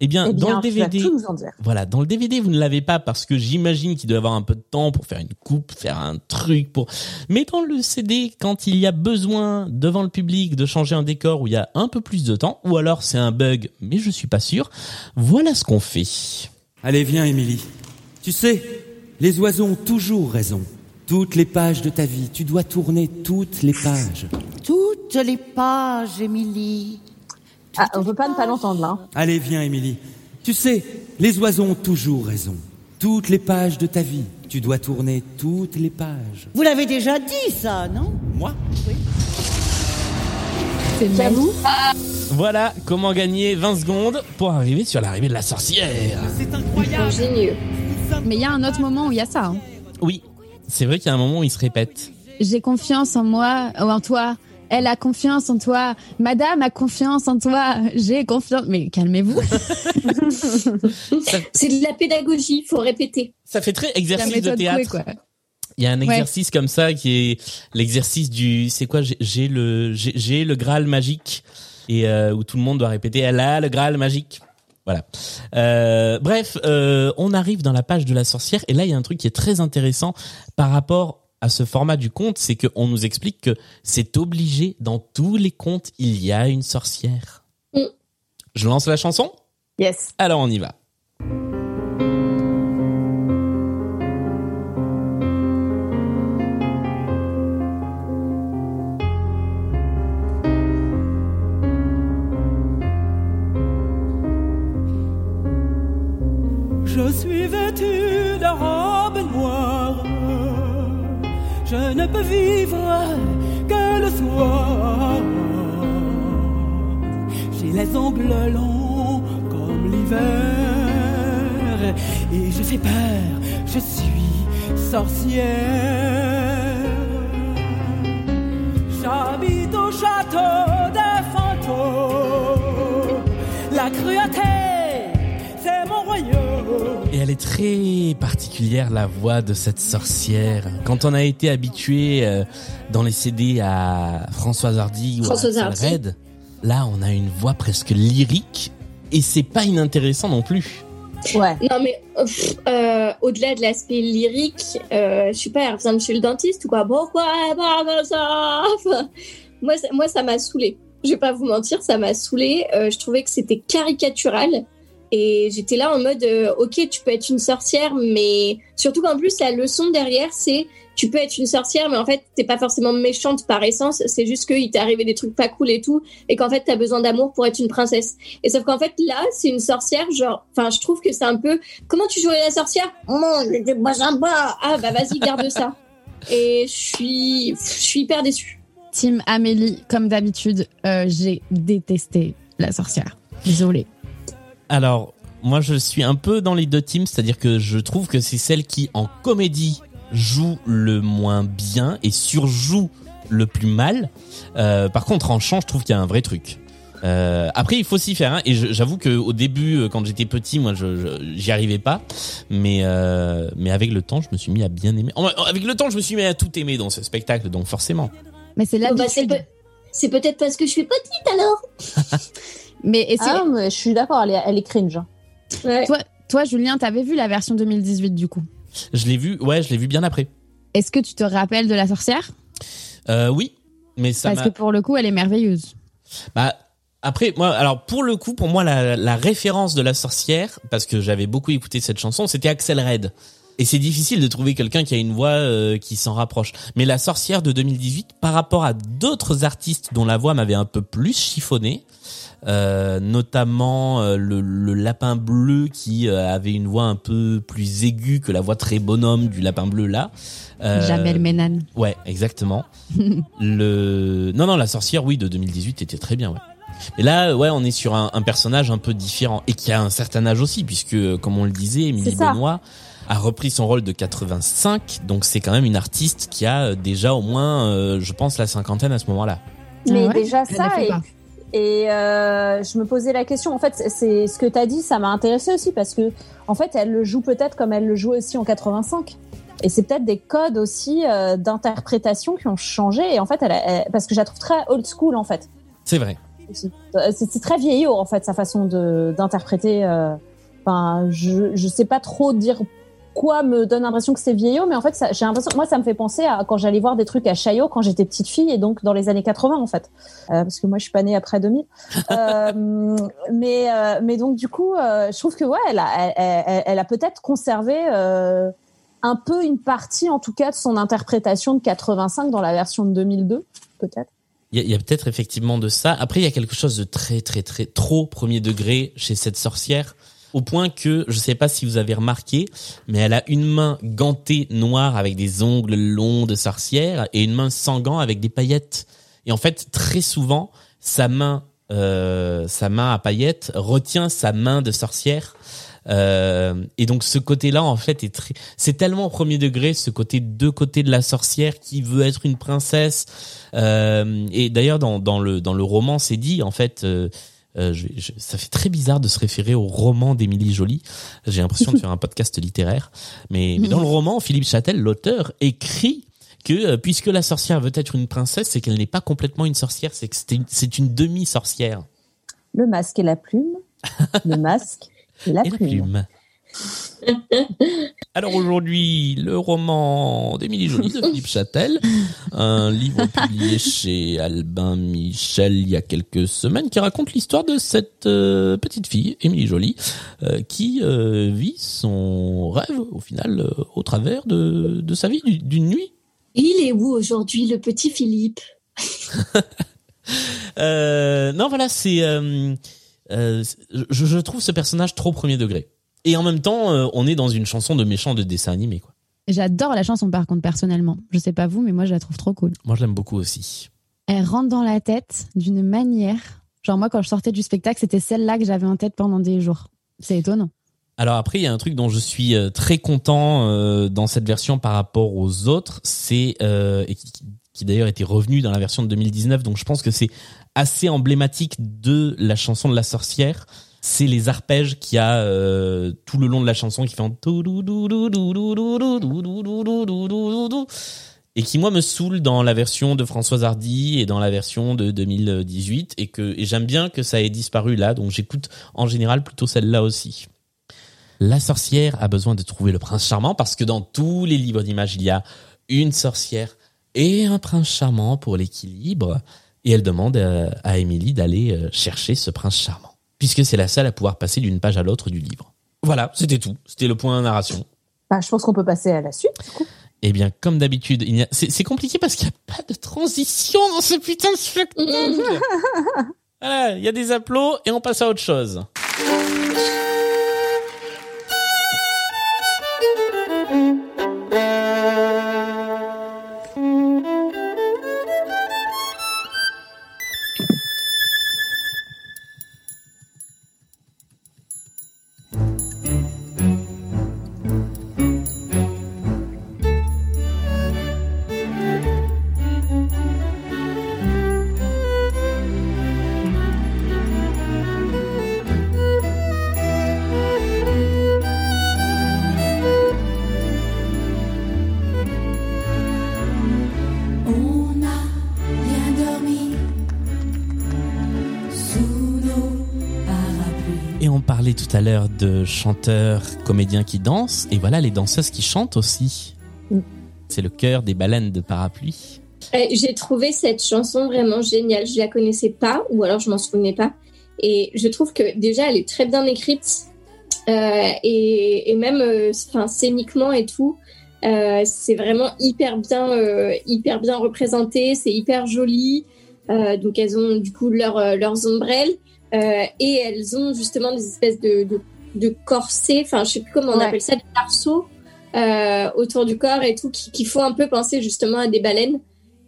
Eh bien, Eh dans le DVD, tout nous en dire. voilà, dans le DVD, vous ne l'avez pas parce que j'imagine qu'il doit y avoir un peu de temps pour faire une coupe, faire un truc pour. Mais dans le CD, quand il y a besoin devant le public de changer un décor où il y a un peu plus de temps, ou alors c'est un bug, mais je suis pas sûr. Voilà ce qu'on fait. Allez, viens, Émilie. Tu sais, les oiseaux ont toujours raison. Toutes les pages de ta vie, tu dois tourner toutes les pages. Toutes les pages, Émilie. Ah, on peut pas ne pas l'entendre là. hein. Allez, viens, Émilie. Tu sais, les oiseaux ont toujours raison. Toutes les pages de ta vie, tu dois tourner toutes les pages. Vous l'avez déjà dit, ça, non? Moi? C'est J'avoue. Voilà comment gagner 20 secondes pour arriver sur l'arrivée de la sorcière. C'est incroyable Ingénieux. Mais il y a un autre moment où il y a ça. hein. Oui, c'est vrai qu'il y a un moment où il se répète. J'ai confiance en moi, ou en toi. Elle a confiance en toi. Madame a confiance en toi. J'ai confiance. Mais calmez-vous. C'est de la pédagogie, faut répéter. Ça fait très exercice de théâtre. Quoi. Il y a un Ouais. exercice comme ça qui est l'exercice du c'est quoi j'ai- le j'ai le Graal magique et euh, où tout le monde doit répéter elle a le Graal magique. Voilà. Euh, bref, euh, on arrive dans la page de la sorcière et là il y a un truc qui est très intéressant par rapport à ce format du conte, c'est qu'on nous explique que c'est obligé dans tous les contes il y a une sorcière. Mm. Je lance la chanson? Yes. Alors on y va. Je suis vêtu de. Je ne peux vivre que le soir. J'ai les ongles longs comme l'hiver. Et je fais peur, je suis sorcière. J'habite au château des fantômes. La cruauté, elle est très particulière, la voix de cette sorcière. Quand on a été habitué euh, dans les CD à Françoise Hardy ou Françoise à Hardy. Red, là on a une voix presque lyrique et c'est pas inintéressant non plus. Ouais. Non mais euh, euh, au-delà de l'aspect lyrique, euh, je suis pas, elle revient chez le dentiste ou quoi? Pourquoi elle parle comme ça? Enfin, Moi, ça- moi, ça m'a saoulé. Je vais pas vous mentir, ça m'a saoulé. Euh, je trouvais que c'était caricatural. Et j'étais là en mode, euh, ok, tu peux être une sorcière, mais surtout qu'en plus, la leçon derrière, c'est tu peux être une sorcière, mais en fait, t'es pas forcément méchante par essence. C'est juste qu'il t'est arrivé des trucs pas cool et tout, et qu'en fait, t'as besoin d'amour pour être une princesse. Et sauf qu'en fait, là, c'est une sorcière, genre, enfin, je trouve que c'est un peu, comment tu jouerais la sorcière? Oh, j'étais pas sympa. Ah, bah vas-y, garde ça. Et je suis, je suis hyper déçue. Team Amélie, comme d'habitude, euh, j'ai détesté la sorcière. Désolée. Alors, moi je suis un peu dans les deux teams, c'est-à-dire que je trouve que c'est celle qui en comédie joue le moins bien et surjoue le plus mal. Euh, par contre, en chant, je trouve qu'il y a un vrai truc. Euh, après, il faut s'y faire. Hein, et j'avoue que au début, euh, quand j'étais petit, moi, je je- j'y arrivais pas. Mais euh, mais avec le temps, je me suis mis à bien aimer. Avec le temps, je me suis mis à tout aimer dans ce spectacle. Donc forcément. Mais c'est bah, c'est l'habitude. peut- c'est peut-être parce que je suis petite alors. mais et c'est- Ah, mais je suis d'accord, elle est, elle est cringe. Ouais. toi, toi, Julien, t'avais vu la version 2018 du coup? Je l'ai vu. Ouais, je l'ai vu bien après. Est-ce que tu te rappelles de la sorcière? Euh, oui, mais ça Parce que pour le coup, elle est merveilleuse. Bah après moi alors pour le coup pour moi la, la référence de la sorcière parce que j'avais beaucoup écouté cette chanson c'était Axel Red et c'est difficile de trouver quelqu'un qui a une voix euh, qui s'en rapproche mais la sorcière de 2018 par rapport à d'autres artistes dont la voix m'avait un peu plus chiffonné euh, notamment euh, le, le lapin bleu qui euh, avait une voix un peu plus aiguë que la voix très bonhomme du lapin bleu là Euh, Jamel Menan. Ouais, exactement. le non non la sorcière oui de 2018 était très bien ouais. Mais là ouais on est sur un, un personnage un peu différent et qui a un certain âge aussi puisque euh, comme on le disait Émilie ça. A repris son rôle de 85 donc c'est quand même une artiste qui a euh, déjà au moins euh, je pense la cinquantaine à ce moment-là. Mais Ah ouais déjà ça, et, euh, je me posais la question. En fait, c'est ce que tu as dit, ça m'a intéressé aussi parce que, en fait, elle le joue peut-être comme elle le jouait aussi en 85. Et c'est peut-être des codes aussi euh, d'interprétation qui ont changé. Et en fait, elle, elle- parce que je la trouve très old school en fait. C'est vrai. C'est très vieillot en fait sa façon de d'interpréter. euh, Enfin, je je sais pas trop dire quoi me donne l'impression que c'est vieillot, mais en fait, j'ai l'impression, moi, ça me fait penser à quand j'allais voir des trucs à Chaillot quand j'étais petite fille et donc dans les années 80 en fait, Euh, parce que moi, je suis pas née après 2000. Euh, mais euh, mais donc du coup, je trouve que ouais, elle a elle, elle- elle a peut-être conservé. un peu une partie, en tout cas, de son interprétation de 85 dans la version de 2002, peut-être. Il y a, il y a peut-être effectivement de ça. Après, il y a quelque chose de très, très, très, trop premier degré chez cette sorcière. Au point que, je sais pas si vous avez remarqué, mais elle a une main gantée noire avec des ongles longs de sorcière et une main sans gants avec des paillettes. Et en fait, très souvent, sa main, euh, sa main à paillettes retient sa main de sorcière. Euh, et donc ce côté-là, en fait, est très, c'est tellement au premier degré, ce côté deux côtés de la sorcière qui veut être une princesse. Euh, et d'ailleurs, dans, dans le dans le roman, c'est dit en fait. euh, euh, je, je- ça fait très bizarre de se référer au roman d'Émilie Joly. J'ai l'impression de faire un podcast littéraire, mais, mais dans le roman, Philippe Châtel, l'auteur, écrit que euh, puisque la sorcière veut être une princesse, c'est qu'elle n'est pas complètement une sorcière, c'est que c'est une, demi-sorcière. Le masque et la plume. Le masque et la Et la plume. Alors aujourd'hui, le roman d'Émilie Joly de Philippe Châtel, un livre publié chez Albin Michel il y a quelques semaines qui raconte l'histoire de cette euh, petite fille, Émilie Joly, euh, qui euh, vit son rêve au final euh, au travers de, de sa vie du- d'une nuit. Il est où aujourd'hui, le petit Philippe? Non, voilà, c'est. je, je trouve ce personnage trop premier degré. Et en même temps, euh, on est dans une chanson de méchant de dessin animé, quoi. J'adore la chanson par contre personnellement. Je sais pas vous, mais moi je la trouve trop cool. Moi, je l'aime beaucoup aussi. Elle rentre dans la tête d'une manière. Genre moi quand je sortais du spectacle, c'était celle-là que j'avais en tête pendant des jours. C'est étonnant. Alors après, il y a un truc dont je suis euh, très content euh, dans cette version par rapport aux autres, c'est euh, et qui, qui d'ailleurs était revenu dans la version de 2019, donc je pense que c'est assez emblématique de la chanson de la sorcière. C'est les arpèges qu'il y a euh, tout le long de la chanson qui font et qui moi me saoule dans la version de Françoise Hardy et dans la version de 2018 et que j'aime bien que ça ait disparu là, donc j'écoute en général plutôt celle-là aussi. La sorcière a besoin de trouver le prince charmant parce que dans tous les livres d'images, il y a une sorcière et un prince charmant pour l'équilibre. Et elle demande euh, à Émilie d'aller euh, chercher ce prince charmant, puisque c'est la seule à pouvoir passer d'une page à l'autre du livre. Voilà, c'était tout. C'était le point narration. Bah, je pense qu'on peut passer à la suite. du coup. Eh bien, comme d'habitude, il y a... c'est c'est compliqué parce qu'il n'y a pas de transition dans ce putain de spectacle. voilà, il y a des applaudissements et on passe à autre chose. À l'heure de chanteurs, comédiens qui dansent, et voilà les danseuses qui chantent aussi. Mm. C'est le cœur des baleines de parapluie. Euh, J'ai trouvé cette chanson vraiment géniale. Je la connaissais pas, ou alors je m'en souvenais pas. Et je trouve que déjà, elle est très bien écrite. Euh, et, et même euh, enfin, scéniquement et tout, euh, c'est vraiment hyper bien, hyper bien représenté. C'est hyper joli. Donc elles ont du coup leur, leurs ombrelles et elles ont justement des espèces de, de, de corsets. Enfin, je sais plus comment on Ouais. appelle ça, des arceaux euh, autour du corps et tout qui, qui font un peu penser justement à des baleines.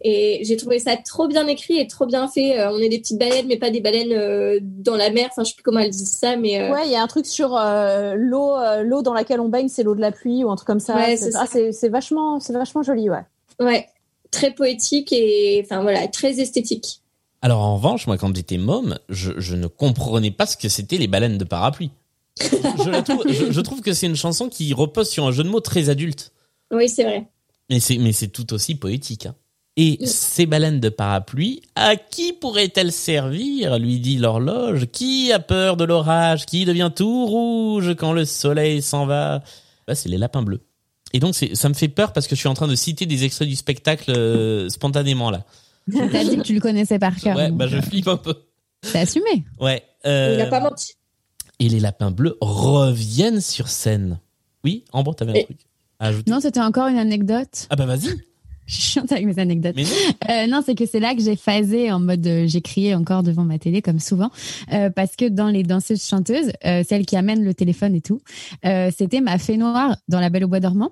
Et j'ai trouvé ça trop bien écrit et trop bien fait. Euh, on est des petites baleines, mais pas des baleines euh, dans la mer. Enfin, je sais plus comment elles disent ça, mais euh, Ouais, il y a un truc sur euh, l'eau, euh, l'eau dans laquelle on baigne, c'est l'eau de la pluie ou un truc comme ça. Ouais, c'est ah, c'est- c'est vachement, c'est vachement joli, ouais. ouais, très poétique et enfin voilà, très esthétique. Alors en revanche, moi quand j'étais môme, je, je ne comprenais pas ce que c'était les baleines de parapluie. je, la trouve, je, je trouve que c'est une chanson qui repose sur un jeu de mots très adulte. Oui, c'est vrai. Mais c'est mais c'est tout aussi poétique. Hein. Et ces baleines de parapluie, à qui pourraient-elles servir lui dit l'horloge. Qui a peur de l'orage Qui devient tout rouge quand le soleil s'en va? Bah, c'est les lapins bleus. Et donc c'est ça me fait peur parce que je suis en train de citer des extraits du spectacle euh, spontanément là. T'as dit que tu le connaissais par cœur. Ouais, donc, bah je euh, flippe un peu. C'est assumé. Ouais. euh, Il a pas menti. Et les lapins bleus reviennent sur scène. Oui, Ambre, t'avais un Et- truc à ajouter? Non, c'était encore une anecdote. Ah bah vas-y. Je suis chiante avec mes anecdotes. Mais non. Euh, non, c'est que c'est là que j'ai phasé en mode euh, j'ai crié encore devant ma télé comme souvent euh, parce que dans les danseuses chanteuses, euh, celle qui amène le téléphone et tout, euh, c'était ma fée noire dans La Belle au bois dormant.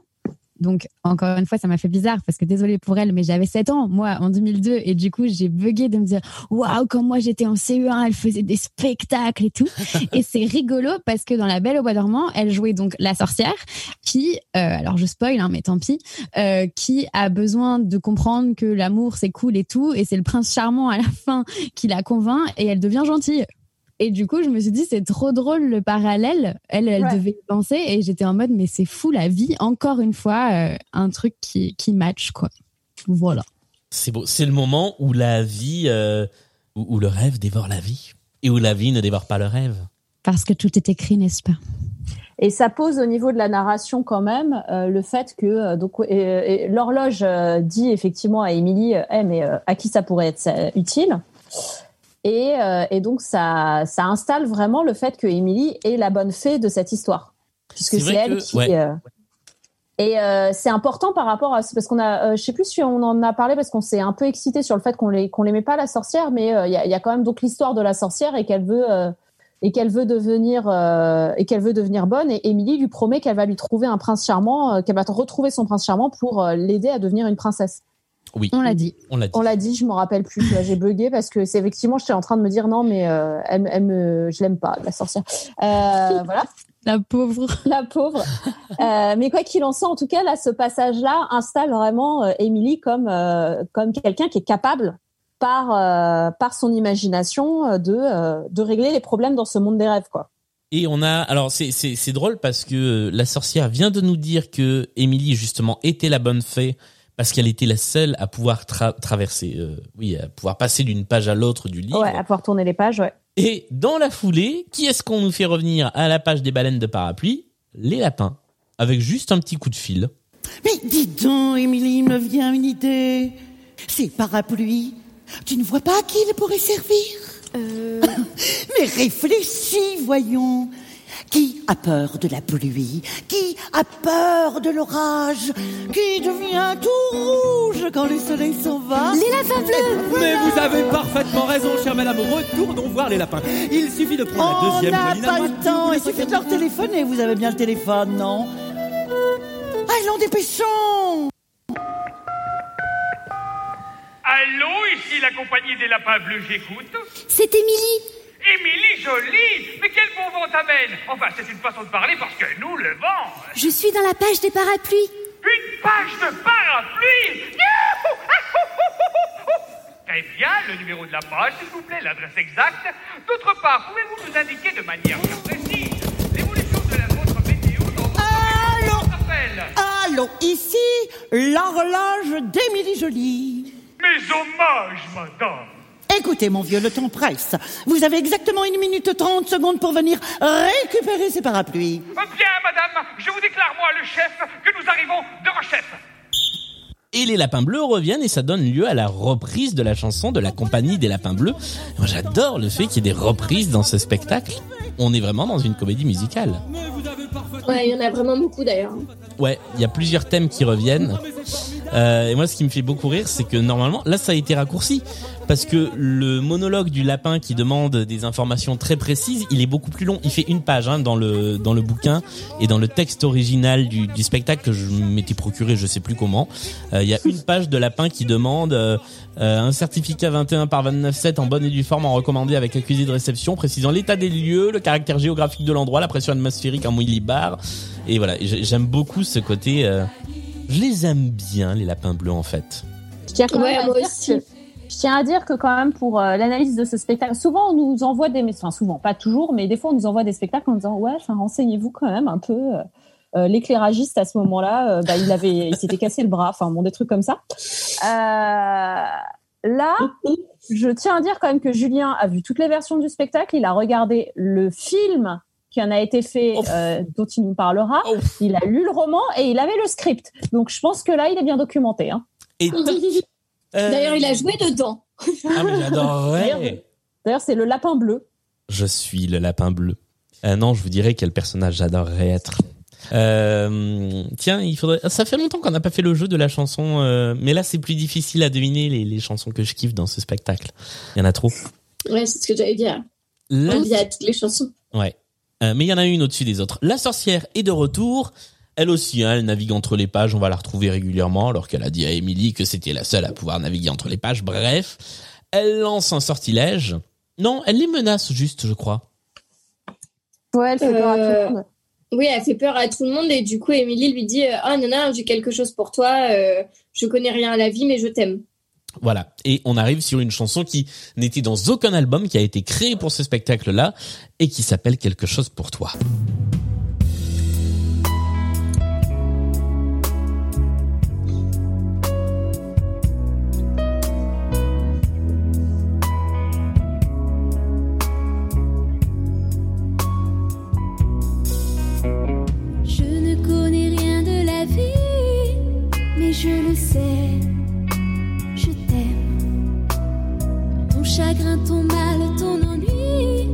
Donc encore une fois, ça m'a fait bizarre parce que désolée pour elle, mais j'avais 7 ans moi en 2002 et du coup j'ai bugué de me dire waouh quand moi j'étais en CE1, elle faisait des spectacles et tout. et c'est rigolo parce que dans La Belle au bois dormant, elle jouait donc la sorcière qui, euh, alors je spoil hein, mais tant pis, euh, qui a besoin de comprendre que l'amour c'est cool et tout, et c'est le prince charmant à la fin qui la convainc et elle devient gentille. Et du coup, je me suis dit, c'est trop drôle le parallèle. Elle, elle Ouais. devait y penser et j'étais en mode, mais c'est fou la vie. Encore une fois, euh, un truc qui, qui match, quoi. Voilà. C'est beau. C'est le moment où la vie, euh, où, où le rêve dévore la vie. Et où la vie ne dévore pas le rêve. Parce que tout est écrit, n'est-ce pas? Et ça pose au niveau de la narration quand même euh, le fait que euh, donc l'horloge euh, dit effectivement à Émilie, euh, Eh, mais euh, à qui ça pourrait être utile? Et, euh, et donc ça ça installe vraiment le fait que Émilie est la bonne fée de cette histoire puisque C'est elle que- qui ouais. euh, et euh, c'est important par rapport à parce qu'on a, euh, je sais plus si on en a parlé parce qu'on s'est un peu excité sur le fait qu'on les qu'on l'aimait pas la sorcière, mais euh, il y, a, il y a quand même donc l'histoire de la sorcière et qu'elle veut et qu'elle veut devenir et qu'elle veut devenir bonne. Et Émilie lui promet qu'elle va lui trouver un prince charmant, qu'elle va retrouver son prince charmant pour l'aider à devenir une princesse. Oui. On l'a dit. On l'a dit. On l'a dit, je m'en rappelle plus. J'ai bugué parce que c'est effectivement, j'étais en train de me dire non, mais euh, elle, elle me, je l'aime pas, la sorcière. Euh, voilà. La pauvre. La pauvre. Euh, mais quoi qu'il en soit, en tout cas, là, ce passage-là installe vraiment euh, Émilie comme euh, comme quelqu'un qui est capable par euh, par son imagination de euh, de régler les problèmes dans ce monde des rêves, quoi. Et on a, alors c'est c'est c'est drôle parce que la sorcière vient de nous dire que Émilie justement était la bonne fée parce qu'elle était la seule à pouvoir tra- traverser, euh, oui, à pouvoir passer d'une page à l'autre du livre. Ouais, à pouvoir tourner les pages, ouais. Et dans la foulée, qui est-ce qu'on nous fait revenir à la page des baleines de parapluie? Les lapins, avec juste un petit coup de fil. Mais dis donc, Émilie, me vient une idée. Ces parapluies, tu ne vois pas à qui ils pourraient servir? Mais réfléchis, voyons. Qui a peur de la pluie? Qui a peur de l'orage? Qui devient tout rouge quand le soleil s'en va? Les lapins bleus. Mais vous avez parfaitement raison, chère madame. Retournons voir les lapins. Il suffit de prendre la On deuxième n'a pas le temps, il suffit de leur téléphoner, vous avez bien le téléphone, non? Allons, dépêchons. Allô, ici la compagnie des lapins bleus, j'écoute. C'est Émilie Émilie Jolie Mais quel bon vent t'amène. Enfin, c'est une façon de parler parce que nous, le vent... Je suis dans la page des parapluies. Une page de parapluie Youhou! Très bien, le numéro de la page, s'il vous plaît, l'adresse exacte. D'autre part, pouvez-vous nous indiquer de manière plus précise l'évolution de la votre météo dans votre Allô? appel Allô, ici l'horloge d'Émilie Jolie. Mes hommages, madame Écoutez, mon vieux, le temps presse. Vous avez exactement une minute trente secondes pour venir récupérer ces parapluies. Bien, madame, je vous déclare, moi, le chef, que nous arrivons devant chef. Et les lapins bleus reviennent et ça donne lieu à la reprise de la chanson de la compagnie des lapins bleus. Moi, j'adore le fait qu'il y ait des reprises dans ce spectacle. On est vraiment dans une comédie musicale. Ouais, il y en a vraiment beaucoup d'ailleurs. Ouais, il y a plusieurs thèmes qui reviennent. Euh, et moi, ce qui me fait beaucoup rire, c'est que normalement, là, ça a été raccourci. Parce que le monologue du lapin qui demande des informations très précises, il est beaucoup plus long. Il fait une page hein, dans le dans le bouquin et dans le texte original du, du spectacle que je m'étais procuré, je sais plus comment. Euh, Il y a une page de lapin qui demande euh, euh, un certificat 21 par 29,7 en bonne et due forme en recommandé avec accusé de réception, précisant l'état des lieux, le caractère géographique de l'endroit, la pression atmosphérique en millibar. Et voilà, j'ai- j'aime beaucoup ce côté. euh, je les aime bien les lapins bleus en fait. Je tiens quand Ouais, même à moi dire aussi. que- je tiens à dire que quand même pour euh, l'analyse de ce spectacle, souvent on nous envoie des, enfin souvent, pas toujours, mais des fois on nous envoie des spectacles en disant ouais, enfin renseignez-vous quand même un peu. euh, euh, L'éclairagiste à ce moment-là, euh, bah, il avait, il s'était cassé le bras, enfin bon des trucs comme ça. Euh, là, je tiens à dire quand même que Julien a vu toutes les versions du spectacle, il a regardé le film qui en a été fait, euh, dont il nous parlera, il a lu le roman et il avait le script. Donc je pense que là, il est bien documenté. Hein. Et D'ailleurs, il a joué dedans. Ah, mais j'adorerais. D'ailleurs, c'est le lapin bleu. Je suis le lapin bleu. Euh, non, je vous dirais quel personnage j'adorerais être. Euh, tiens, il faudrait. Ça fait longtemps qu'on n'a pas fait le jeu de la chanson, euh, mais là c'est plus difficile à deviner les, les chansons que je kiffe dans ce spectacle. Il y en a trop. Ouais, c'est ce que j'allais dire. Là- On dit à toutes les chansons. Ouais. Euh, mais il y en a une au-dessus des autres. La sorcière est de retour. Elle aussi, hein, elle navigue entre les pages. On va la retrouver régulièrement, alors qu'elle a dit à Emily que c'était la seule à pouvoir naviguer entre les pages. Bref, elle lance un sortilège. Non, elle les menace juste, je crois. Ouais, elle fait peur à tout le Euh, monde. Oui, elle fait peur à tout le monde et du coup, Émilie lui dit Ah, non, non, j'ai quelque chose pour toi. euh, je connais rien à la vie, mais je t'aime. Voilà. Et on arrive sur une chanson qui n'était dans aucun album, qui a été créée pour ce spectacle-là, et qui s'appelle Quelque chose pour toi. Je ne connais rien de la vie, mais je le sais. Chagrin, ton mal, ton ennui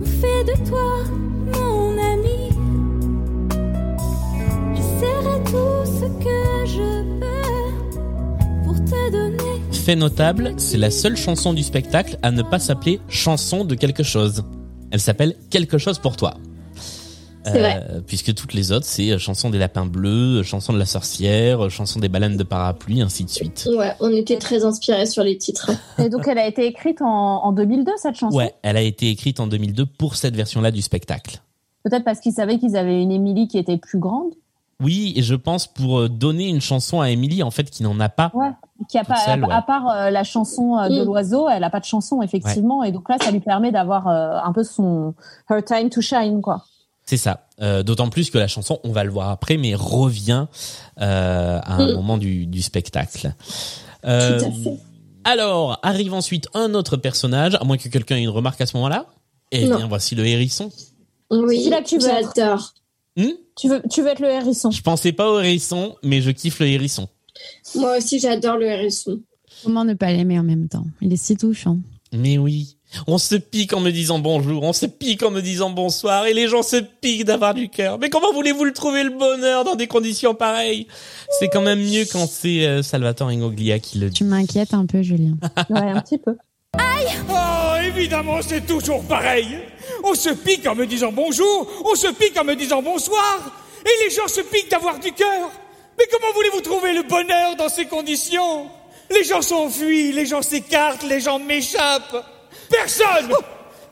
ont fait de toi mon ami. Je serai tout ce que je peux pour te donner. Fait notable, c'est la seule chanson du spectacle à ne pas s'appeler chanson de quelque chose. Elle s'appelle Quelque chose pour toi. Euh. Puisque toutes les autres, c'est euh, chanson des lapins bleus, euh, chanson de la sorcière, chanson des baleines de parapluie, ainsi de suite. Ouais, on était très inspirés sur les titres. Et donc, elle a été écrite en, en 2002, cette chanson? Ouais, elle a été écrite en 2002 pour cette version-là du spectacle. Peut-être parce qu'ils savaient qu'ils avaient une Émilie qui était plus grande? Oui, et je pense pour donner une chanson à Emily, en fait, qui n'en a pas. Ouais. Qui a pas, seule, à, ouais. à part euh, la chanson euh, de Mm. l'oiseau, elle a pas de chanson, effectivement. Et donc là, ça lui permet d'avoir euh, un peu son her time to shine, quoi. C'est ça. Euh, D'autant plus que la chanson, on va le voir après, mais revient euh, à un Mm. moment du, du spectacle. Euh, Tout à fait. alors, arrive ensuite un autre personnage, à moins que quelqu'un ait une remarque à ce moment-là. Eh Non. bien, voici le hérisson. Oui, C'est là que tu veux être. Hmm Tu veux, tu veux être le hérisson. je pensais pas au hérisson, mais je kiffe le hérisson. Moi aussi, j'adore le hérisson. Comment ne pas l'aimer en même temps? Il est si touchant. Mais oui. On se pique en me disant bonjour, on se pique en me disant bonsoir, et les gens se piquent d'avoir du cœur. Mais comment voulez-vous le trouver le bonheur dans des conditions pareilles? C'est quand même mieux quand c'est euh, Salvatore Ingoglia qui le dit. Tu m'inquiètes un peu, Julien. Ouais, un petit peu. Oh, évidemment, c'est toujours pareil. On se pique en me disant bonjour, on se pique en me disant bonsoir, et les gens se piquent d'avoir du cœur. Mais comment voulez-vous trouver le bonheur dans ces conditions? Les gens s'enfuient, les gens s'écartent, les gens m'échappent. Personne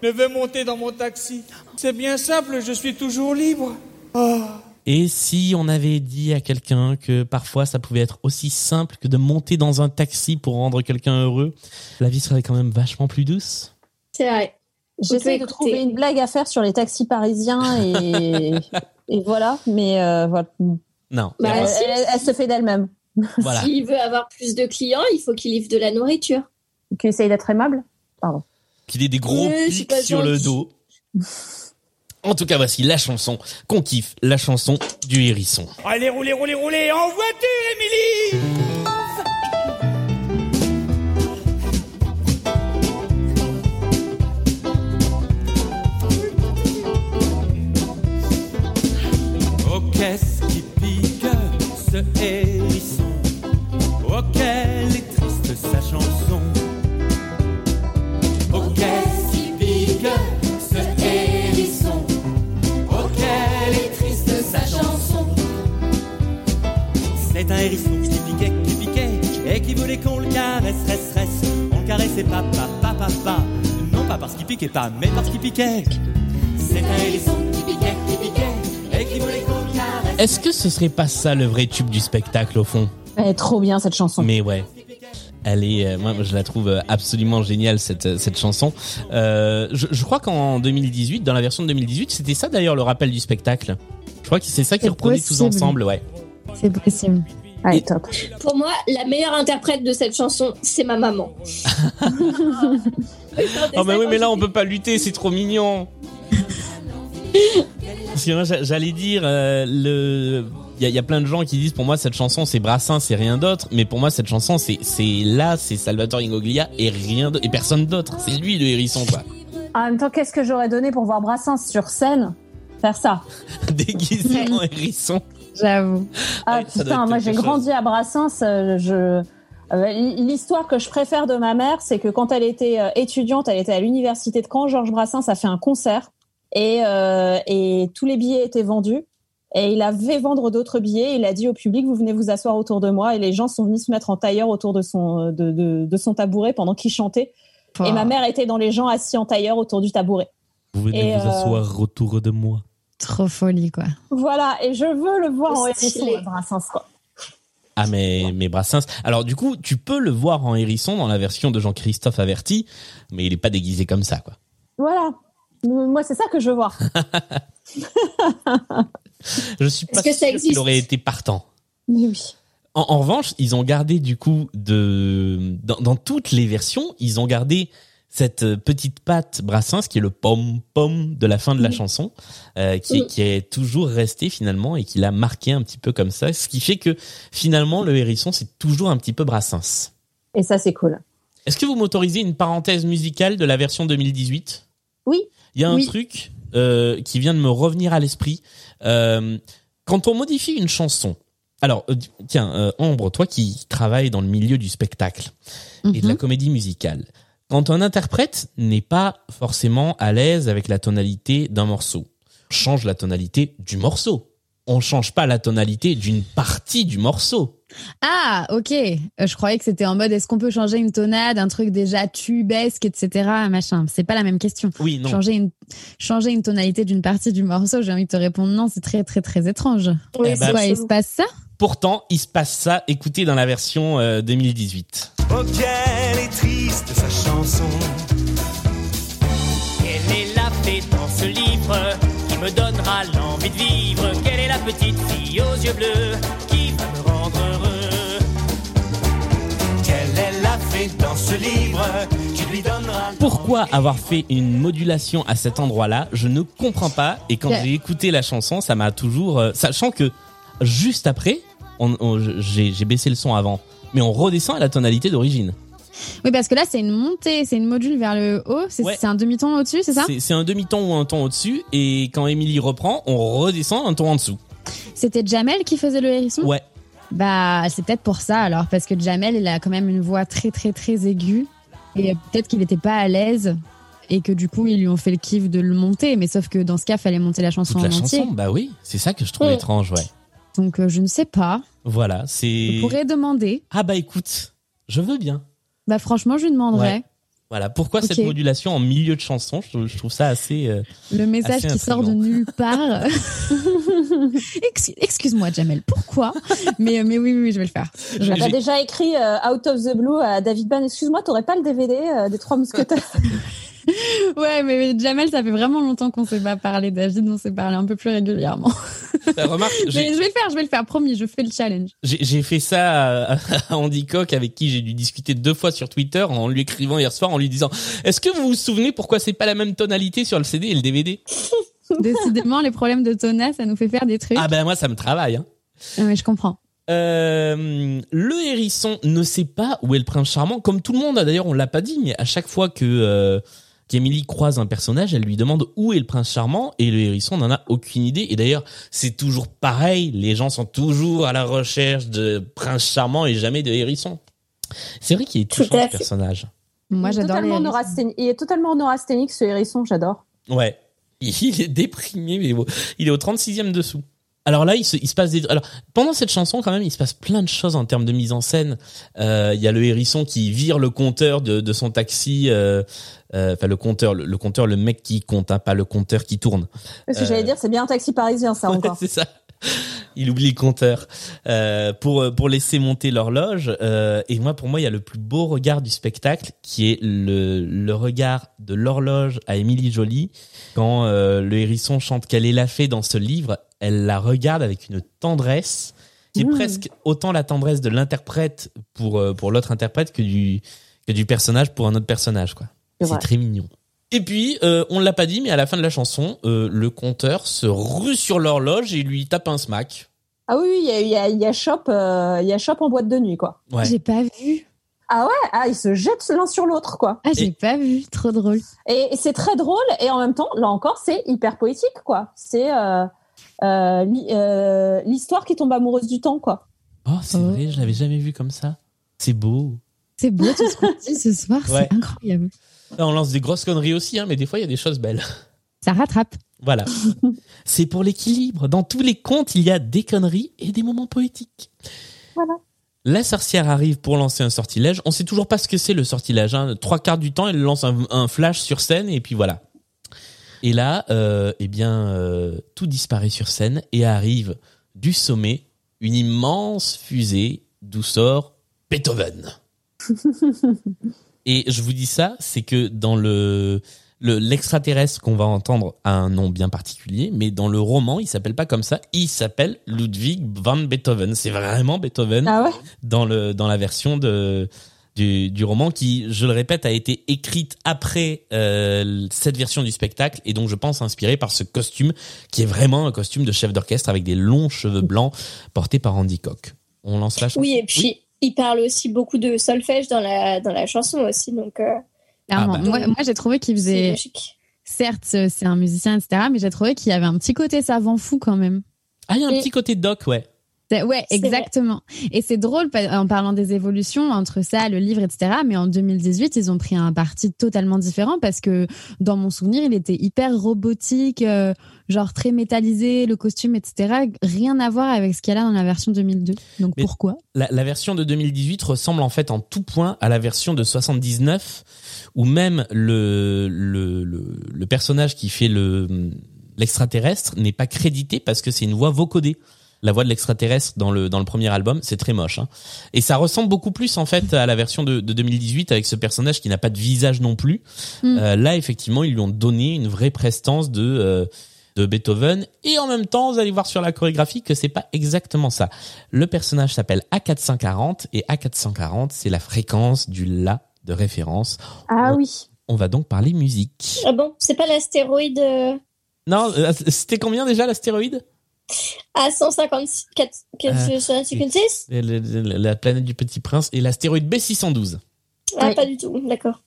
ne veut monter dans mon taxi. C'est bien simple, je suis toujours libre. Oh. Et si on avait dit à quelqu'un que parfois ça pouvait être aussi simple que de monter dans un taxi pour rendre quelqu'un heureux, la vie serait quand même vachement plus douce. C'est vrai. J'essaie de trouver une blague à faire sur les taxis parisiens et, et voilà, mais euh, voilà. Non. Bah, elle, si. elle- elle se fait d'elle-même. Voilà. S'il veut avoir plus de clients, il faut qu'il livre de la nourriture. Tu essayes d'être aimable Pardon. Qu'il ait des gros Oui, pics sur le dos. En tout cas, voici la chanson qu'on kiffe, la chanson du hérisson. Allez, roulez, roulez, roulez en voiture, Émilie qui qui Et qui qu'on Est-ce que ce serait pas ça le vrai tube du spectacle au fond? Elle est trop bien cette chanson. Mais ouais. Elle est, euh, moi, je la trouve euh, absolument géniale cette euh, cette chanson. Euh, je, je crois qu'en 2018, dans la version de 2018, c'était ça d'ailleurs le rappel du spectacle. Je crois que c'est ça qui reproduit tous ensemble, ouais. C'est possible. Allez, top. Pour moi, la meilleure interprète de cette chanson, c'est ma maman. Oh bah oui, mais là on peut pas lutter, c'est trop mignon. Parce que moi j'a- j'allais dire euh, le il y a, il y a plein de gens qui disent pour moi cette chanson c'est Brassin, c'est rien d'autre, mais pour moi cette chanson c'est c'est là, c'est Salvatore Ingoglia et rien d'autre et personne d'autre. C'est lui le hérisson quoi. En même temps, qu'est-ce que j'aurais donné pour voir Brassens sur scène? Faire ça Déguisé en hérisson. J'avoue. Ah Ouais, putain, moi j'ai chose. grandi à Brassens. euh, je euh, L'histoire que je préfère de ma mère, c'est que quand elle était euh, étudiante, elle était à l'université de Caen. Georges Brassens a fait un concert et, euh, et tous les billets étaient vendus. Et il avait vendre d'autres billets. Il a dit au public, vous venez vous asseoir autour de moi. Et les gens sont venus se mettre en tailleur autour de son, de, de, de son tabouret pendant qu'il chantait. Et ma mère était dans les gens assis en tailleur autour du tabouret. Vous venez Et, vous euh, asseoir autour de moi. Trop folie, quoi. Voilà. Et je veux le voir en hérisson, Brassens, quoi. Ah mais mais Brassens. Alors du coup, tu peux le voir en hérisson dans la version de Jean-Christophe Averti, mais il est pas déguisé comme ça quoi. Voilà. Moi, c'est ça que je veux voir. Je suis pas Est-ce que ça sûr qu'il aurait été partant. Mais oui. En, en revanche, ils ont gardé du coup de dans, dans toutes les versions, ils ont gardé cette euh, petite patte Brassens qui est le pom pom de la fin de la chanson, euh, qui, est, qui est toujours resté finalement et qui l'a marqué un petit peu comme ça, ce qui fait que finalement le hérisson c'est toujours un petit peu Brassens. Et ça, c'est cool. Est-ce que vous m'autorisez une parenthèse musicale de la version 2018 Oui. Il y a un Oui. truc euh, qui vient de me revenir à l'esprit. Euh, quand on modifie une chanson, alors tiens, euh, Ambre, toi qui travailles dans le milieu du spectacle et de la Mhm. comédie musicale, quand un interprète n'est pas forcément à l'aise avec la tonalité d'un morceau, change la tonalité du morceau. On change pas la tonalité d'une partie du morceau. Ah, ok. Euh, je croyais que c'était en mode est-ce qu'on peut changer une tonade, un truc déjà tubesque, etc. Machin. C'est pas la même question. Oui, non. Changer une, changer une tonalité d'une partie du morceau, j'ai envie de te répondre non, c'est très, très, très étrange. Oui, Eh ben, Quoi, il se passe ça Pourtant, il se passe ça. Écoutez dans la version euh, 2018. Oh, quelle est triste sa chanson. Quelle est la fée dans ce livre qui me donnera l'envie de vivre? Quelle est la petite fille aux yeux bleus qui va me rendre heureux? Quelle est la fée dans ce livre qui lui donnera Pourquoi avoir fait une modulation à cet endroit-là? Je ne comprends pas. Et quand Yeah. j'ai écouté la chanson, ça m'a toujours... euh, sachant que juste après, on, on- j'ai baissé le son avant, mais on redescend à la tonalité d'origine. Oui, parce que là, c'est une montée, c'est une module vers le haut. C'est Ouais. un demi-ton au-dessus, c'est ça? C'est un demi-ton ou un ton au-dessus, et quand Émilie reprend, on redescend un ton en dessous. C'était Jamel qui faisait le hérisson? Ouais. Bah, c'est peut-être pour ça alors, parce que Jamel, il a quand même une voix très, très, très aiguë. Et euh, peut-être qu'il n'était pas à l'aise. Et que du coup, ils lui ont fait le kiff de le monter. Mais sauf que dans ce cas, fallait monter la chanson Toute la en entier. chanson, bah oui, c'est ça que je trouve étrange, ouais. Donc, euh, je ne sais pas. Voilà, Je c'est... pourrais demander. Ah bah écoute, je veux bien. Bah, franchement, je lui demanderai. Ouais. Voilà, pourquoi cette modulation en milieu de chanson? Je, trouve- je trouve ça assez... euh, Le message Assez qui sort de nulle part. Ex- Excuse-moi, Jamel, pourquoi? Mais, mais oui, oui, oui, je vais le faire. Je vais le T'as faire. déjà écrit euh, Out of the Blue à David Ban. Excuse-moi, t'aurais pas le DVD euh, des Trois Mousquetaires? Ouais, mais Jamel, ça fait vraiment longtemps qu'on s'est pas parlé. David, on s'est parlé un peu plus régulièrement. Bah, remarque, Mais je vais le faire, je vais le faire, promis, je fais le challenge. J'ai j'ai fait ça à, à Andy Koch avec qui j'ai dû discuter deux fois sur Twitter en lui écrivant hier soir en lui disant Est-ce que vous vous souvenez pourquoi c'est pas la même tonalité sur le CD et le DVD Décidément, les problèmes de Tona, ça nous fait faire des trucs. Ah ben moi ça me travaille. Hein. Ah, mais je comprends. Euh, le hérisson ne sait pas où est le prince charmant. Comme tout le monde, d'ailleurs on l'a pas dit, mais à chaque fois que euh, qu'Emily croise un personnage, elle lui demande où est le prince charmant et le hérisson n'en a aucune idée. Et d'ailleurs c'est toujours pareil, les gens sont toujours à la recherche de prince charmant et jamais de hérisson. C'est vrai qu'il est touchant ce personnage. Moi, Il est j'adore. Il est totalement neurasthénique, ce hérisson, j'adore. Ouais. Il est déprimé, mais bon, il est au 36e dessous. Alors là, il se, il se passe des... Alors, pendant cette chanson, quand même, il se passe plein de choses en termes de mise en scène. Euh, Il y a le hérisson qui vire le compteur de, de son taxi. euh, euh, Enfin, le compteur, le, le compteur, le mec qui compte, hein, pas le compteur qui tourne. Parce que Euh, j'allais dire, c'est bien un taxi parisien, ça Ouais, encore. c'est ça. il oublie le compteur euh, pour pour laisser monter l'horloge. Euh, et moi, pour moi, il y a le plus beau regard du spectacle, qui est le le regard de l'horloge à Émilie Jolie quand euh, le hérisson chante qu'elle est la fée dans ce livre. Elle la regarde avec une tendresse qui est Mmh. presque autant la tendresse de l'interprète pour euh, pour l'autre interprète que du que du personnage pour un autre personnage quoi. C'est très mignon. Et puis, euh, on l'a pas dit, mais à la fin de la chanson, euh, le compteur se rue sur l'horloge et lui tape un smack. Ah oui, oui, il y a, y a, y a shop, euh, il y a shop en boîte de nuit, quoi. Ouais. J'ai pas vu. Ah ouais, ah, ils se jettent l'un sur l'autre, quoi. Ah, j'ai Et- pas vu. Trop drôle. Et c'est très drôle, et en même temps, là encore, c'est hyper poétique, quoi. C'est euh, euh, euh, l'histoire qui tombe amoureuse du temps, quoi. Oh, c'est Oh. vrai, je l'avais jamais vu comme ça. C'est beau. C'est beau tout ce qu'on dit ce soir. Ouais. C'est incroyable. Là, on lance des grosses conneries aussi, hein, mais des fois, il y a des choses belles. Ça rattrape. Voilà. c'est pour l'équilibre. Dans tous les contes, il y a des conneries et des moments poétiques. Voilà. La sorcière arrive pour lancer un sortilège. On sait toujours pas ce que c'est le sortilège. Hein. Trois quarts du temps, elle lance un, un flash sur scène et puis voilà. Et là, euh, eh bien, euh, tout disparaît sur scène et arrive du sommet une immense fusée d'où sort Beethoven. Et je vous dis ça, c'est que dans le le- l'extraterrestre qu'on va entendre a un nom bien particulier, mais dans le roman, il s'appelle pas comme ça. Il s'appelle Ludwig van Beethoven. C'est vraiment Beethoven Ah ouais? dans le dans la version de du, du roman qui, je le répète, a été écrite après euh, cette version du spectacle et donc je pense inspiré par ce costume qui est vraiment un costume de chef d'orchestre avec des longs cheveux blancs portés par Andy Koch. On lance la chanson. Oui, et puis il parle aussi beaucoup de solfège dans la, dans la chanson aussi, donc euh. Ah bah. Moi, moi j'ai trouvé qu'il faisait. Certes, c'est un musicien, etc. Mais j'ai trouvé qu'il y avait un petit côté savant fou quand même. Ah, il y a un Et- petit côté doc, ouais. Ouais, exactement. Et c'est drôle en parlant des évolutions entre ça, le livre, etc. Mais en 2018, ils ont pris un parti totalement différent parce que dans mon souvenir, il était hyper robotique, euh, genre très métallisé, le costume, etc. Rien à voir avec ce qu'il y a là dans la version 2002. Donc Mais- pourquoi? La, la version de 2018 ressemble en fait en tout point à la version de 79, où même le, le, le, le personnage qui fait le l'extraterrestre n'est pas crédité parce que c'est une voix vocodée. La voix de l'extraterrestre dans le dans le premier album, c'est très moche. Hein. Et ça ressemble beaucoup plus en fait à la version de, de 2018 avec ce personnage qui n'a pas de visage non plus. Mm. Euh, là, effectivement, ils lui ont donné une vraie prestance de euh, de Beethoven et en même temps, vous allez voir sur la chorégraphie que c'est pas exactement ça. Le personnage s'appelle A440 et A440, c'est la fréquence du La de référence. Ah On- oui. On va donc parler musique. Ah bon, c'est pas l'astéroïde euh, Non, c'était combien déjà l'astéroïde? À 154 Euh, 156 Le- le- le- La planète du Petit Prince et l'astéroïde B612. Ah, Oui. pas du tout, d'accord.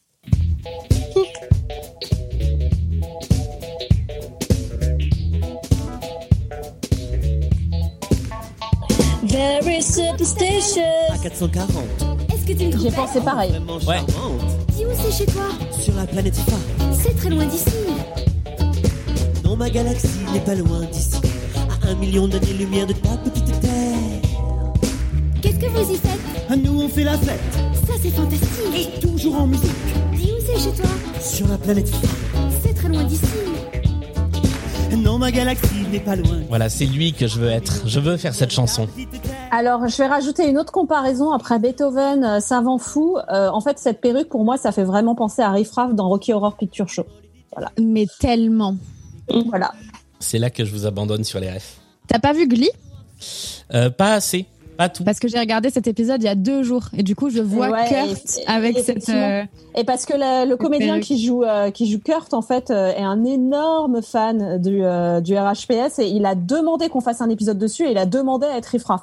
Very superstitious. À 440. Est-ce que tu me J'ai pensé pareil. Ouais. Dis où c'est chez toi Sur la planète Fa. C'est très loin d'ici. Non, ma galaxie n'est pas loin d'ici. Un million d'années-lumière de ta petite terre. Qu'est-ce que vous y faites? À nous, on fait la fête. Ça, c'est fantastique. Et toujours en musique. Dis où c'est chez toi? Sur la planète. C'est très loin d'ici. Non, ma galaxie n'est pas loin. Voilà, c'est lui que je veux être. Je veux faire cette chanson. Alors, je vais rajouter une autre comparaison après Beethoven, euh, savant fou. Euh, en fait, cette perruque, pour moi, ça fait vraiment penser à Riff Raff dans Rocky Horror Picture Show. Mais tellement. Voilà. C'est là que je vous abandonne sur les refs. T'as pas vu Glee? Euh, pas assez, pas tout. Parce que j'ai regardé cet épisode il y a deux jours et du coup je vois Ouais, Kurt et- avec cette. euh, Et parce que le, le comédien perruque. qui joue euh, qui joue Kurt en fait euh, est un énorme fan du euh, du RHPS et il a demandé qu'on fasse un épisode dessus et il a demandé à être Riff Raff.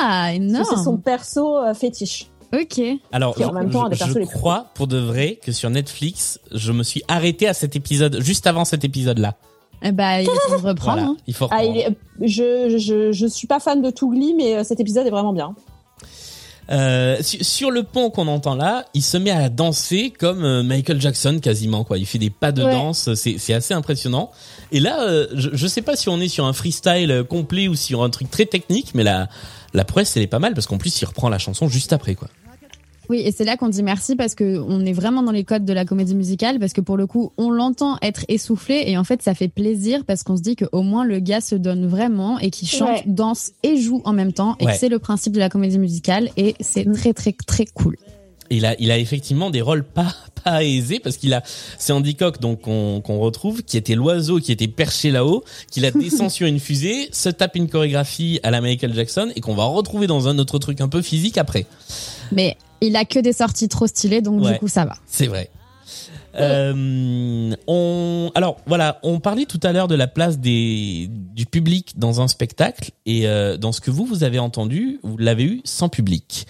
Ah énorme. C'est son perso euh, fétiche. Ok. Alors, Qui, en je, même temps, je- je crois pour de vrai que sur Netflix, je me suis arrêté à cet épisode, juste avant cet épisode-là. Eh bah il faut le reprendre. Voilà, hein. il faut Ah, reprendre. il est- je, je je suis pas fan de tout Glee mais euh, cet épisode est vraiment bien. Euh, su- sur le pont qu'on entend là, il se met à danser comme euh, Michael Jackson quasiment quoi. Il fait des pas de Ouais. danse, c'est c'est assez impressionnant. Et là, euh, je, je sais pas si on est sur un freestyle euh, complet ou sur un truc très technique, mais la la prouesse elle est pas mal parce qu'en plus il reprend la chanson juste après quoi. Oui, et c'est là qu'on dit merci parce que on est vraiment dans les codes de la comédie musicale parce que pour le coup, on l'entend être essoufflé et en fait, ça fait plaisir parce qu'on se dit qu'au moins le gars se donne vraiment et qu'il chante, Ouais. danse et joue en même temps et Ouais. c'est le principe de la comédie musicale et c'est très très très cool. Il a, il a effectivement des rôles pas, pas aisés parce qu'il a, c'est Andy Cock donc qu'on qu'on retrouve, qui était l'oiseau qui était perché là-haut, qui la descend sur une fusée, se tape une chorégraphie à la Michael Jackson et qu'on va retrouver dans un autre truc un peu physique après. Mais il a que des sorties trop stylées donc Ouais. du coup ça va. C'est vrai. Euh, on, alors voilà, on parlait tout à l'heure de la place des, du public dans un spectacle et euh, dans ce que vous vous avez entendu, vous l'avez eu sans public.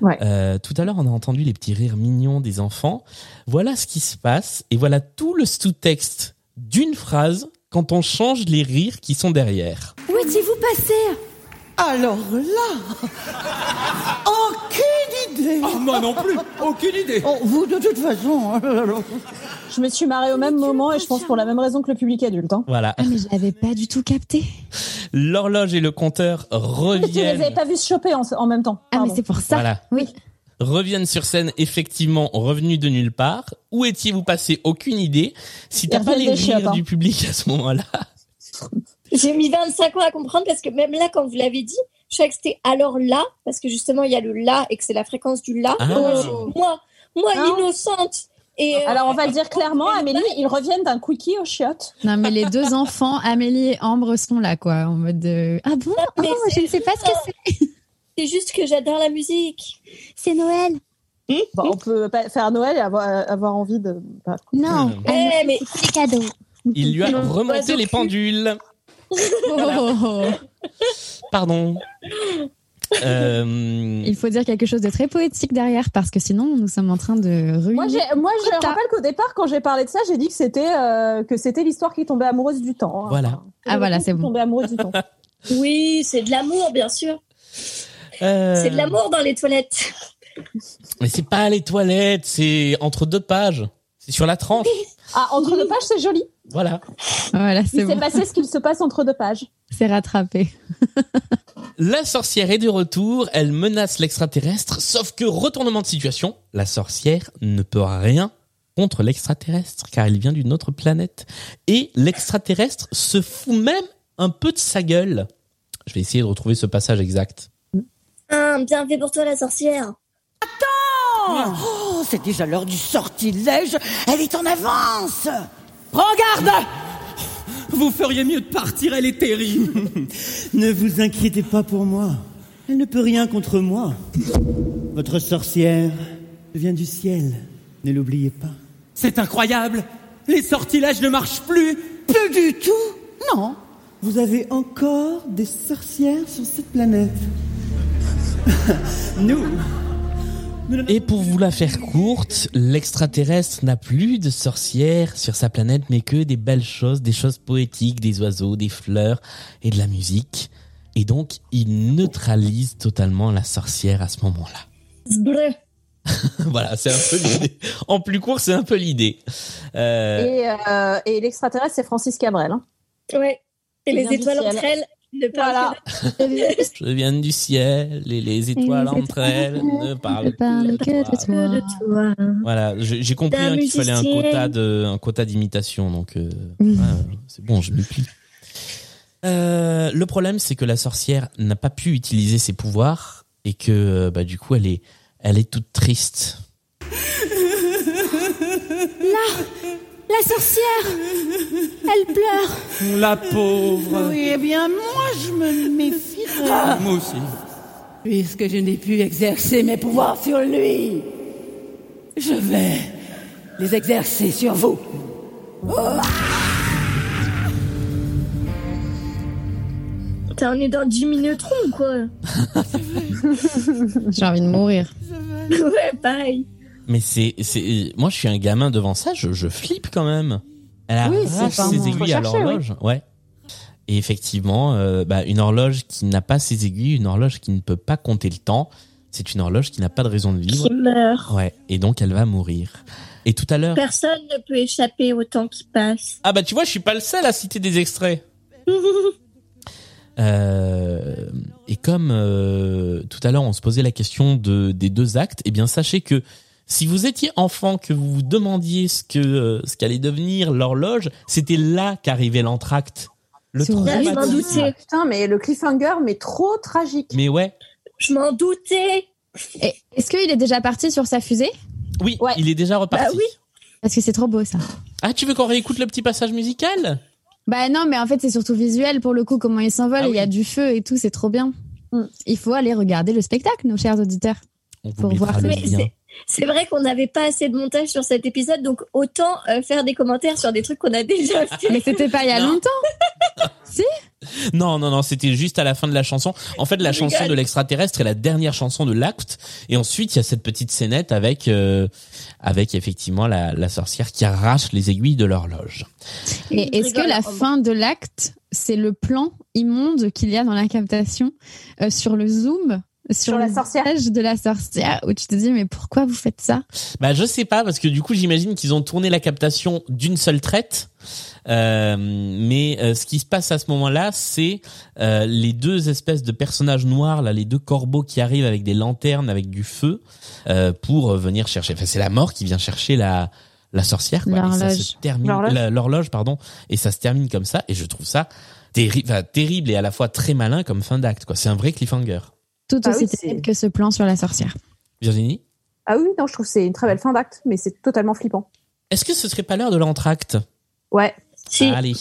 Ouais. Euh, tout à l'heure, on a entendu les petits rires mignons des enfants. Voilà ce qui se passe et voilà tout le sous-texte d'une phrase quand on change les rires qui sont derrière. Où étiez-vous passé? Alors là, aucune idée. Oh, moi non plus, aucune idée. Oh, vous, de toute façon. Je me suis marrée au même moment et je pense pour la même raison que le public adulte. Hein. Voilà, Ah mais je l'avais pas du tout capté. l'horloge et le compteur Tu les reviennent. avais pas vu se choper en, en même temps. Ah mais c'est pour ça. Voilà. Oui. reviennent sur scène effectivement revenus de nulle part. Où étiez-vous passé Aucune idée. Si t'as pas les rires hein. du public à ce moment-là, J'ai mis 25 ans à comprendre parce que même là, quand vous l'avez dit, je savais que c'était alors là, parce que justement, il y a le là et que c'est la fréquence du là. Ah. Donc, moi, moi, Non. innocente. Et, euh, Alors on va le dire clairement, Amélie, ils reviennent d'un quickie au chiottes. Non mais les deux enfants, Amélie et Ambre sont là quoi, en mode de... ah bon, Mais Oh, je ne sais pas ce que c'est. c'est juste que j'adore la musique. C'est Noël. Bon, on peut pas faire Noël et avoir, avoir envie de. bah, Non. Eh, mais C'est cadeau. il lui a remonté les pendules. Oh. Pardon. Euh, Il faut dire quelque chose de très poétique derrière parce que sinon nous sommes en train de ruiner. Moi, moi, je rappelle qu'au départ, quand j'ai parlé de ça, j'ai dit que c'était euh, que c'était l'histoire qui tombait amoureuse du temps. hein. Voilà. Ah, voilà, c'est bon. Tombait amoureuse du temps. oui, c'est de l'amour, bien sûr. euh, C'est de l'amour dans les toilettes. Mais c'est pas les toilettes, c'est entre deux pages. C'est sur la tranche. Ah, entre deux pages, c'est joli. Voilà. Voilà, Il c'est s'est bon. passé ce qu'il se passe entre deux pages. C'est rattrapé. La sorcière est de retour, elle menace l'extraterrestre, sauf que retournement de situation, la sorcière ne peut rien contre l'extraterrestre, car il vient d'une autre planète. Et l'extraterrestre se fout même un peu de sa gueule. Je vais essayer de retrouver ce passage exact. Ah, bien fait pour toi, la sorcière. Oh, c'est déjà l'heure du sortilège. Elle est en avance. Prends garde Vous feriez mieux de partir, elle est terrible. Ne vous inquiétez pas pour moi. Elle ne peut rien contre moi. Votre sorcière vient du ciel. Ne l'oubliez pas. C'est incroyable Les sortilèges ne marchent plus Plus du tout. Non. Vous avez encore des sorcières sur cette planète. Nous. Et pour vous la faire courte, l'extraterrestre n'a plus de sorcière sur sa planète, mais que des belles choses, des choses poétiques, des oiseaux, des fleurs et de la musique. Et donc, il neutralise totalement la sorcière à ce moment-là. Voilà, c'est un peu l'idée. En plus court, c'est un peu l'idée. Euh, Et, euh, et l'extraterrestre, c'est Francis Cabrel. hein. Ouais. Et les étoiles entre elles ne parlent Voilà. je viens du ciel et les étoiles les entre elles ne parlent parle que que de de toi. que. Voilà, j'ai compris hein, qu'il fallait un quota de un quota d'imitation, donc euh, ouais, c'est bon, je m'y plie. Euh, le problème, c'est que la sorcière n'a pas pu utiliser ses pouvoirs et que euh, bah, du coup, elle est, elle est toute triste. La sorcière Elle pleure La pauvre Oui, eh bien, moi, je me méfierais. Moi aussi. Puisque je n'ai pu exercer mes pouvoirs sur lui, je vais les exercer sur vous. Putain, on est dans Jimmy Neutron, quoi? J'ai envie de mourir. ouais, pareil. Mais c'est, c'est, moi, je suis un gamin devant ça, je, je flippe quand même. Elle Oui, arrache pas ses aiguilles à l'horloge, ouais. Et effectivement, euh, bah, une horloge qui n'a pas ses aiguilles, une horloge qui ne peut pas compter le temps, c'est une horloge qui n'a pas de raison de vivre. Qui meurt. Ouais, et donc elle va mourir. Et tout à l'heure. Personne ne peut échapper au temps qui passe. Ah bah tu vois, je suis pas le seul à citer des extraits. Euh, et comme euh, tout à l'heure on se posait la question de des deux actes, eh bien sachez que si vous étiez enfant, que vous vous demandiez ce que euh, ce qu'allait devenir l'horloge, c'était là qu'arrivait l'entracte. Le. Je m'en doutais. Putain, mais le cliffhanger, mais trop tragique. Mais ouais, Je m'en doutais. Est-ce qu'il est déjà parti sur sa fusée? Oui, il est déjà reparti. Bah oui. Parce que c'est trop beau ça. Ah, tu veux qu'on réécoute le petit passage musical? Bah non, mais en fait c'est surtout visuel pour le coup, comment il s'envole, Ah il y a du feu et tout, c'est trop bien. Mm. Il faut aller regarder le spectacle, nos chers auditeurs. On Pour voir le Mais lien. C'est- vrai qu'on n'avait pas assez de montage sur cet épisode, donc autant euh, faire des commentaires sur des trucs qu'on a déjà fait. Mais c'était pas il y a Non. longtemps. si Non, non, non, c'était juste à la fin de la chanson. En fait, la chanson de l'extraterrestre est la dernière chanson de l'acte. Et ensuite, il y a cette petite scénette avec, euh, avec effectivement la, la sorcière qui arrache les aiguilles de l'horloge. Et est-ce que la fin de l'acte, c'est le plan immonde qu'il y a dans la captation euh, sur le zoom sur, Sur la le sorcière. de la sorcière où tu te dis mais pourquoi vous faites ça? Bah, je sais pas, parce que du coup, j'imagine qu'ils ont tourné la captation d'une seule traite. Euh, mais euh, ce qui se passe à ce moment-là, c'est euh, les deux espèces de personnages noirs, là, les deux corbeaux qui arrivent avec des lanternes, avec du feu, euh, pour euh, venir chercher. Enfin, c'est la mort qui vient chercher la la sorcière. Quoi. Et ça L'horloge. se termine, L'horloge. pardon. Et ça se termine comme ça. Et je trouve ça terrible, enfin, terrible et à la fois très malin comme fin d'acte. Quoi, c'est un vrai cliffhanger. Tout Ah aussi oui, terrible que ce plan sur la sorcière. Virginie, Ah oui, non, je trouve que c'est une très belle fin d'acte, mais c'est totalement flippant. est-ce que ce serait pas l'heure de l'entracte? Ouais, Si. Allez.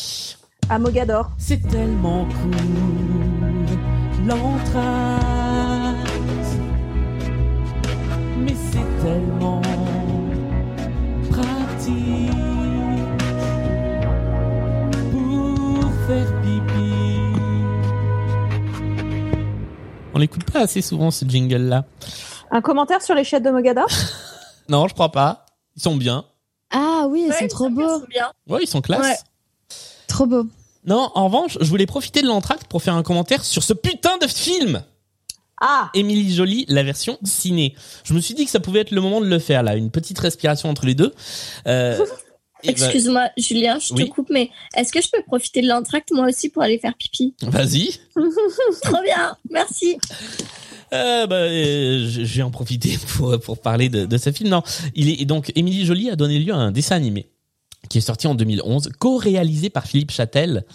à Mogador. C'est tellement cool, l'entracte. Mais c'est tellement On l'écoute pas assez souvent ce jingle-là. Un commentaire sur les chiottes de Mogador? Non, je crois pas. Ils sont bien. Ah oui, ils Ouais, sont trop beaux, sorcières sont bien. Ouais, ils sont classe. Ouais. trop beaux. Non, en revanche, je voulais profiter de l'entracte pour faire un commentaire sur ce putain de film. Ah Émilie Jolie, la version ciné. Je me suis dit que ça pouvait être le moment de le faire là, une petite respiration entre les deux. Euh, Excuse-moi, Julien, je Oui. te coupe, mais est-ce que je peux profiter de l'entracte moi aussi pour aller faire pipi Vas-y. Trop bien, merci. Euh, bah, euh, je vais en profiter pour pour parler de, de ce film. Non, il est donc Émilie Jolie a donné lieu à un dessin animé qui est sorti en 2011, co-réalisé par Philippe Châtel.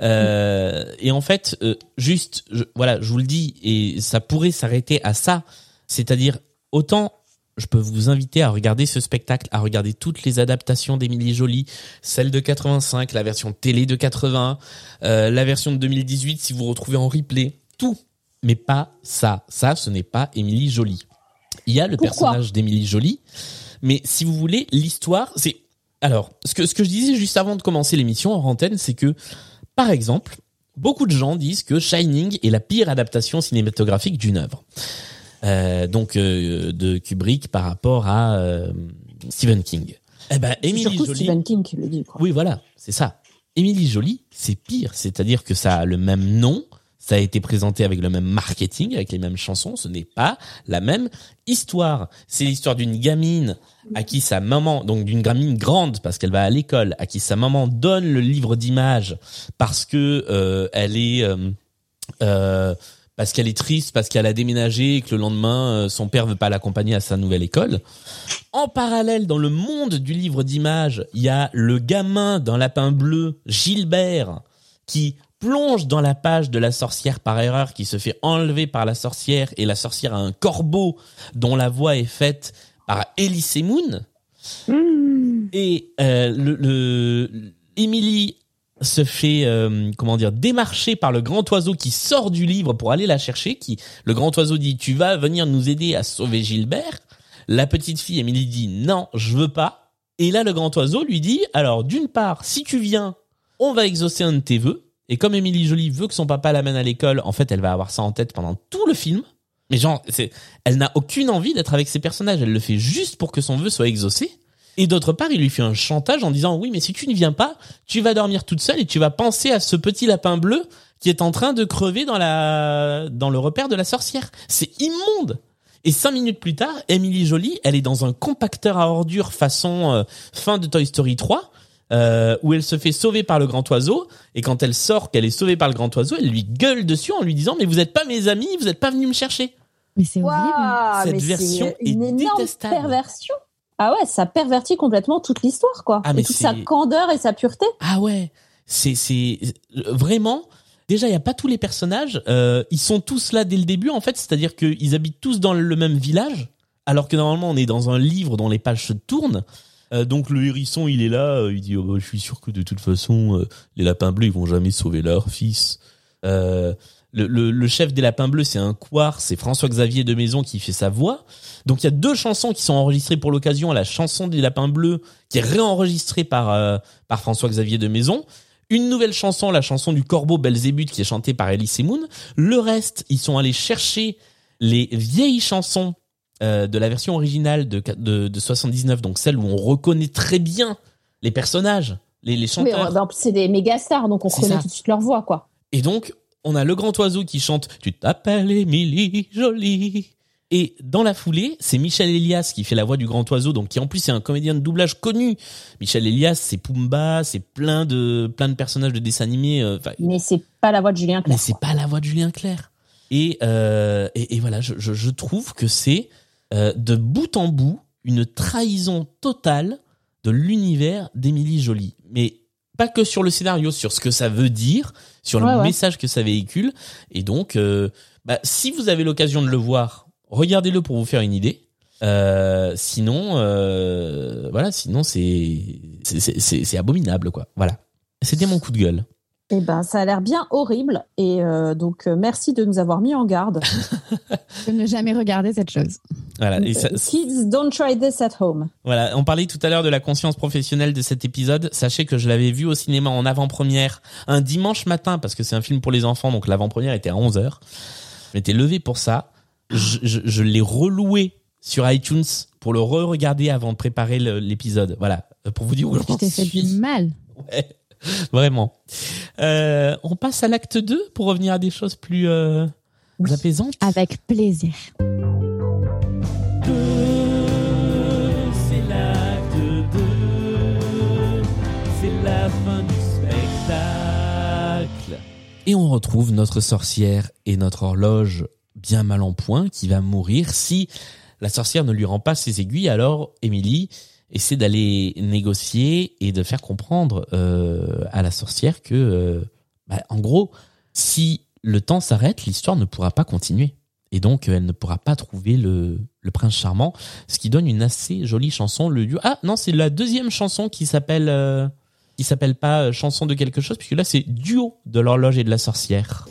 Euh, et en fait, euh, juste, je, voilà, je vous le dis, et ça pourrait s'arrêter à ça. C'est-à-dire, autant je peux vous inviter à regarder ce spectacle, à regarder toutes les adaptations d'Émilie Jolie, celle de 85, la version télé de 80, euh, la version de 2018 si vous retrouvez en replay, tout. Mais pas ça. Ça, ce n'est pas Émilie Jolie. Il y a le Pourquoi personnage d'Émilie Jolie, mais si vous voulez, l'histoire, c'est alors ce que ce que je disais juste avant de commencer l'émission en antenne, c'est que par exemple, beaucoup de gens disent que Shining est la pire adaptation cinématographique d'une œuvre. Euh, donc euh, de Kubrick par rapport à euh, Stephen King. Eh ben, surtout Jolie. Stephen King qui le dit. Quoi. Oui, voilà, c'est ça. Émilie Jolie, c'est pire. C'est-à-dire que ça a le même nom, ça a été présenté avec le même marketing, avec les mêmes chansons. Ce n'est pas la même histoire. C'est l'histoire d'une gamine à qui sa maman, donc d'une gamine grande parce qu'elle va à l'école, à qui sa maman donne le livre d'images parce que euh, elle est euh, euh, parce qu'elle est triste, parce qu'elle a déménagé et que le lendemain euh, son père veut pas l'accompagner à sa nouvelle école. En parallèle, dans le monde du livre d'images, il y a le gamin d'un lapin bleu, Gilbert, qui plonge dans la page de la sorcière par erreur, qui se fait enlever par la sorcière, et la sorcière a un corbeau dont la voix est faite par Elise Moon. Et euh, le, le Emily se fait euh, comment dire démarcher par le grand oiseau qui sort du livre pour aller la chercher. Qui le grand oiseau dit tu vas venir nous aider à sauver Gilbert. La petite fille Emily dit non je veux pas. Et là le grand oiseau lui dit alors d'une part si tu viens on va exaucer un de tes vœux. Et comme Émilie Jolie veut que son papa l'amène à l'école, en fait, elle va avoir ça en tête pendant tout le film. Mais genre, elle n'a aucune envie d'être avec ses personnages. Elle le fait juste pour que son vœu soit exaucé. Et d'autre part, il lui fait un chantage en disant oui, mais si tu ne viens pas, tu vas dormir toute seule et tu vas penser à ce petit lapin bleu qui est en train de crever dans la, dans le repère de la sorcière. C'est immonde. Et cinq minutes plus tard, Emily Jolie, elle est dans un compacteur à ordures façon euh, fin de Toy Story 3. euh, où elle se fait sauver par le grand oiseau et quand elle sort qu'elle est sauvée par le grand oiseau, elle lui gueule dessus en lui disant mais vous êtes pas mes amis, vous êtes pas venus me chercher. Mais c'est Waouh, Cette mais c'est version est une énorme détestable. perversion. Ah ouais, ça pervertit complètement toute l'histoire, quoi. Ah, mais et toute sa candeur et sa pureté. Ah ouais, c'est c'est vraiment. Déjà, il y a pas tous les personnages. euh, ils sont tous là dès le début, en fait. C'est-à-dire qu'ils habitent tous dans le même village, alors que normalement on est dans un livre dont les pages se tournent. Euh, donc le hérisson, il est là. euh, il dit oh, bah, Je suis sûr que de toute façon, les lapins bleus, ils vont jamais sauver leur fils. Le, le, le chef des lapins bleus, c'est un couard, c'est François-Xavier de Maison qui fait sa voix. Donc il y a deux chansons qui sont enregistrées pour l'occasion. La chanson des lapins bleus qui est réenregistrée par euh, par François-Xavier de Maison. Une nouvelle chanson, la chanson du corbeau Belzébuth qui est chantée par Elise Moon. Le reste, ils sont allés chercher les vieilles chansons euh, de la version originale de, de, de 79, donc celle où on reconnaît très bien les personnages, les, les Mais chanteurs. en plus, c'est des méga stars, donc on reconnaît tout de suite leur voix, quoi. Et donc, on a le grand oiseau qui chante Tu t'appelles Émilie Jolie. Et dans la foulée, c'est Michel Elias qui fait la voix du grand oiseau, donc qui en plus est un comédien de doublage connu. Michel Elias, c'est Pumba, c'est plein de plein de personnages de dessins animés. euh, Mais c'est pas la voix de Julien Clerc. mais c'est pas la voix de Julien Clerc. Et, euh, et, et voilà, je, je, je trouve que c'est euh, de bout en bout une trahison totale de l'univers d'Émilie Jolie. Mais pas que sur le scénario, sur ce que ça veut dire, sur le Ouais, ouais. message que ça véhicule. Et donc, euh, bah, si vous avez l'occasion de le voir, regardez-le pour vous faire une idée. Euh, sinon, euh, voilà, sinon c'est c'est- c'est c'est- c'est abominable quoi. Voilà, c'était mon coup de gueule. Eh ben, ça a l'air bien horrible. Et euh, donc, euh, merci de nous avoir mis en garde. De ne jamais regarder cette chose. Voilà, et ça, Euh, Kids, don't try this at home. Voilà, on parlait tout à l'heure de la conscience professionnelle de cet épisode. Sachez que je l'avais vu au cinéma en avant-première un dimanche matin parce que c'est un film pour les enfants, donc l'avant-première était à 11h. Je m'étais levé pour ça. Je, je, je l'ai reloué sur iTunes pour le re-regarder avant de préparer l'épisode. Voilà, pour vous dire où Tu j'en t'es fait suis. du mal. Ouais, vraiment. Euh, on passe à l'acte 2 pour revenir à des choses plus euh, apaisantes. Avec plaisir. C'est l'acte 2, c'est la fin du spectacle. Et on retrouve notre sorcière et notre horloge bien mal en point qui va mourir si la sorcière ne lui rend pas ses aiguilles. Alors, Émilie essaie d'aller négocier et de faire comprendre euh, à la sorcière que, euh, bah, en gros, si le temps s'arrête, l'histoire ne pourra pas continuer. Et donc, elle ne pourra pas trouver le, prince charmant, ce qui donne une assez jolie chanson. Le. Ah non, c'est la deuxième chanson qui s'appelle euh, qui s'appelle pas chanson de quelque chose, puisque là c'est duo de l'horloge et de la sorcière.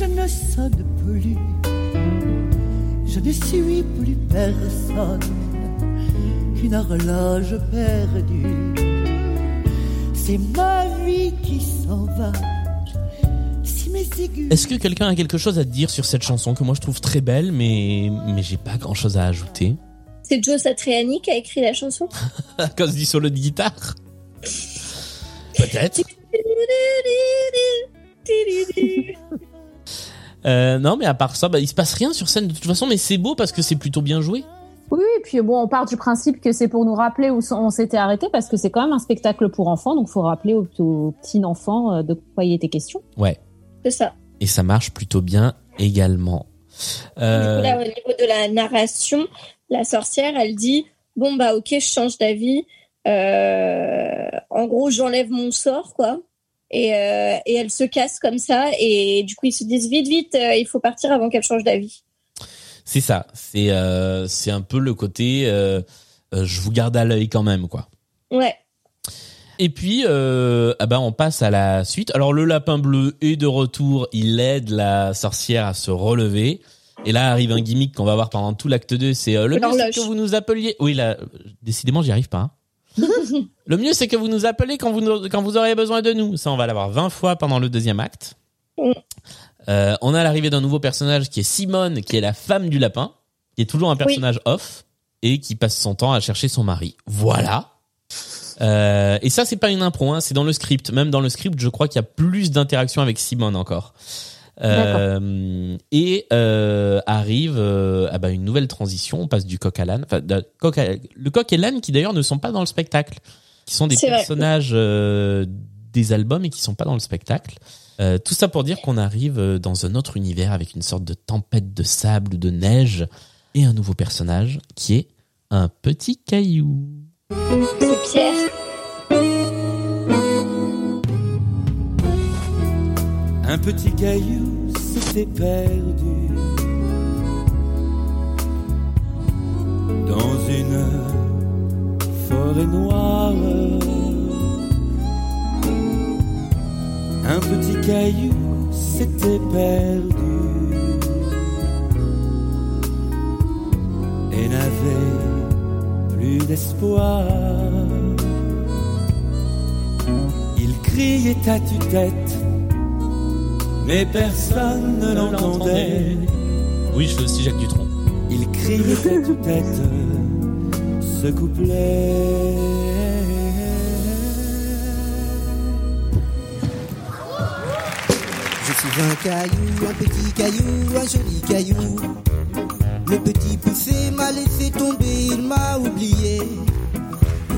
Je ne sonne plus. Je ne suis plus personne qu'une horloge perdue. C'est ma vie qui s'en va. Si mes aiguilles. Est-ce que quelqu'un a quelque chose à dire sur cette chanson que moi je trouve très belle, mais mais j'ai pas grand chose à ajouter? C'est Joe Satriani qui a écrit la chanson à cause du solo de guitare? Peut-être. Euh, non, mais à part ça, bah, il se passe rien sur scène de toute façon, mais c'est beau parce que c'est plutôt bien joué. Oui, et puis bon, on part du principe que c'est pour nous rappeler où on s'était arrêté parce que c'est quand même un spectacle pour enfants, donc faut rappeler aux, aux petits enfants euh, de quoi il était question. Ouais. C'est ça. Et ça marche plutôt bien également. Euh, Du coup, là, au niveau de la narration, la sorcière, elle dit Bon, bah, ok, je change d'avis. Euh, en gros, j'enlève mon sort, quoi. Et, euh, et elle se casse comme ça. Et du coup, ils se disent Vite, vite, euh, il faut partir avant qu'elle change d'avis. c'est ça. C'est euh, c'est un peu le côté je vous garde à l'œil quand même, quoi. Ouais. Et puis, ah ben, on passe à la suite. Alors, le lapin bleu est de retour. Il aide la sorcière à se relever. Et là arrive un gimmick qu'on va voir pendant tout l'acte 2. C'est euh, le que vous nous appeliez. Oui, là, décidément, j'y arrive pas. hein. Le mieux, c'est que vous nous appelez quand vous, nous- quand vous aurez besoin de nous. Ça, on va l'avoir 20 fois pendant le deuxième acte. Mm. Euh, on a l'arrivée d'un nouveau personnage qui est Simone, qui est la femme du lapin, qui est toujours un personnage off et qui passe son temps à chercher son mari. Voilà. Euh, et ça, c'est pas une impro, hein, c'est dans le script. Même dans le script, je crois qu'il y a plus d'interaction avec Simone encore. Euh, et euh, arrive euh, ah bah, une nouvelle transition. On passe du coq à l'âne. Enfin, de- coq à- le coq et l'âne qui d'ailleurs ne sont pas dans le spectacle, qui sont des personnages euh, des albums et qui sont pas dans le spectacle. Tout ça pour dire qu'on arrive dans un autre univers avec une sorte de tempête de sable ou de neige et un nouveau personnage qui est un petit caillou. C'est Pierre. Un petit caillou s'était perdu dans une forêt noire. Un petit caillou s'était perdu et n'avait plus d'espoir. Il criait à tue-tête mais personne ne l'entendait. Oui, je fais aussi Jacques Dutronc. Il criait à tue-tête ce couplet. Je suis un caillou, un petit caillou, un joli caillou. Le petit poussé m'a laissé tomber, il m'a oublié.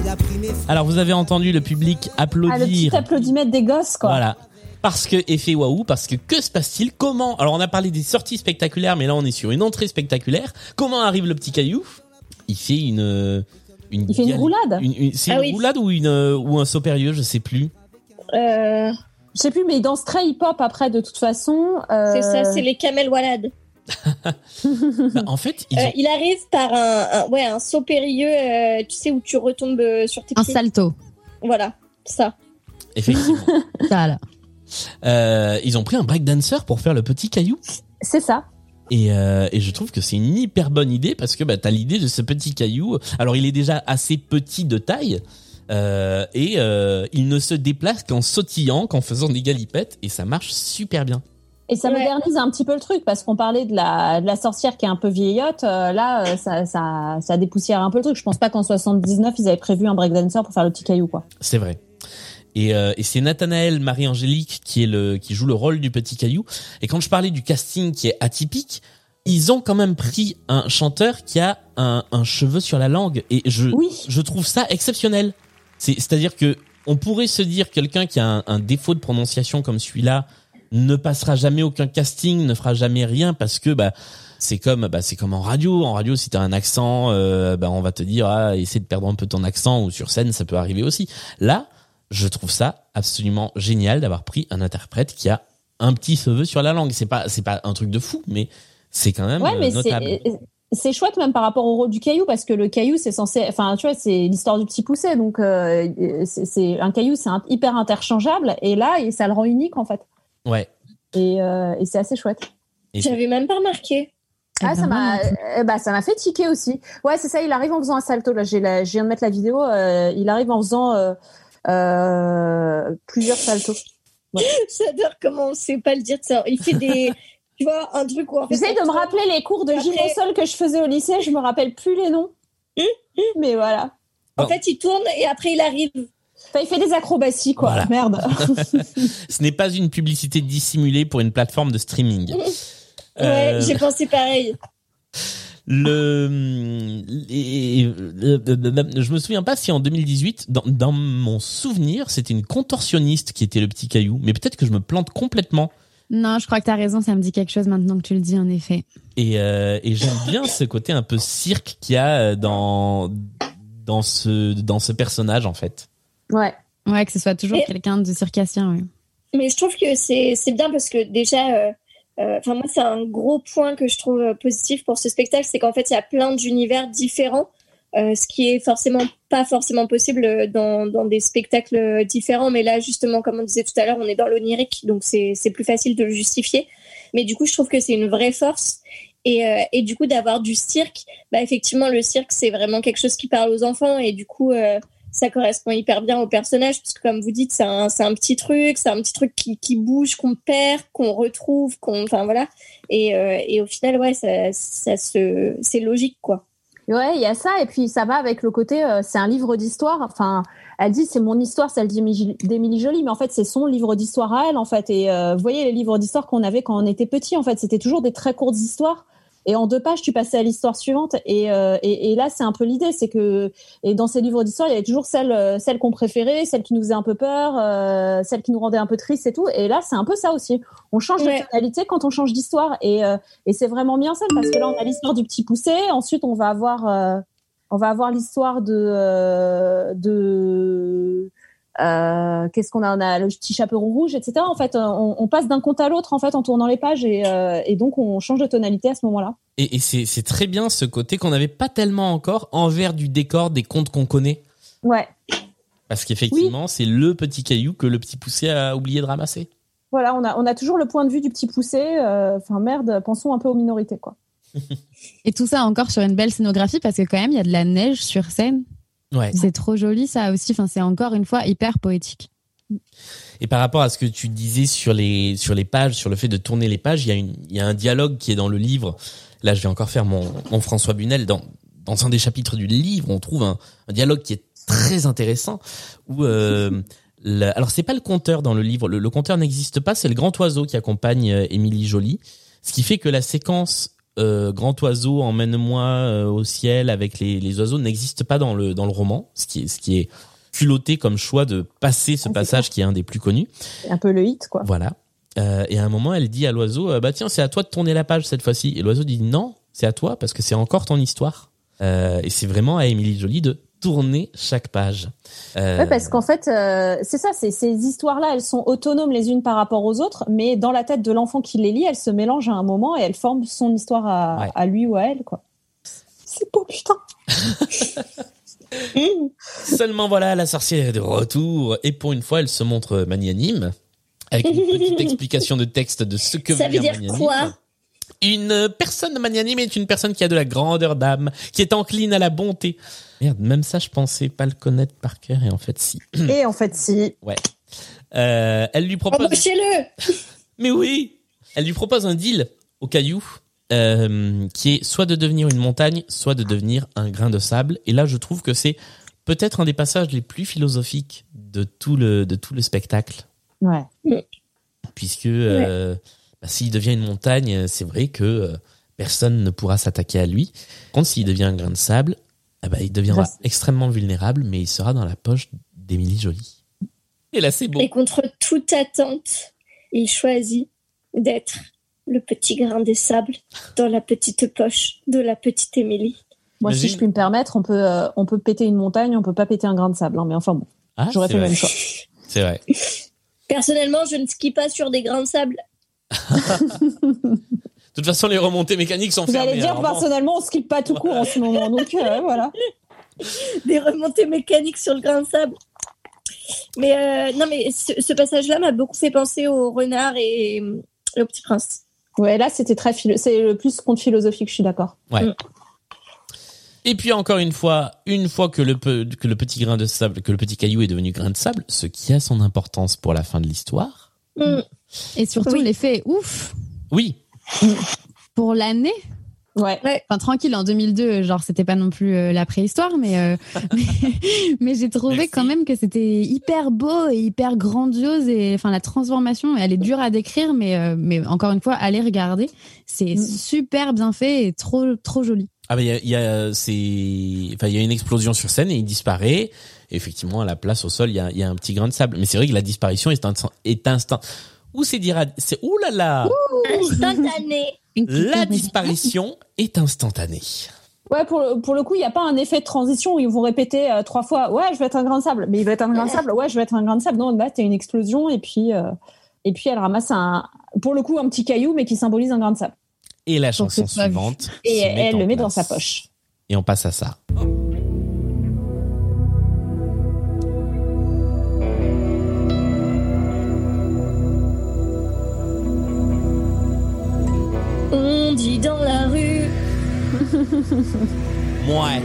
Il a pris mes Alors vous avez entendu le public Ah, le petit applaudir. applaudimètre des gosses, quoi. Voilà. Parce que effet waouh, parce que que se passe-t-il? Comment Alors on a parlé des sorties spectaculaires, mais là on est sur une entrée spectaculaire. Comment arrive le petit caillou? Il fait une une Il fait une roulade. une- une- C'est Ah une oui. roulade ou une euh, ou un saut périlleux, je sais plus. Euh, Je sais plus, mais il danse très hip-hop après, de toute façon. Euh, c'est ça, c'est les camel walad. Bah, en fait, Euh, il arrive par un, un- ouais, un saut périlleux, euh, tu sais, où tu retombes euh, sur tes Un pieds. salto. Voilà, ça. effectivement, Ça, là. Euh, ils ont pris un breakdancer pour faire le petit caillou. C'est ça. Et, euh, et je trouve que c'est une hyper bonne idée parce que bah, t'as l'idée de ce petit caillou. Alors il est déjà assez petit de taille euh, et euh, il ne se déplace qu'en sautillant, qu'en faisant des galipettes et ça marche super bien. Et ça Ouais. modernise un petit peu le truc, parce qu'on parlait de la, de la sorcière qui est un peu vieillotte. euh, là, ça, ça, ça dépoussière un peu le truc. Je pense pas qu'en 79, ils avaient prévu un breakdancer pour faire le petit caillou, quoi. C'est vrai. Et, euh, et c'est Nathanaël Marie-Angélique qui est le qui joue le rôle du petit caillou. Et quand je parlais du casting qui est atypique, ils ont quand même pris un chanteur qui a un, un cheveu sur la langue et je Oui. je trouve ça exceptionnel. C'est c'est-à-dire que on pourrait se dire quelqu'un qui a un, un défaut de prononciation comme celui-là ne passera jamais aucun casting, ne fera jamais rien parce que bah c'est comme bah c'est comme en radio. En radio, si t'as un accent, euh, bah on va te dire ah essaie de perdre un peu ton accent ou sur scène ça peut arriver aussi. Là, je trouve ça absolument génial d'avoir pris un interprète qui a un petit cheveu sur la langue. C'est pas c'est pas un truc de fou, mais c'est quand même Ouais, euh, mais notable. c'est c'est chouette même par rapport au rôle du caillou parce que le caillou c'est censé enfin tu vois c'est l'histoire du petit poussé donc euh, c'est c'est- un caillou c'est un- hyper interchangeable et là et ça le rend unique en fait Ouais. et, euh, et c'est assez chouette Et c'est- J'avais même pas remarqué. ah ben, ça moi m'a eh ben, ça m'a fait tiquer aussi ouais c'est ça il arrive en faisant un salto là j'ai la, je viens de mettre la vidéo euh, il arrive en faisant euh, euh, plusieurs saltos J'adore comment on sait pas le dire. ça. Il fait des, tu vois, un truc où en fait. j'essaie de me rappeler les cours de gym au sol que je faisais au lycée je me rappelle plus les noms mais voilà En fait, il tourne et après il arrive. Enfin, il fait des acrobaties quoi Voilà. merde Ce n'est pas une publicité dissimulée pour une plateforme de streaming. Ouais, Euh, j'ai pensé pareil. Le, les- je me souviens pas si en 2018, dans, dans mon souvenir, c'était une contorsionniste qui était le petit caillou, mais peut-être que je me plante complètement. Non, je crois que t'as raison, ça me dit quelque chose maintenant que tu le dis, en effet. Et, euh, et j'aime bien ce côté un peu cirque qu'il y a euh, dans dans ce dans ce personnage en fait. ouais Ouais, que ce soit toujours Et- quelqu'un de circassien, oui. Mais je trouve que c'est c'est bien parce que déjà, euh, euh, enfin moi c'est un gros point que je trouve euh, positif pour ce spectacle, c'est qu'en fait il y a plein d'univers différents, euh, ce qui est forcément pas forcément possible euh, dans dans des spectacles euh, différents. Mais là justement, comme on disait tout à l'heure, on est dans l'onirique, donc c'est c'est plus facile de le justifier. Mais du coup, je trouve que c'est une vraie force. Et, euh, et du coup, d'avoir du cirque, bah effectivement, le cirque, c'est vraiment quelque chose qui parle aux enfants. Et du coup, euh, ça correspond hyper bien au personnage, parce que comme vous dites, c'est un, un petit truc, c'est un petit truc qui, qui bouge, qu'on perd, qu'on retrouve, qu'on, enfin voilà. Et, euh, et au final, ouais, ça, ça c'est logique, quoi. Ouais, il y a ça, et puis ça va avec le côté, euh, c'est un livre d'histoire. Enfin, elle dit c'est mon histoire, celle d'Émilie Joly, mais en fait c'est son livre d'histoire à elle, en fait. Et euh, vous voyez les livres d'histoire qu'on avait quand on était petit, en fait, c'était toujours des très courtes histoires. Et en deux pages, tu passais à l'histoire suivante. Et, euh, et, et là, c'est un peu l'idée, c'est que et dans ces livres d'histoire, il y avait toujours celle, euh, celle qu'on préférait, celle qui nous faisait un peu peur, euh, celle qui nous rendait un peu triste et tout. Et là, c'est un peu ça aussi. On change Ouais. de tonalité quand on change d'histoire. Et, euh, et c'est vraiment bien ça, parce que là, on a l'histoire du petit poussé. Ensuite, on va avoir, euh, on va avoir l'histoire de, euh, de euh, qu'est-ce qu'on a On a le petit chaperon rouge, etc. En fait, on, on passe d'un conte à l'autre en fait en tournant les pages et, euh, et donc on change de tonalité à ce moment-là. Et, et c'est c'est très bien ce côté qu'on n'avait pas tellement encore envers du décor des contes qu'on connaît. Ouais. Parce qu'effectivement, c'est le petit caillou que le petit poussé a oublié de ramasser. Voilà, on a, on a toujours le point de vue du petit poussé. euh, Enfin, merde, pensons un peu aux minorités, quoi. Et tout ça encore sur une belle scénographie parce que quand même il y a de la neige sur scène. Ouais. C'est trop joli ça aussi. Enfin, c'est encore une fois hyper poétique. Et par rapport à ce que tu disais sur les sur les pages, sur le fait de tourner les pages, il y a une il y a un dialogue qui est dans le livre. Là, je vais encore faire mon, mon François Bunel dans dans un des chapitres du livre, on trouve un, un dialogue qui est très intéressant où euh, le- alors c'est pas le conteur dans le livre, le, le conteur n'existe pas, c'est le grand oiseau qui accompagne euh, Émilie Joly, ce qui fait que la séquence euh, grand oiseau emmène-moi euh, au ciel avec les, les oiseaux n'existe pas dans le dans le roman, ce qui est ce qui est culotté comme choix de passer ce passage qui est un des plus connus. Un peu le hit, quoi. Voilà. Euh, et à un moment, elle dit à l'oiseau, bah tiens, c'est à toi de tourner la page cette fois-ci. Et l'oiseau dit non, c'est à toi parce que c'est encore ton histoire. Et c'est vraiment à Émilie Jolie de tourner chaque page. Euh, Ouais, parce qu'en fait, euh, c'est ça, ces histoires-là, elles sont autonomes les unes par rapport aux autres, mais dans la tête de l'enfant qui les lit, elles se mélangent à un moment et elles forment son histoire à, Ouais. à lui ou à elle, quoi. C'est beau, putain. Seulement voilà, la sorcière est de retour et pour une fois, elle se montre magnanime avec une petite explication de texte de ce que Ça veut dire quoi? Une personne magnanime est une personne qui a de la grandeur d'âme, qui est encline à la bonté. Merde, même ça, je pensais pas le connaître par cœur et en fait, si. Et en fait, si. Ouais. Euh, elle lui propose. Embauchez-le Mais oui Elle lui propose un deal au caillou euh, qui est soit de devenir une montagne, soit de devenir un grain de sable. Et là, je trouve que c'est peut-être un des passages les plus philosophiques de tout le, de tout le spectacle. Ouais. Puisque euh, bah, s'il devient une montagne, c'est vrai que euh, personne ne pourra s'attaquer à lui. Par contre, s'il devient un grain de sable, eh ben, il deviendra extrêmement vulnérable, mais il sera dans la poche d'Émilie Jolie. Et là, c'est beau. Et contre toute attente, il choisit d'être le petit grain de sable dans la petite poche de la petite Émilie. Moi, si je puis me permettre, on peut, euh, on peut péter une montagne, on peut pas péter un grain de sable, hein, mais enfin bon. Ah, J'aurais fait le même choix. C'est vrai. Personnellement, je ne skie pas sur des grains de sable. De toute façon, les remontées mécaniques sont Vous fermées. allez dire, alors personnellement, on skip pas tout court en ce moment, donc euh, voilà. Des remontées mécaniques sur le grain de sable. Mais euh, non, mais ce, ce passage-là m'a beaucoup fait penser au renard et, et au petit prince. Ouais, là, c'était très philo- c'est le plus conte philosophique, je suis d'accord. Ouais. Mm. Et puis encore une fois, une fois que le, pe- que le petit grain de sable, que le petit caillou est devenu grain de sable, ce qui a son importance pour la fin de l'histoire. Mm. Et surtout Oui. l'effet est ouf Oui, pour l'année. Ouais. Enfin tranquille en 2002, genre c'était pas non plus euh, la préhistoire, mais euh, mais, mais j'ai trouvé Merci. quand même que c'était hyper beau et hyper grandiose et enfin la transformation, elle est dure à décrire, mais euh, mais encore une fois allez regarder, c'est super bien fait et trop trop joli. ah ben il y a, il y a c'est, enfin il y a une explosion sur scène et il disparaît. Effectivement, à la place au sol, il y a, il y a un petit grain de sable. Mais c'est vrai que la disparition est instant, est instant. Ou c'est dire, c'est ouh là là, Instantané. la disparition est instantanée. Ouais, pour le, pour le coup, il n'y a pas un effet de transition où ils vont répéter euh, trois fois Ouais, je vais être un grain de sable. Mais il va être un grain de sable. Ouais, je vais être un grain de sable. Non, là, t'as une explosion et puis, euh, et puis elle ramasse un, pour le coup, un petit caillou, mais qui symbolise un grain de sable. Et la chanson suivante. Et elle le met dans sa poche. Et on passe à ça. On dit dans la rue. Ouais.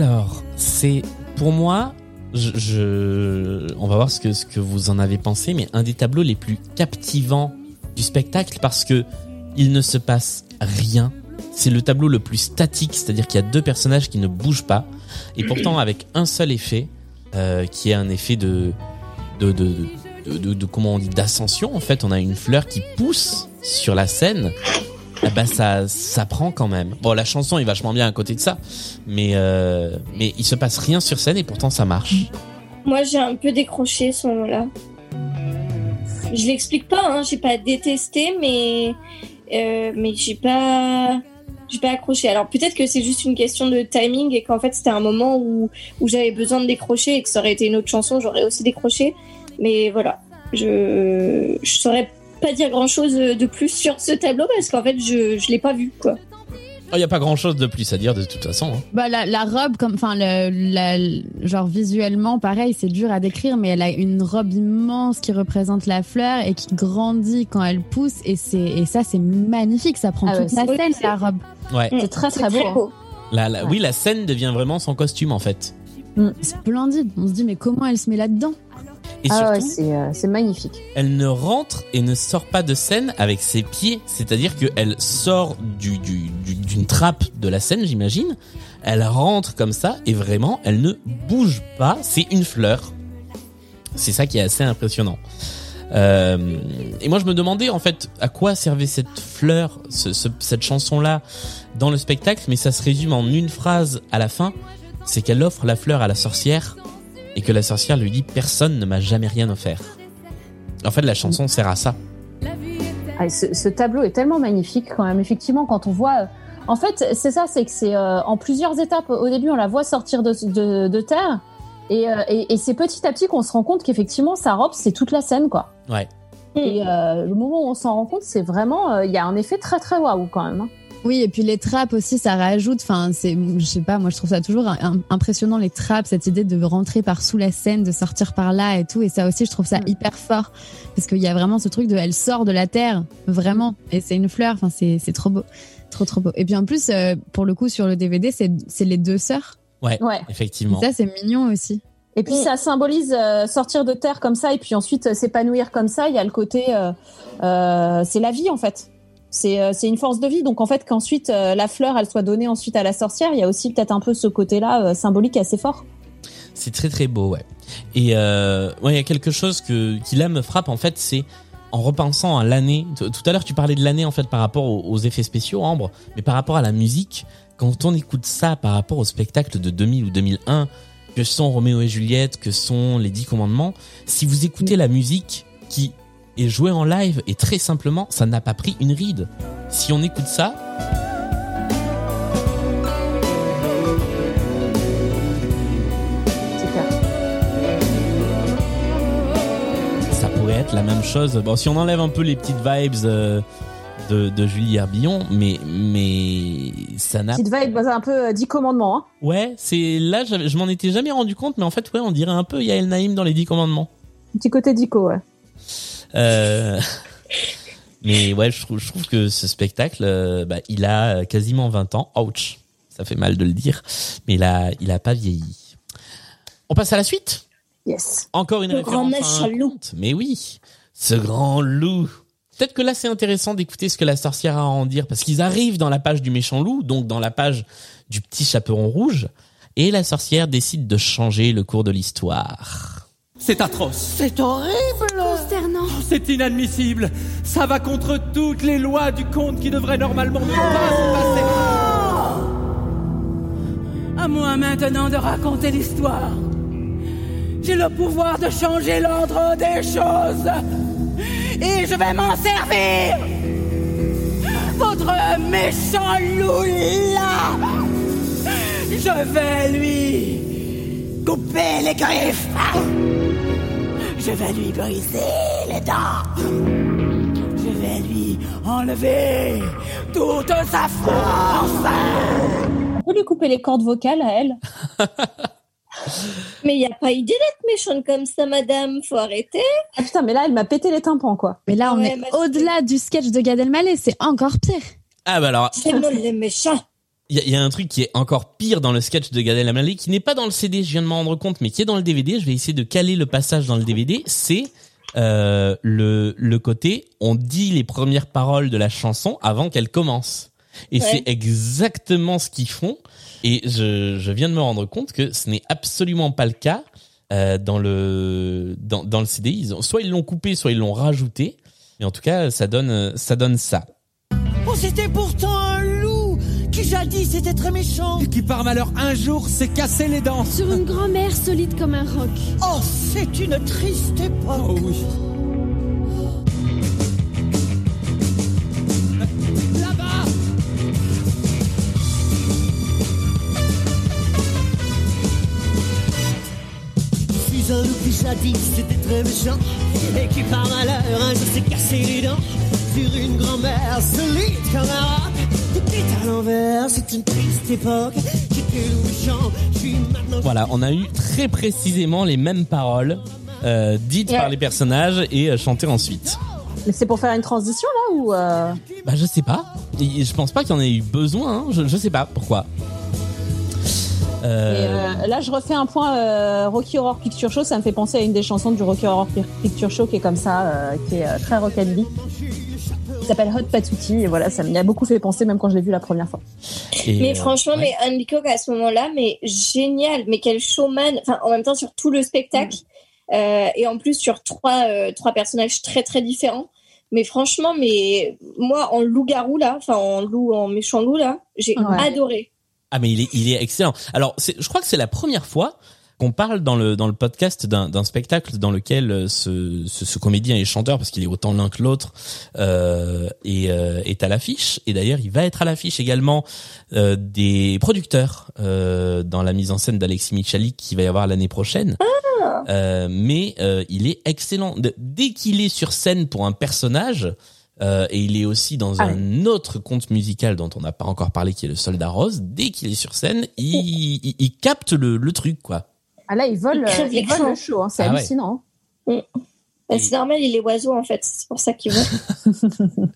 Alors, c'est pour moi, on va voir ce que vous en avez pensé, mais un des tableaux les plus captivants du spectacle parce que il ne se passe rien. C'est le tableau le plus statique, c'est-à-dire qu'il y a deux personnages qui ne bougent pas, et pourtant avec un seul effet, euh, qui est un effet de comment d'ascension. En fait, on a une fleur qui pousse sur la scène. Ah bah ça ça prend quand même. Bon, la chanson est vachement bien à côté de ça, mais euh, mais il se passe rien sur scène et pourtant ça marche. Moi, j'ai un peu décroché ce moment-là. Je l'explique pas, hein, j'ai pas détesté, mais euh, mais j'ai pas j'ai pas accroché. Alors peut-être que c'est juste une question de timing et qu'en fait c'était un moment où où j'avais besoin de décrocher et que ça aurait été une autre chanson, j'aurais aussi décroché. Mais voilà, je je saurais pas dire grand chose de plus sur ce tableau parce qu'en fait je je l'ai pas vu quoi. Il y a pas grand chose de plus à dire de toute façon. hein. Bah la, la robe comme enfin le, la- genre visuellement pareil c'est dur à décrire mais elle a une robe immense qui représente la fleur et qui grandit quand elle pousse et c'est et ça c'est magnifique ça prend Ah ouais, toute la scène la robe. Ouais. C'est très très beau. La, la- Oui, la scène devient vraiment son costume en fait. Splendide. On se dit mais comment elle se met là-dedans? Et ah ouais, surtout- euh, c'est magnifique. Elle ne rentre et ne sort pas de scène avec ses pieds, c'est-à-dire qu'elle sort du, du- du- d'une trappe de la scène, j'imagine. Elle rentre comme ça et vraiment, elle ne bouge pas. C'est une fleur. C'est ça qui est assez impressionnant. Euh, et moi, je me demandais en fait à quoi servait cette fleur, ce- ce- cette chanson-là dans le spectacle, mais ça se résume en une phrase à la fin. C'est qu'elle offre la fleur à la sorcière et que la sorcière lui dit personne ne m'a jamais rien offert. En fait, la chanson sert à ça. Ah, ce, ce tableau est tellement magnifique quand même. Effectivement, quand on voit, euh, en fait, c'est ça, c'est que c'est euh, en plusieurs étapes. Au début, on la voit sortir de, de, de terre, et, euh, et, et c'est petit à petit qu'on se rend compte qu'effectivement, sa robe, c'est toute la scène, quoi. Ouais. Et euh, le moment où on s'en rend compte, c'est vraiment, il y a un effet très très waouh quand même. Oui, et puis les trappes aussi, ça rajoute. Enfin, c'est, je sais pas, moi je trouve ça toujours im- impressionnant les trappes, cette idée de rentrer par sous la scène, de sortir par là et tout. Et ça aussi, je trouve ça hyper fort parce qu'il y a vraiment ce truc de, elle sort de la terre, vraiment. Et c'est une fleur. Enfin, c'est, c'est trop beau, trop trop beau. Et puis en plus, euh, pour le coup, sur le DVD, c'est, c'est les deux sœurs. Ouais, Ouais. effectivement. Et ça, c'est mignon aussi. Et puis ça symbolise euh, sortir de terre comme ça et puis ensuite euh, s'épanouir comme ça. Il y a le côté, euh, euh, c'est la vie en fait. C'est euh, c'est une force de vie. Donc en fait qu'ensuite euh, la fleur elle soit donnée ensuite à la sorcière, il y a aussi peut-être un peu ce côté-là euh, symbolique assez fort. C'est très très beau, ouais. Et ouais, il y a quelque chose que qui là me frappe en fait, c'est en repensant à l'année. Tout à l'heure, tu parlais de l'année en fait par rapport aux, aux effets spéciaux, Ambre, mais par rapport à la musique, quand on écoute ça par rapport au spectacle de 2000 ou 2001, que sont Roméo et Juliette, que sont les Dix Commandements, si vous écoutez la musique qui est jouée en live et très simplement, ça n'a pas pris une ride. Si on écoute ça, ça pourrait être la même chose. Bon, si on enlève un peu les petites vibes euh, de, de Julie Herbillon, mais mais ça n'a. Petite vibe, bah, un peu euh, dix commandements. Hein. Ouais, c'est là, je m'en étais jamais rendu compte, mais en fait, ouais, on dirait un peu Yael Naïm dans les Dix Commandements. Petit côté dico, ouais. Euh, mais ouais, je trouve, je trouve que ce spectacle, euh, bah, il a quasiment 20 ans. Ouch, ça fait mal de le dire, mais il a, il a pas vieilli. On passe à la suite? Yes. Encore une Le grand référence à un méchant loup. conte. Mais oui, ce grand loup. Peut-être que là, c'est intéressant d'écouter ce que la sorcière a à en dire, parce qu'ils arrivent dans la page du méchant loup, donc dans la page du petit chaperon rouge, et la sorcière décide de changer le cours de l'histoire. C'est atroce. C'est horrible. C'est inadmissible. Ça va contre toutes les lois du conte qui devraient normalement ne pas se passer. À moi maintenant de raconter l'histoire. J'ai le pouvoir de changer l'ordre des choses. Et je vais m'en servir. Votre méchant loup. Je vais lui couper les griffes. Je vais lui briser les dents. Je vais lui enlever toute sa force. On peut lui couper les cordes vocales à elle. Mais il n'y a pas idée d'être méchante comme ça, madame. Faut arrêter. Ah putain, mais là, elle m'a pété les tympans, quoi. Mais là, on Ouais, est au-delà du sketch de Gad Elmaleh, c'est encore pire. Ah bah alors, C'est nous les méchants. Il y, a- il y a un truc qui est encore pire dans le sketch de Gad Elmaleh, qui n'est pas dans le CD, je viens de m'en rendre compte, mais qui est dans le DVD. Je vais essayer de caler le passage dans le DVD. C'est euh, le le côté on dit les premières paroles de la chanson avant qu'elle commence. Et Ouais. c'est exactement ce qu'ils font. Et je, je viens de me rendre compte que ce n'est absolument pas le cas euh, dans le dans, dans le CD. Ils ont, soit ils l'ont coupé, soit ils l'ont rajouté. Mais en tout cas, ça donne ça donne ça. Oh, c'était pourtant qui jadis était très méchant. Et qui par malheur un jour s'est cassé les dents. Sur une grand-mère solide comme un roc. Oh, c'est une triste époque. Oh oui. Là-bas Je suis un loup qui jadis c'était très méchant et qui par malheur un jour s'est cassé les dents sur une grand-mère solide comme un roc. Tout est à l'envers, c'est une triste époque. J'étais loup méchant, je suis maintenant. Voilà, on a eu très précisément les mêmes paroles euh, dites par les personnages et euh, chantées ensuite. Mais c'est pour faire une transition, là, ou... euh, Bah je sais pas. Et je pense pas qu'il y en ait eu besoin. hein. Je, je sais pas pourquoi. et, là, je refais un point euh, Rocky Horror Picture Show. Ça me fait penser à une des chansons du Rocky Horror Picture Show qui est comme ça, euh, qui est euh, très rockabilly. S'appelle Hot Patootie. Et voilà, ça m'y a beaucoup fait penser, même quand je l'ai vu la première fois. et, Mais euh, franchement, ouais. mais Andy Cook à ce moment-là, mais génial. Mais quel showman. Enfin, en même temps, sur tout le spectacle. Euh, et en plus, sur trois, euh, trois personnages très, très différents. Mais franchement, mais moi, en loup-garou, là, enfin, en loup, en méchant loup, là, j'ai Ouais. adoré. Ah mais il est, il est excellent. Alors c'est, je crois que c'est la première fois qu'on parle dans le dans le podcast d'un d'un spectacle dans lequel euh, ce, ce, ce comédien et chanteur parce qu'il est autant l'un que l'autre euh, est, euh, est à l'affiche et d'ailleurs il va être à l'affiche également euh, des producteurs euh, dans la mise en scène d'Alexis Michalik qui va y avoir l'année prochaine. Euh, mais euh, il est excellent dès qu'il est sur scène pour un personnage. euh, et il est aussi dans Ah un autre conte musical dont on n'a pas encore parlé, qui est le Soldat Rose. Dès qu'il est sur scène, il, il, il capte le, le truc, quoi. Ah là, ils volent, Il crève euh, ils volent le show. Hein. C'est Ah ouais. hallucinant. Bah, c'est normal, il est oiseau, en fait. C'est pour ça qu'il veut.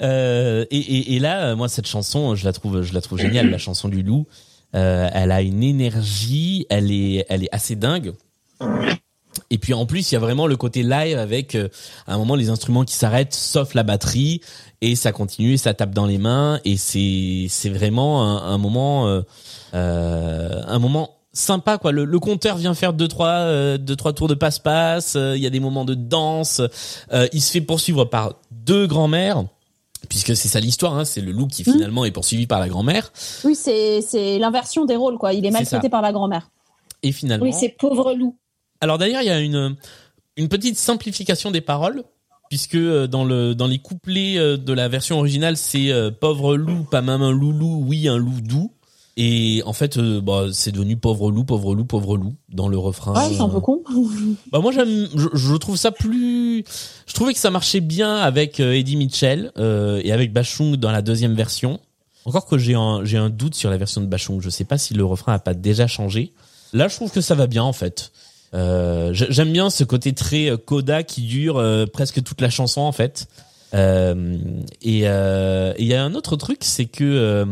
Euh, et, et, et là, euh, moi, cette chanson, je la trouve, je la trouve géniale, la chanson du loup. Euh, elle a une énergie, elle est, elle est assez dingue. Et puis en plus, il y a vraiment le côté live avec euh, à un moment les instruments qui s'arrêtent, sauf la batterie, et ça continue, et ça tape dans les mains, et c'est c'est vraiment un, un moment euh, euh, un moment sympa quoi. Le, le compteur vient faire deux trois euh, deux trois tours de passe-passe. euh, Il y a des moments de danse. euh, il se fait poursuivre par deux grands-mères. Puisque c'est ça l'histoire, hein, c'est le loup qui finalement est poursuivi par la grand-mère. Oui, c'est c'est l'inversion des rôles, quoi. Il est maltraité par la grand-mère. Et finalement, Oui, c'est pauvre loup. Alors d'ailleurs, il y a une une petite simplification des paroles puisque euh, dans le dans les couplets euh, de la version originale, c'est euh, pauvre loup, pas même un loulou, oui un loup doux. Et en fait, euh, bah, c'est devenu pauvre loup, pauvre loup, pauvre loup dans le refrain. Ouais, c'est un peu con. Bah moi j'aime, je, je trouve ça plus, je trouvais que ça marchait bien avec euh, Eddie Mitchell euh, et avec Bachung dans la deuxième version. Encore que j'ai un j'ai un doute sur la version de Bachung, je sais pas si le refrain a pas déjà changé. Là je trouve que ça va bien en fait. Euh, j'aime bien ce côté très euh, coda qui dure euh, presque toute la chanson en fait. Euh, et euh, il y a un autre truc, c'est que euh,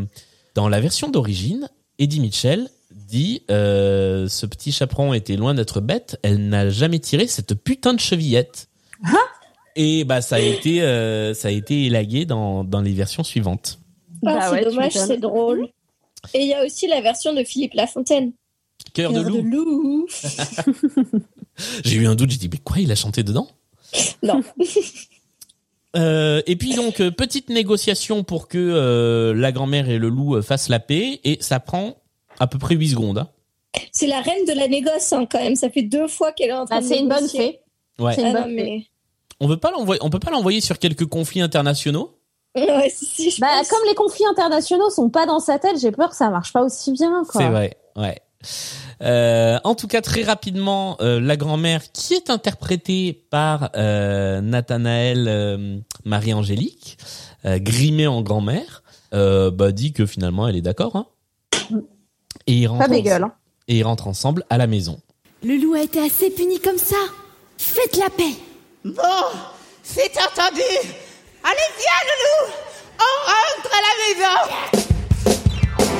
dans la version d'origine, Eddie Mitchell dit euh, ce petit chaperon était loin d'être bête, elle n'a jamais tiré cette putain de chevillette. et bah ça a été euh, ça a été élagué dans dans les versions suivantes. Ah, Bah c'est ouais, dommage, c'est drôle. Et il y a aussi la version de Philippe Lafontaine. Cœur de loup. J'ai eu un doute, j'ai dit mais quoi, il a chanté dedans? Non. Euh, et puis donc euh, petite négociation pour que euh, la grand-mère et le loup euh, fassent la paix et ça prend à peu près 8 secondes. hein. C'est la reine de la négoce, hein, quand même. Ça fait deux fois qu'elle est en train Ah, de c'est une bonne négocier. fée. Ouais. C'est une Ah non, bonne mais... On veut pas l'envoyer, on peut pas l'envoyer sur quelques conflits internationaux? Ouais, si, si, je Bah, pense. comme les conflits internationaux sont pas dans sa tête, j'ai peur que ça marche pas aussi bien, quoi. C'est vrai, ouais. Euh, en tout cas, très rapidement, euh, la grand-mère, qui est interprétée par euh, Nathanaël euh, Marie-Angélique, euh, grimée en grand-mère, euh, bah, dit que finalement elle est d'accord. Hein. Et il Pas rencontre, bégueule. Hein. et ils rentrent ensemble à la maison. Le loup a été assez puni comme ça. Faites la paix. Bon, c'est entendu. Allez, viens, Loulou. On rentre à la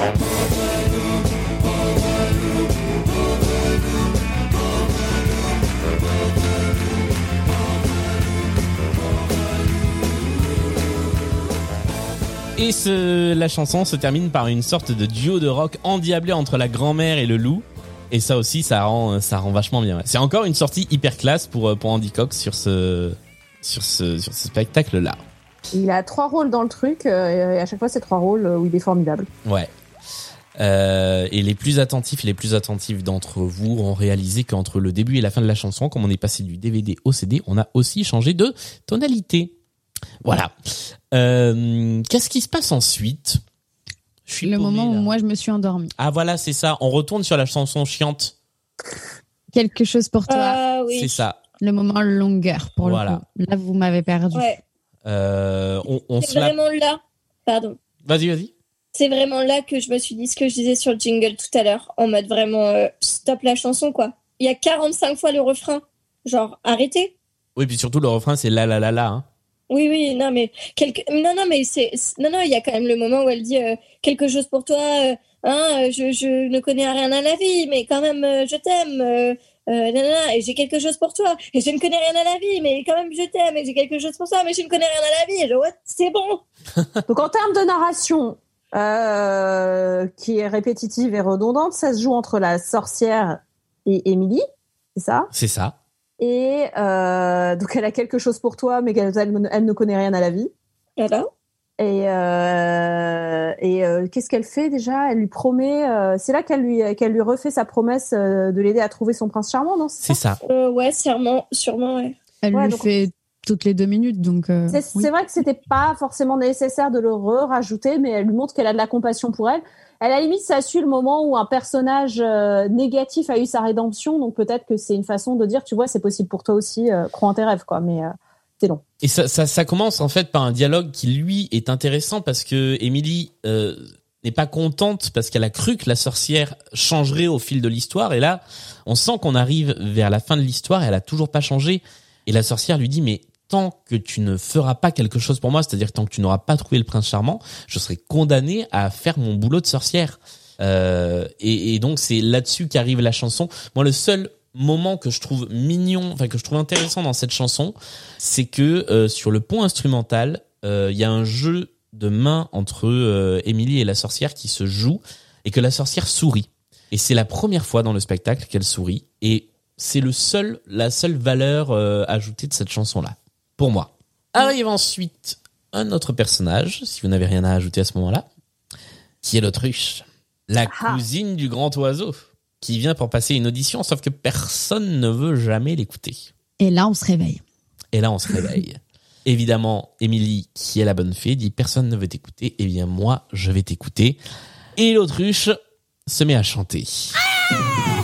maison. Et ce, la chanson se termine par une sorte de duo de rock endiablé entre la grand-mère et le loup. Et ça aussi, ça rend, ça rend vachement bien. C'est encore une sortie hyper classe pour, euh, pour Andy Cox sur ce, sur ce, sur ce spectacle-là. Il a trois rôles dans le truc, euh, et à chaque fois, c'est trois rôles euh, où il est formidable. Ouais. Euh, et les plus attentifs et les plus attentifs d'entre vous ont réalisé qu'entre le début et la fin de la chanson, comme on est passé du DVD au CD, on a aussi changé de tonalité. Voilà. Euh, Qu'est-ce qui se passe ensuite? Je suis Le paumé, moment où là. moi je me suis endormie. Ah voilà, c'est ça. On retourne sur la chanson chiante. Quelque chose pour toi. Ah oui. C'est ça. Le moment longueur pour Voilà. le coup. Là, vous m'avez perdu. Ouais. Euh, on on C'est la... vraiment là. Pardon. Vas-y, vas-y. C'est vraiment là que je me suis dit ce que je disais sur le jingle tout à l'heure, en mode vraiment euh, stop la chanson quoi. Il y a 45 fois le refrain. Genre, arrêtez. Oui, puis surtout le refrain, c'est la la la la. Hein. Oui, oui, non, mais quelque... non, non, mais c'est non, non, il y a quand même le moment où elle dit euh, quelque chose pour toi. euh, hein, euh, je, je ne connais rien à la vie, mais quand même, euh, je t'aime. Euh, euh, nanana, et j'ai quelque chose pour toi. Et je ne connais rien à la vie, mais quand même, je t'aime. Et j'ai quelque chose pour toi, mais je ne connais rien à la vie. Et je, what, c'est bon. Donc en termes de narration, euh, qui est répétitive et redondante, ça se joue entre la sorcière et Émilie, c'est ça? C'est ça. Et euh, donc elle a quelque chose pour toi, mais elle, elle ne connaît rien à la vie. Et, euh, et euh, qu'est-ce qu'elle fait déjà? Elle lui promet. euh, c'est là qu'elle lui qu'elle lui refait sa promesse euh, de l'aider à trouver son prince charmant, non? C'est ça? Euh, ouais, sûrement, sûrement, ouais. Elle Ouais, le donc- fait toutes les deux minutes, donc. euh, C'est oui. vrai que c'était pas forcément nécessaire de le re-rajouter, mais elle lui montre qu'elle a de la compassion pour elle. À la limite, ça suit le moment où un personnage euh, négatif a eu sa rédemption, donc peut-être que c'est une façon de dire, tu vois, c'est possible pour toi aussi, euh, crois en tes rêves, quoi. Mais euh, c'est long. Et ça, ça, ça commence en fait par un dialogue qui lui est intéressant parce que Émilie euh, n'est pas contente parce qu'elle a cru que la sorcière changerait au fil de l'histoire et là on sent qu'on arrive vers la fin de l'histoire et elle a toujours pas changé et la sorcière lui dit mais tant que tu ne feras pas quelque chose pour moi c'est-à-dire tant que tu n'auras pas trouvé le prince charmant je serai condamnée à faire mon boulot de sorcière. Euh, et, et donc c'est là-dessus qu'arrive la chanson. Moi le seul moment que je trouve mignon enfin que je trouve intéressant dans cette chanson c'est que euh, sur le pont instrumental, euh, il y a un jeu de main entre euh, Émilie et la sorcière qui se joue et que la sorcière sourit. Et c'est la première fois dans le spectacle qu'elle sourit et c'est le seul, la seule valeur euh, ajoutée de cette chanson-là, pour moi. Arrive ensuite un autre personnage, si vous n'avez rien à ajouter à ce moment-là, qui est l'autruche, la Ah. cousine du grand oiseau, qui vient pour passer une audition, sauf que personne ne veut jamais l'écouter. Et là, on se réveille. Et là, on se réveille. Évidemment, Émilie, qui est la bonne fée, dit personne ne veut t'écouter. Eh bien, moi, je vais t'écouter. Et l'autruche se met à chanter. Je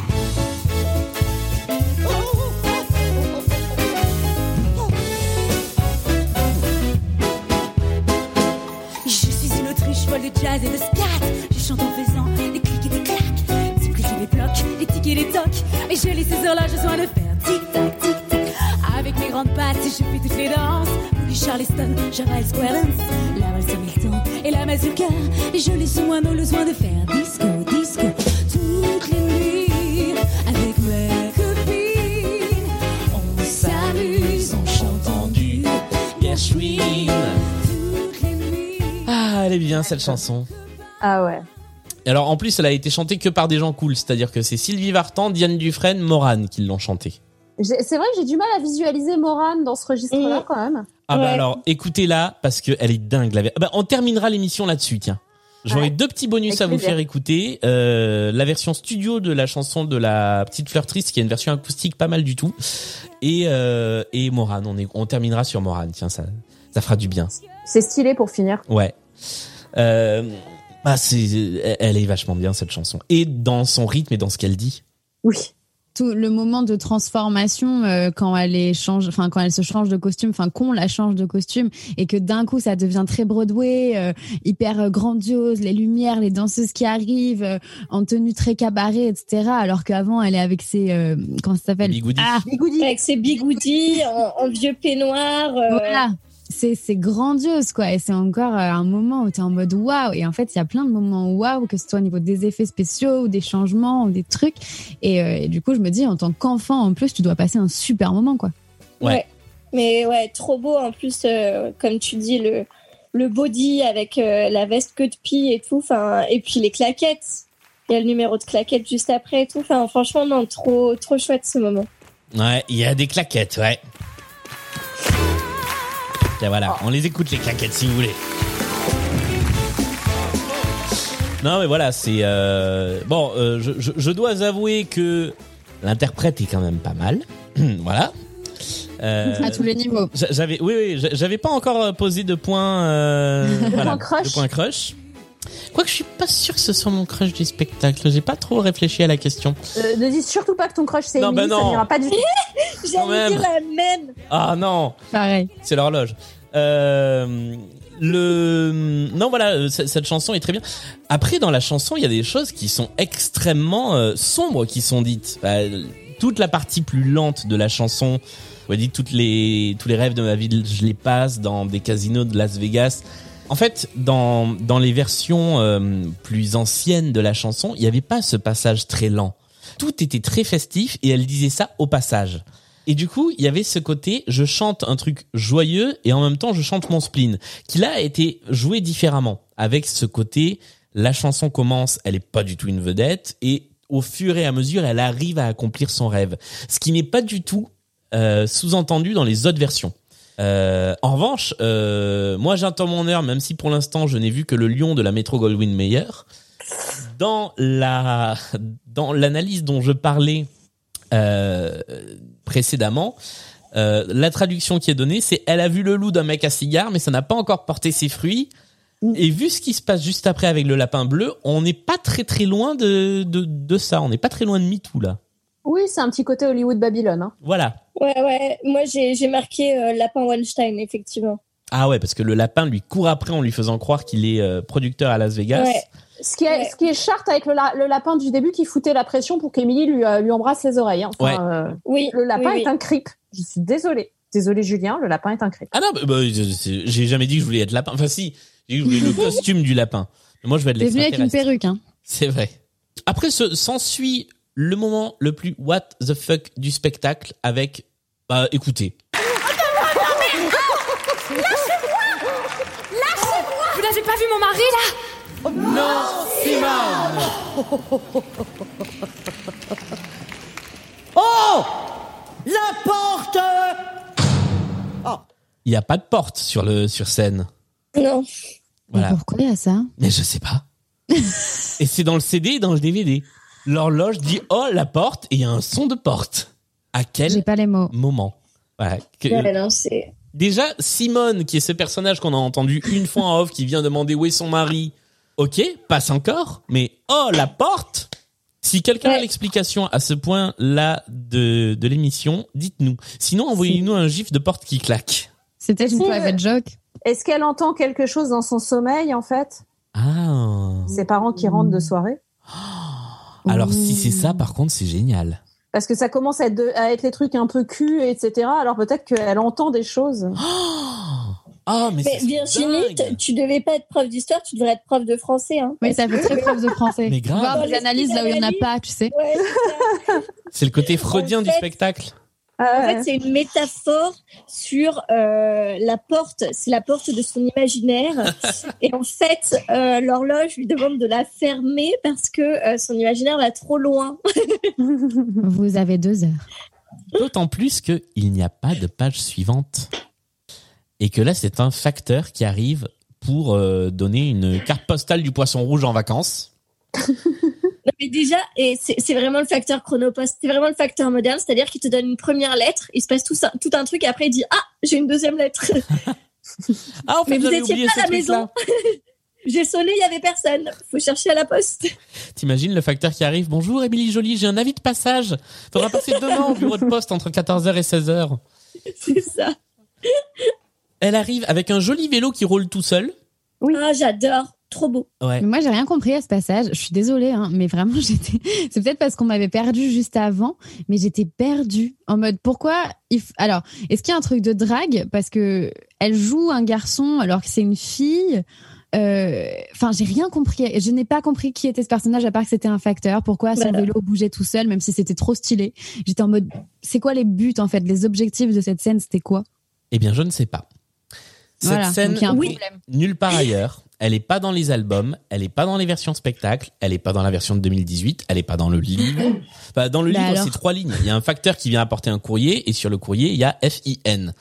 jazz et de scat. Je chante en faisant des clics et des claques, et des blocs, des tics et des tocs. Et je laisse ces heures-là, je soin de faire tic-tac, tic-tac. Avec mes grandes pattes, je fais toutes les danses. Du Charleston, Java Square Dance, la valse Hamilton et la mazurka. Et je laisse moi le soin de faire disco, disco. Toutes les nuits, avec mes copines, on s'amuse, on chante en du Gershwin. Elle est bien, cette chanson. Ah ouais. Alors, en plus, elle a été chantée que par des gens cool. C'est-à-dire que c'est Sylvie Vartan, Diane Dufresne, Morane qui l'ont chantée. C'est vrai que j'ai du mal à visualiser Morane dans ce registre-là, quand même. Ah bah alors, écoutez-la parce qu'elle est dingue. La... Ah bah, on terminera l'émission là-dessus, tiens. J'aurai Ouais. deux petits bonus Avec à vous plaisir. faire écouter. Euh, la version studio de la chanson de la petite fleur triste, qui est une version acoustique pas mal du tout. Et, euh, et Morane, on, est, on terminera sur Morane. Tiens, ça, ça fera du bien. C'est stylé pour finir. Ouais. Euh, bah c'est, elle est vachement bien cette chanson. Et dans son rythme et dans ce qu'elle dit. Oui. tout le moment de transformation euh, quand elle est change, enfin quand elle se change de costume, enfin qu'on la change de costume et que d'un coup ça devient très Broadway, euh, hyper grandiose, les lumières, les danseuses qui arrivent euh, en tenue très cabaret, etc. Alors qu'avant elle est avec ses euh, comment ça s'appelle Bigoudi. Ah, Avec ses bigoudis en, en vieux peignoir. euh, voilà. C'est c'est grandiose quoi et c'est encore euh, un moment où tu es en mode waouh et en fait il y a plein de moments waouh que ce soit au niveau des effets spéciaux ou des changements ou des trucs et, euh, et du coup je me dis en tant qu'enfant en plus tu dois passer un super moment quoi. Ouais. Mais ouais, trop beau en plus, euh, comme tu dis, le, le body avec euh, la veste queue de pie et tout. Enfin, et puis les claquettes. Il y a le numéro de claquettes juste après et tout. Enfin, franchement, non, trop, trop chouette ce moment. Ouais, il y a des claquettes, ouais. Tiens, voilà, on les écoute les claquettes si vous voulez. Non mais voilà, c'est euh, bon. euh, je, je- je dois avouer que l'interprète est quand même pas mal. voilà. Euh, À tous les niveaux. j'a- J'avais, oui, oui, j'a- j'avais pas encore posé de point. Euh, De voilà, point crush. De point crush. Quoique je suis pas sûr que ce soit mon crush du spectacle. J'ai pas trop réfléchi à la question. Euh, ne dis surtout pas que ton crush c'est Emily, bah ça n'ira pas du tout. J'allais dire la même. Ah non. Pareil. C'est l'horloge. Euh, le non voilà euh, cette chanson est très bien. Après dans la chanson il y a des choses qui sont extrêmement euh, sombres qui sont dites. Euh, toute la partie plus lente de la chanson, on dit toutes les tous les rêves de ma vie je les passe dans des casinos de Las Vegas. En fait, dans dans les versions euh, plus anciennes de la chanson, il n'y avait pas ce passage très lent. Tout était très festif et elle disait ça au passage. Et du coup, il y avait ce côté, je chante un truc joyeux et en même temps je chante mon spleen, qui là a été joué différemment, avec ce côté, la chanson commence, elle est pas du tout une vedette, et au fur et à mesure, elle arrive à accomplir son rêve. Ce qui n'est pas du tout euh, sous-entendu dans les autres versions. Euh, en revanche, euh, moi j'attends mon heure, même si pour l'instant je n'ai vu que le lion de la métro Goldwyn Mayer. Dans la dans l'analyse dont je parlais euh, précédemment, euh, la traduction qui est donnée, c'est elle a vu le loup d'un mec à cigare, mais ça n'a pas encore porté ses fruits. Et vu ce qui se passe juste après avec le lapin bleu, on n'est pas très très loin de, de, de ça. On n'est pas très loin de MeToo là. Oui, c'est un petit côté Hollywood Babylone. Hein. Voilà. Ouais, ouais. Moi, j'ai marqué euh, Lapin Weinstein, effectivement. Ah ouais, parce que le lapin lui court après en lui faisant croire qu'il est euh, producteur à Las Vegas. Ouais. Ce qui est, ce qui est charte avec le, la- le lapin du début qui foutait la pression pour qu'Émilie lui, euh, lui embrasse les oreilles. hein. Enfin, Ouais. euh, Oui. le lapin oui, est oui. un creep. Je suis désolée. Désolée Julien, le lapin est un creep. Ah non, bah, bah, j'ai jamais dit que je voulais être lapin. Enfin si, j'ai dit que je voulais le costume du lapin. Mais moi je vais être T'es venu avec une perruque hein. C'est vrai. Après, ce- s'ensuit le moment le plus what the fuck du spectacle avec, bah, écoutez. Vous n'avez pas vu mon mari là? Non, Oh La porte Il n'y a pas de porte sur le, sur scène. Non. Voilà. Mais pourquoi il y a ça? Mais je sais pas. et c'est dans le CD et dans le DVD. L'horloge dit, oh, la porte, et il y a un son de porte. À quel pas les mots. moment? Voilà. Que- Ouais, non, c'est. Déjà, Simone, qui est ce personnage qu'on a entendu une fois en off, qui vient demander où est son mari. Ok, passe encore, mais oh, la porte Si quelqu'un a l'explication à ce point-là de, de l'émission, dites-nous. Sinon, envoyez-nous un gif de porte qui claque. C'était une Si, private joke. Est-ce qu'elle entend quelque chose dans son sommeil en fait? Ah Ses parents qui rentrent de soirée Alors, si c'est ça, par contre, c'est génial. Parce que ça commence à être, de- à être les trucs un peu cul, etc. Alors peut-être qu'elle entend des choses. Ah, mais, Mais Virginie, tu devais pas être prof d'histoire, tu devrais être prof de français. Hein, Oui, ça fait très prof de français. Mais grave. Voir des analyses là où il y en a pas, tu sais. Ouais, C'est le côté freudien du fait- spectacle. En fait, c'est une métaphore sur euh, la porte. C'est la porte de son imaginaire. Et en fait, euh, l'horloge lui demande de la fermer parce que euh, son imaginaire va trop loin. Vous avez deux heures. D'autant plus qu'il n'y a pas de page suivante. Et que là, c'est un facteur qui arrive pour euh, donner une carte postale du poisson rouge en vacances. Mais déjà, et c'est vraiment le facteur chronopost, c'est vraiment le facteur moderne, c'est-à-dire qu'il te donne une première lettre, il se passe tout, ça, tout un truc, et après il dit Ah, j'ai une deuxième lettre. Ah, en fait, mais vous j'avais étiez oublié pas à la maison. J'ai sonné, il y avait personne. Faut chercher à la poste. T'imagines le facteur qui arrive Bonjour Émilie Jolie, j'ai un avis de passage. Faudra passer demain au bureau de poste entre 14h et 16h. C'est ça. Elle arrive avec un joli vélo qui roule tout seul. Oui. Ah, j'adore. Trop beau. Ouais. Mais moi, j'ai rien compris à ce passage. Je suis désolée, hein, mais vraiment, j'étais. C'est peut-être parce qu'on m'avait perdu juste avant, mais j'étais perdue en mode pourquoi. Il... f- Alors, est-ce qu'il y a un truc de drague? Parce que elle joue un garçon alors que c'est une fille. Euh, Enfin, j'ai rien compris. Je n'ai pas compris qui était ce personnage à part que c'était un facteur. Pourquoi son Voilà. vélo bougeait tout seul, même si c'était trop stylé? J'étais en mode, c'est quoi les buts en fait, les objectifs de cette scène, c'était quoi? Eh bien, je ne sais pas. Cette Voilà, scène donc il y a un nulle part ailleurs. Elle est pas dans les albums, elle est pas dans les versions spectacles, elle est pas dans la version de 2018, elle est pas dans le livre. Enfin, dans le Bah livre, alors c'est trois lignes. Il y a un facteur qui vient apporter un courrier et sur le courrier, il y a F-I-N.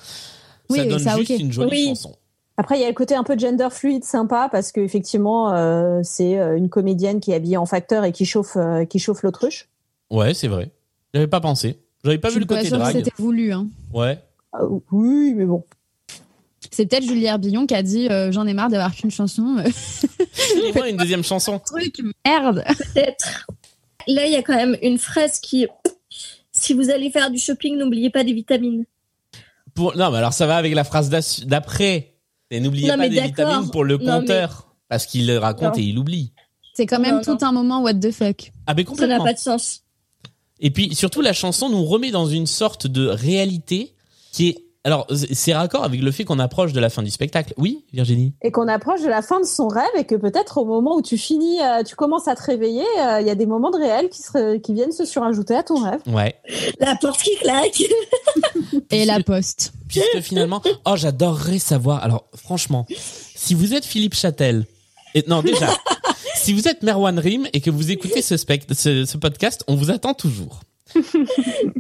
Oui, ça donne ça, juste ok. une jolie Oui. chanson. Après, il y a le côté un peu gender fluide sympa parce que effectivement, euh, c'est euh, une comédienne qui est habillée en facteur et qui chauffe, euh, qui chauffe l'autruche. Ouais, c'est vrai. J'avais pas pensé. J'avais pas Je vu le côté drague. c'était voulu. Hein. Ouais. oui, mais bon. C'est peut-être Julie Herbillon qui a dit euh, j'en ai marre d'avoir qu'une chanson. Fais-moi une deuxième chanson. Truc merde. Peut-être. Là, il y a quand même une phrase qui. Si vous allez faire du shopping, n'oubliez pas des vitamines. Pour... Non, mais alors ça va avec la phrase d'après. Et n'oubliez pas des vitamines pour le Non, mais- compteur. Parce qu'il le raconte Non. et il oublie. C'est quand même Non, tout un moment what the fuck. Ah, mais Ça complètement. n'a pas de sens. Et puis surtout la chanson nous remet dans une sorte de réalité qui est alors c'est raccord avec le fait qu'on approche de la fin du spectacle. Oui, Virginie. Et qu'on approche de la fin de son rêve et que peut-être au moment où tu finis, euh, tu commences à te réveiller, euh, il y a des moments de réel qui, se, qui viennent se surajouter à ton rêve. Ouais. La porte qui claque. Et la poste. Puisque finalement, oh j'adorerais savoir. Alors franchement, si vous êtes Philippe Châtel et non déjà, si vous êtes Merwan Rim et que vous écoutez ce, spect- ce, ce podcast, on vous attend toujours.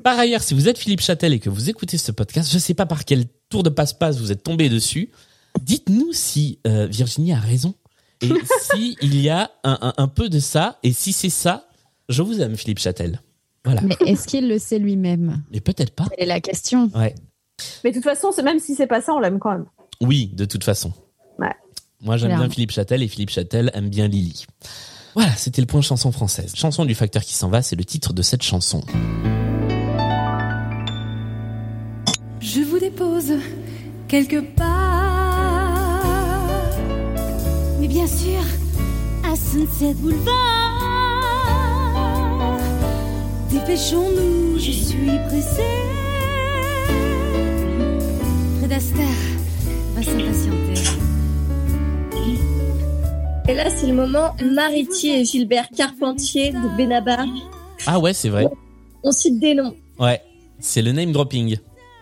Par ailleurs, si vous êtes Philippe Châtel et que vous écoutez ce podcast, je sais pas par quel tour de passe-passe vous êtes tombé dessus. Dites-nous si euh, Virginie a raison et si il y a un, un, un peu de ça et si c'est ça, je vous aime Philippe Châtel. Voilà. Mais est-ce qu'il le sait lui-même? Mais peut-être pas. C'est la question? Ouais. Mais de toute façon, même si c'est pas ça, on l'aime quand même. Oui, de toute façon. Ouais. Moi, j'aime bien. Philippe Châtel et Philippe Châtel aime bien Lily. Voilà, c'était le point chanson française. Chanson du facteur qui s'en va, c'est le titre de cette chanson. Je vous dépose quelque part. Mais bien sûr, à Sunset Boulevard. Dépêchons-nous, je suis pressée. C'est le moment Maritier et Gilbert Carpentier de Benabar. Ah ouais, c'est vrai. On cite des noms. Ouais, c'est le name dropping.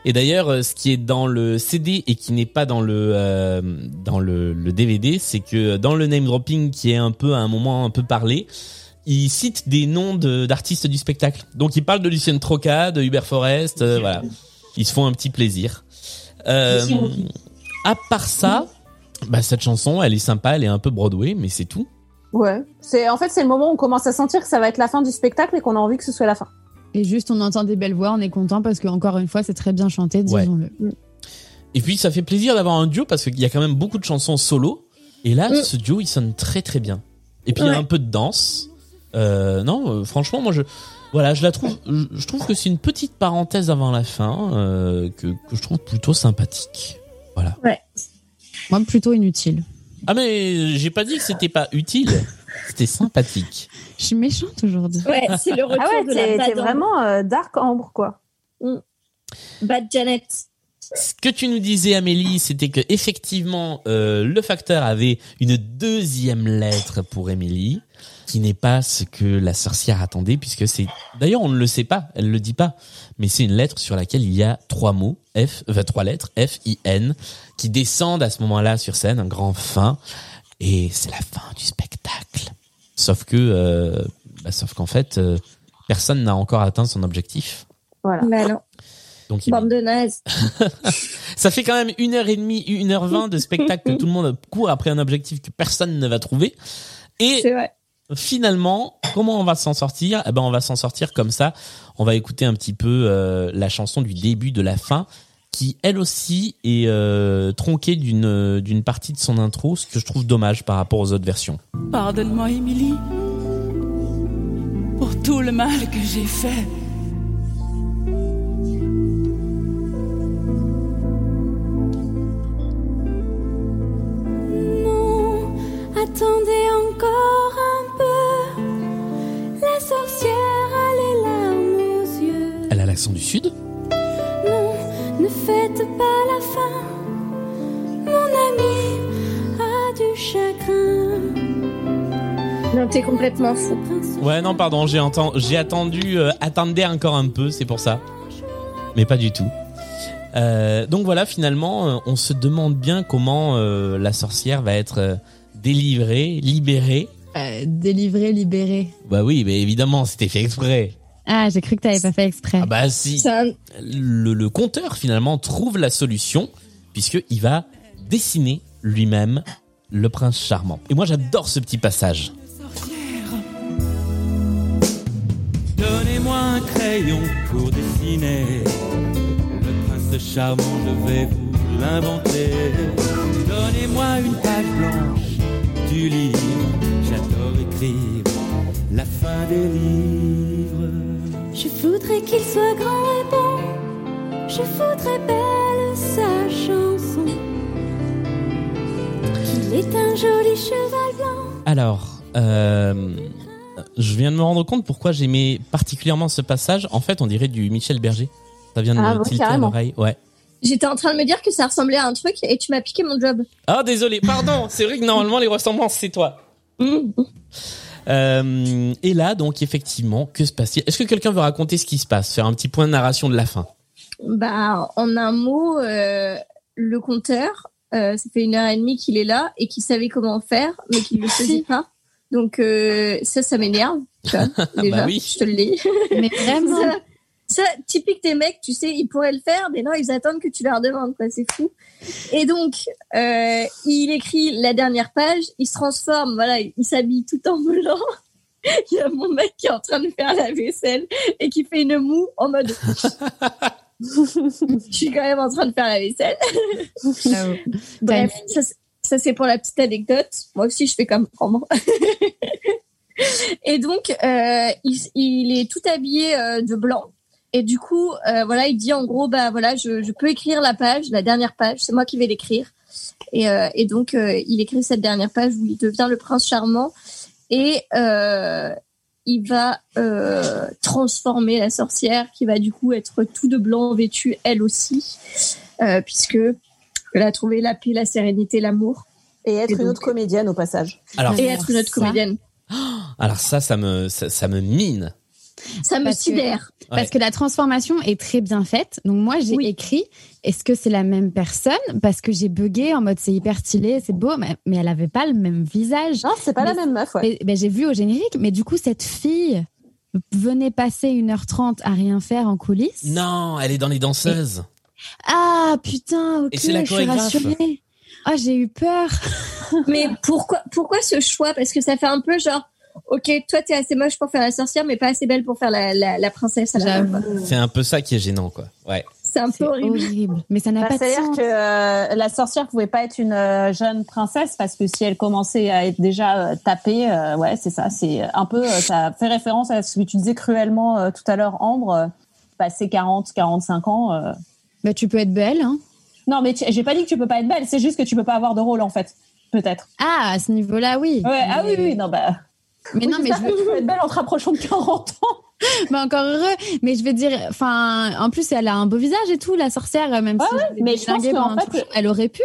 Et d'ailleurs, euh, ce qui est dans le CD et qui n'est pas dans le euh, dans le, le DVD, c'est que dans le name dropping, qui est un peu à un moment un peu parlé, il cite des noms de- d'artistes du spectacle. Donc, il parle de Lucien Troca, de Hubert Forest, euh, voilà. Ils se font un petit plaisir. Euh, à part ça, bah cette chanson, elle est sympa, elle est un peu Broadway, mais c'est tout. Ouais. C'est en fait c'est le moment où on commence à sentir que ça va être la fin du spectacle et qu'on a envie que ce soit la fin. Et juste, on entend des belles voix, on est content parce que encore une fois, c'est très bien chanté, Ouais. disons-le. Et puis ça fait plaisir d'avoir un duo parce qu'il y a quand même beaucoup de chansons solo. Et là, Mm. ce duo, il sonne très très bien. Et puis il y a un peu de danse. Euh, non, euh, franchement, moi je, voilà, je la trouve, je, je trouve que c'est une petite parenthèse avant la fin euh, que, que je trouve plutôt sympathique. Voilà. Ouais. Moi, plutôt inutile. Ah mais j'ai pas dit que c'était pas utile, c'était sympathique. Je suis méchante aujourd'hui. Ouais, c'est le retour Ah ouais, de la t'es bad t'es vraiment euh, dark ambre quoi. Bad Janet. Ce que tu nous disais, Amélie, c'était que effectivement, euh, le facteur avait une deuxième lettre pour Émilie, qui n'est pas ce que la sorcière attendait, puisque c'est. D'ailleurs, on ne le sait pas, elle le dit pas, mais c'est une lettre sur laquelle il y a trois mots, F, enfin trois lettres, F, I, N, qui descendent à ce moment-là sur scène, un grand fin, et c'est la fin du spectacle. Sauf que, euh, bah, sauf qu'en fait, euh, personne n'a encore atteint son objectif. Voilà. Bah non. Donc il- Bande de nazes. ça fait quand même une heure et demie, une heure vingt de spectacle que tout le monde court après un objectif que personne ne va trouver. Et C'est vrai. finalement, comment on va s'en sortir? Eh ben, on va s'en sortir comme ça. On va écouter un petit peu euh, la chanson du début de la fin, qui elle aussi est euh, tronquée d'une d'une partie de son intro, ce que je trouve dommage par rapport aux autres versions. Pardonne-moi, Émilie, pour tout le mal que j'ai fait. Non, attendez encore un peu. La sorcière a les larmes aux yeux. Elle a l'accent du sud? Ne faites pas la fin. Mon ami a du chagrin. Non, t'es complètement fou. Ouais, non, pardon, j'ai entendu, j'ai attendu, euh, attendez encore un peu, c'est pour ça. Mais pas du tout. Euh, donc voilà, finalement, euh, on se demande bien comment euh, la sorcière va être délivrée, libérée. Euh, délivré, libéré. Bah oui, mais évidemment, c'était fait exprès. Ah, j'ai cru que t'avais pas fait exprès. Ah bah si. Le, le conteur finalement trouve la solution puisque il va dessiner lui-même le prince charmant. Et moi j'adore ce petit passage. Donnez-moi un crayon pour dessiner le prince charmant, je vais vous l'inventer. Donnez-moi une page blanche du livre, j'adore écrire la fin des livres. Je voudrais qu'il soit grand et bon. Je voudrais belle sa chanson. Qu'il ait un joli cheval blanc. Alors, euh, je viens de me rendre compte pourquoi j'aimais particulièrement ce passage. En fait, on dirait du Michel Berger. Ça vient de Ah, me tilter à l'oreille. Ouais. J'étais en train de me dire que ça ressemblait à un truc et tu m'as piqué mon job. Ah désolé, pardon. C'est vrai que normalement les ressemblances c'est toi. Euh, et là, donc effectivement, que se passe-t-il? Est-ce que quelqu'un veut raconter ce qui se passe Faire un petit point de narration de la fin? Bah, en un mot, euh, le compteur, euh, ça fait une heure et demie qu'il est là et qu'il savait comment faire, mais qu'il le faisait pas. Donc euh, ça, ça m'énerve. déjà, Bah oui. je te le dis. Mais vraiment. Ça, typique des mecs, tu sais, ils pourraient le faire, mais non, ils attendent que tu leur demandes, quoi. C'est fou. Et donc, euh, il écrit la dernière page, il se transforme, voilà, il s'habille tout en blanc. Il y a mon mec qui est en train de faire la vaisselle et qui fait une moue en mode. Je suis quand même en train de faire la vaisselle. Bref, ça, c'est- ça c'est pour la petite anecdote. Moi aussi, je fais comme maman. Et donc, euh, il, il est tout habillé euh, de blanc. Et du coup, euh, voilà, il dit en gros, bah voilà, je, je peux écrire la page, la dernière page, c'est moi qui vais l'écrire. Et, euh, et donc, euh, il écrit cette dernière page où il devient le prince charmant et euh, il va euh, transformer la sorcière qui va du coup être tout de blanc vêtue elle aussi, euh, puisque elle a trouvé la paix, la sérénité, l'amour. Et être une donc- autre comédienne au passage. Alors- et être une autre ça- comédienne. Alors ça, ça me, ça, ça me mine. Ça me Parce que- sidère. Parce Ouais. que la transformation est très bien faite. Donc moi, j'ai écrit, est-ce que c'est la même personne? Parce que j'ai bugué en mode c'est hyper stylé, c'est beau, mais, mais elle avait pas le même visage. Non, c'est pas la même meuf, ouais. Mais- ben, j'ai vu au générique, mais du coup, cette fille venait passer 1h30 à rien faire en coulisses. Non, elle est dans les danseuses. Ah putain, ok, Et la je suis chorégraphe. rassurée. Ah, j'ai eu peur. Mais pourquoi, pourquoi ce choix? Parce que ça fait un peu genre, ok, toi t'es assez moche pour faire la sorcière, mais pas assez belle pour faire la, la, la princesse. C'est un peu ça qui est gênant, quoi. Ouais. C'est un peu horrible. Mais ça n'a Bah, pas de C'est-à-dire que euh, la sorcière pouvait pas être une euh, jeune princesse parce que si elle commençait à être déjà euh, tapée, euh, ouais, c'est ça. C'est un peu, euh, ça fait référence à ce que tu disais cruellement euh, tout à l'heure, Ambre, euh, passer 40, 45 ans. euh. Bah, tu peux être belle, hein. Non, mais j'ai pas dit que tu peux pas être belle. C'est juste que tu peux pas avoir de rôle en fait, peut-être. Ah, à ce niveau-là, oui. Ouais, ah oui, oui, non bah. Mais Oui, non, mais je que veux- tu peux être belle en te rapprochant de 40 ans. Mais encore heureux. Mais je veux dire, enfin, en plus, elle a un beau visage et tout, la sorcière, même Ouais, si ouais, je mais je pense qu'en pendant fait- elle aurait pu.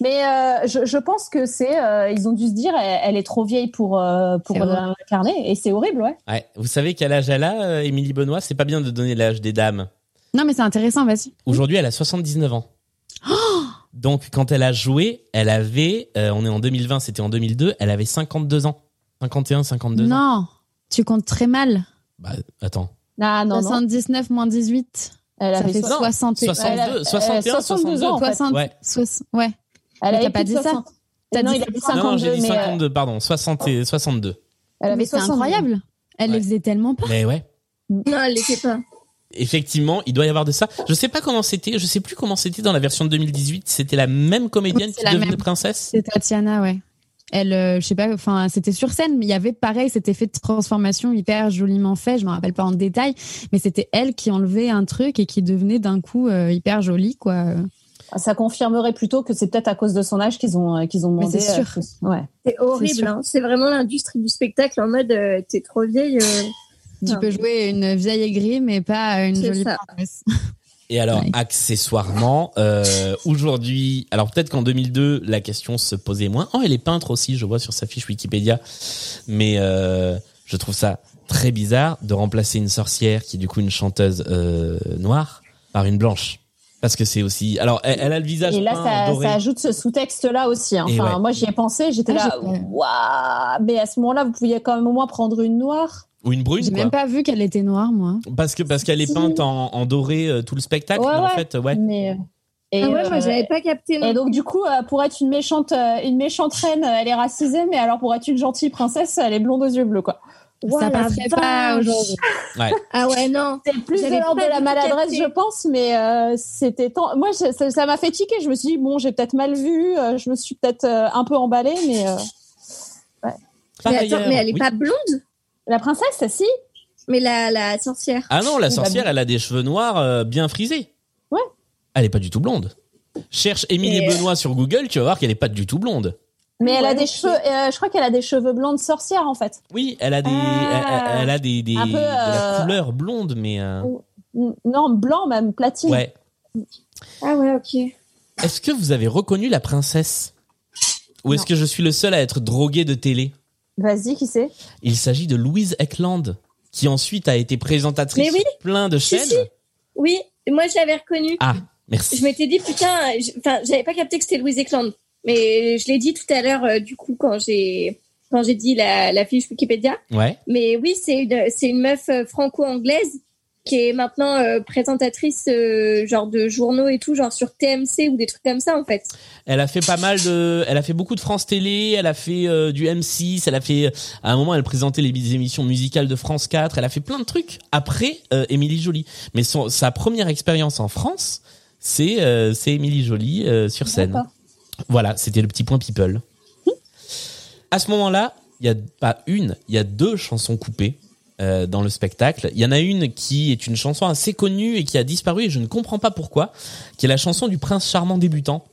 Mais euh, je, je pense que c'est, euh, ils ont dû se dire, elle, elle est trop vieille pour euh, pour l'incarner, et c'est horrible, ouais. Ouais. Vous savez quel âge elle a, euh, Émilie Benoît? C'est pas bien de donner l'âge des dames. Non, mais c'est intéressant, vas-y. Aujourd'hui, elle a 79 ans. Donc, quand elle a joué, elle avait, euh, on est en 2020, c'était en 2002, elle avait 52 ans. 51, 52 ans. Non, tu comptes très mal. Bah, attends. Ah non, non. 79 moins 18. Elle ça fait so- 60. 62, Elle a- 61, 62 ans, en fait. 60, Ouais. ouais. Elle Mais t'as pas dit ça 60. T'as non, dit il a dit Non, 52, non, j'ai dit mais, euh, 52, pardon, 60 et 62. elle avait Mais c'est 62. incroyable. Elle Ouais. les faisait tellement pas. Mais ouais. Non, elle l'était pas. Effectivement, il doit y avoir de ça. Je sais pas comment c'était, je sais plus comment c'était dans la version de 2018. C'était la même comédienne Oui, qui la devenait même. princesse. C'est Tatiana, ouais. Elle, euh, je sais pas, enfin, c'était sur scène, mais il y avait pareil cet effet de transformation hyper joliment fait. Je me rappelle pas en détail, mais c'était elle qui enlevait un truc et qui devenait d'un coup euh, hyper jolie, quoi. Ça confirmerait plutôt que c'est peut-être à cause de son âge qu'ils ont, euh, qu'ils ont Mais demandé. c'est sûr. euh, que- ouais. C'est horrible, hein. c'est vraiment l'industrie du spectacle en mode euh, t'es trop vieille. euh. Tu Non. peux jouer une vieille aigrie, mais pas une jolie ça. princesse. Et alors, accessoirement, euh, aujourd'hui, alors peut-être qu'en 2002, la question se posait moins. Oh, elle est peintre aussi, je vois sur sa fiche Wikipédia. Mais euh, je trouve ça très bizarre de remplacer une sorcière qui est du coup une chanteuse euh, noire par une blanche. Parce que c'est aussi... Alors, elle, elle a le visage Et là, peint ça, doré. ça ajoute ce sous-texte-là aussi. hein. Et Enfin, ouais. moi, j'y ai pensé, j'étais Ah, là, waouh Mais à ce moment-là, vous pouviez quand même au moins prendre une noire. Ou une brune, J'ai même pas vu qu'elle était noire, moi. Parce que parce qu'elle est peinte en, en doré euh, tout le spectacle. Ouais, mais en ouais. fait, ouais. Mais, euh, et, Ah ouais, moi euh, j'avais pas capté. non Et donc, du coup, euh, pour être une méchante, euh, une méchante reine, elle est racisée, mais alors pour être une gentille princesse, elle est blonde aux yeux bleus, quoi. Ouah, ça passerait pas aujourd'hui. Ouais. Ah ouais, non. C'est plus de l'ordre de la maladresse, capté. je pense, mais euh, c'était tant. Moi, je- ça ça m'a fait tiquer. Je me suis dit, bon, j'ai peut-être mal vu, euh, je me suis peut-être euh, un peu emballée, mais. euh, Mais attends, ailleurs, mais elle est oui. pas blonde? La princesse, si Mais la, la sorcière. Ah non, la bah, sorcière, elle a des cheveux noirs euh, bien frisés. Ouais. Elle est pas du tout blonde. Cherche Émilie Et, euh, Benoît sur Google, tu vas voir qu'elle est pas du tout blonde. Mais elle a des cheveux. euh, je crois qu'elle a des cheveux blonds de sorcière, en fait. Oui, elle a des, Ah. elle, elle a des, des Un peu, de la couleur blonde, mais euh, Non, blanc même, platine. ouais. Ah ouais, ok. Est-ce que vous avez reconnu la princesse? Ou est-ce que je suis le seul à être drogué de télé? Vas-y, qui c'est? Il s'agit de Louise Eckland, qui ensuite a été présentatrice oui. sur plein de Si, chaînes. si. Oui, moi je l'avais reconnue. Ah, merci. Je m'étais dit, putain, enfin, j'avais pas capté que c'était Louise Eckland. Mais je l'ai dit tout à l'heure, euh, du coup, quand j'ai quand j'ai dit la, la fiche Wikipédia. Ouais. Mais oui, c'est une, c'est une meuf euh, franco-anglaise qui est maintenant euh, présentatrice euh, genre de journaux et tout, genre sur TMC ou des trucs comme ça, en fait. Elle a fait pas mal de, elle a fait beaucoup de France Télé, elle a fait euh, du M6, elle a fait, à un moment, elle présentait les émissions musicales de France 4, elle a fait plein de trucs après Émilie Jolie. Mais son, sa première expérience en France, c'est c'est Émilie Jolie euh, sur scène. Voilà, c'était le petit point people. À ce moment-là, il y a pas une, il y a deux chansons coupées euh, dans le spectacle. Il y en a une qui est une chanson assez connue et qui a disparu et je ne comprends pas pourquoi, qui est la chanson du prince charmant débutant,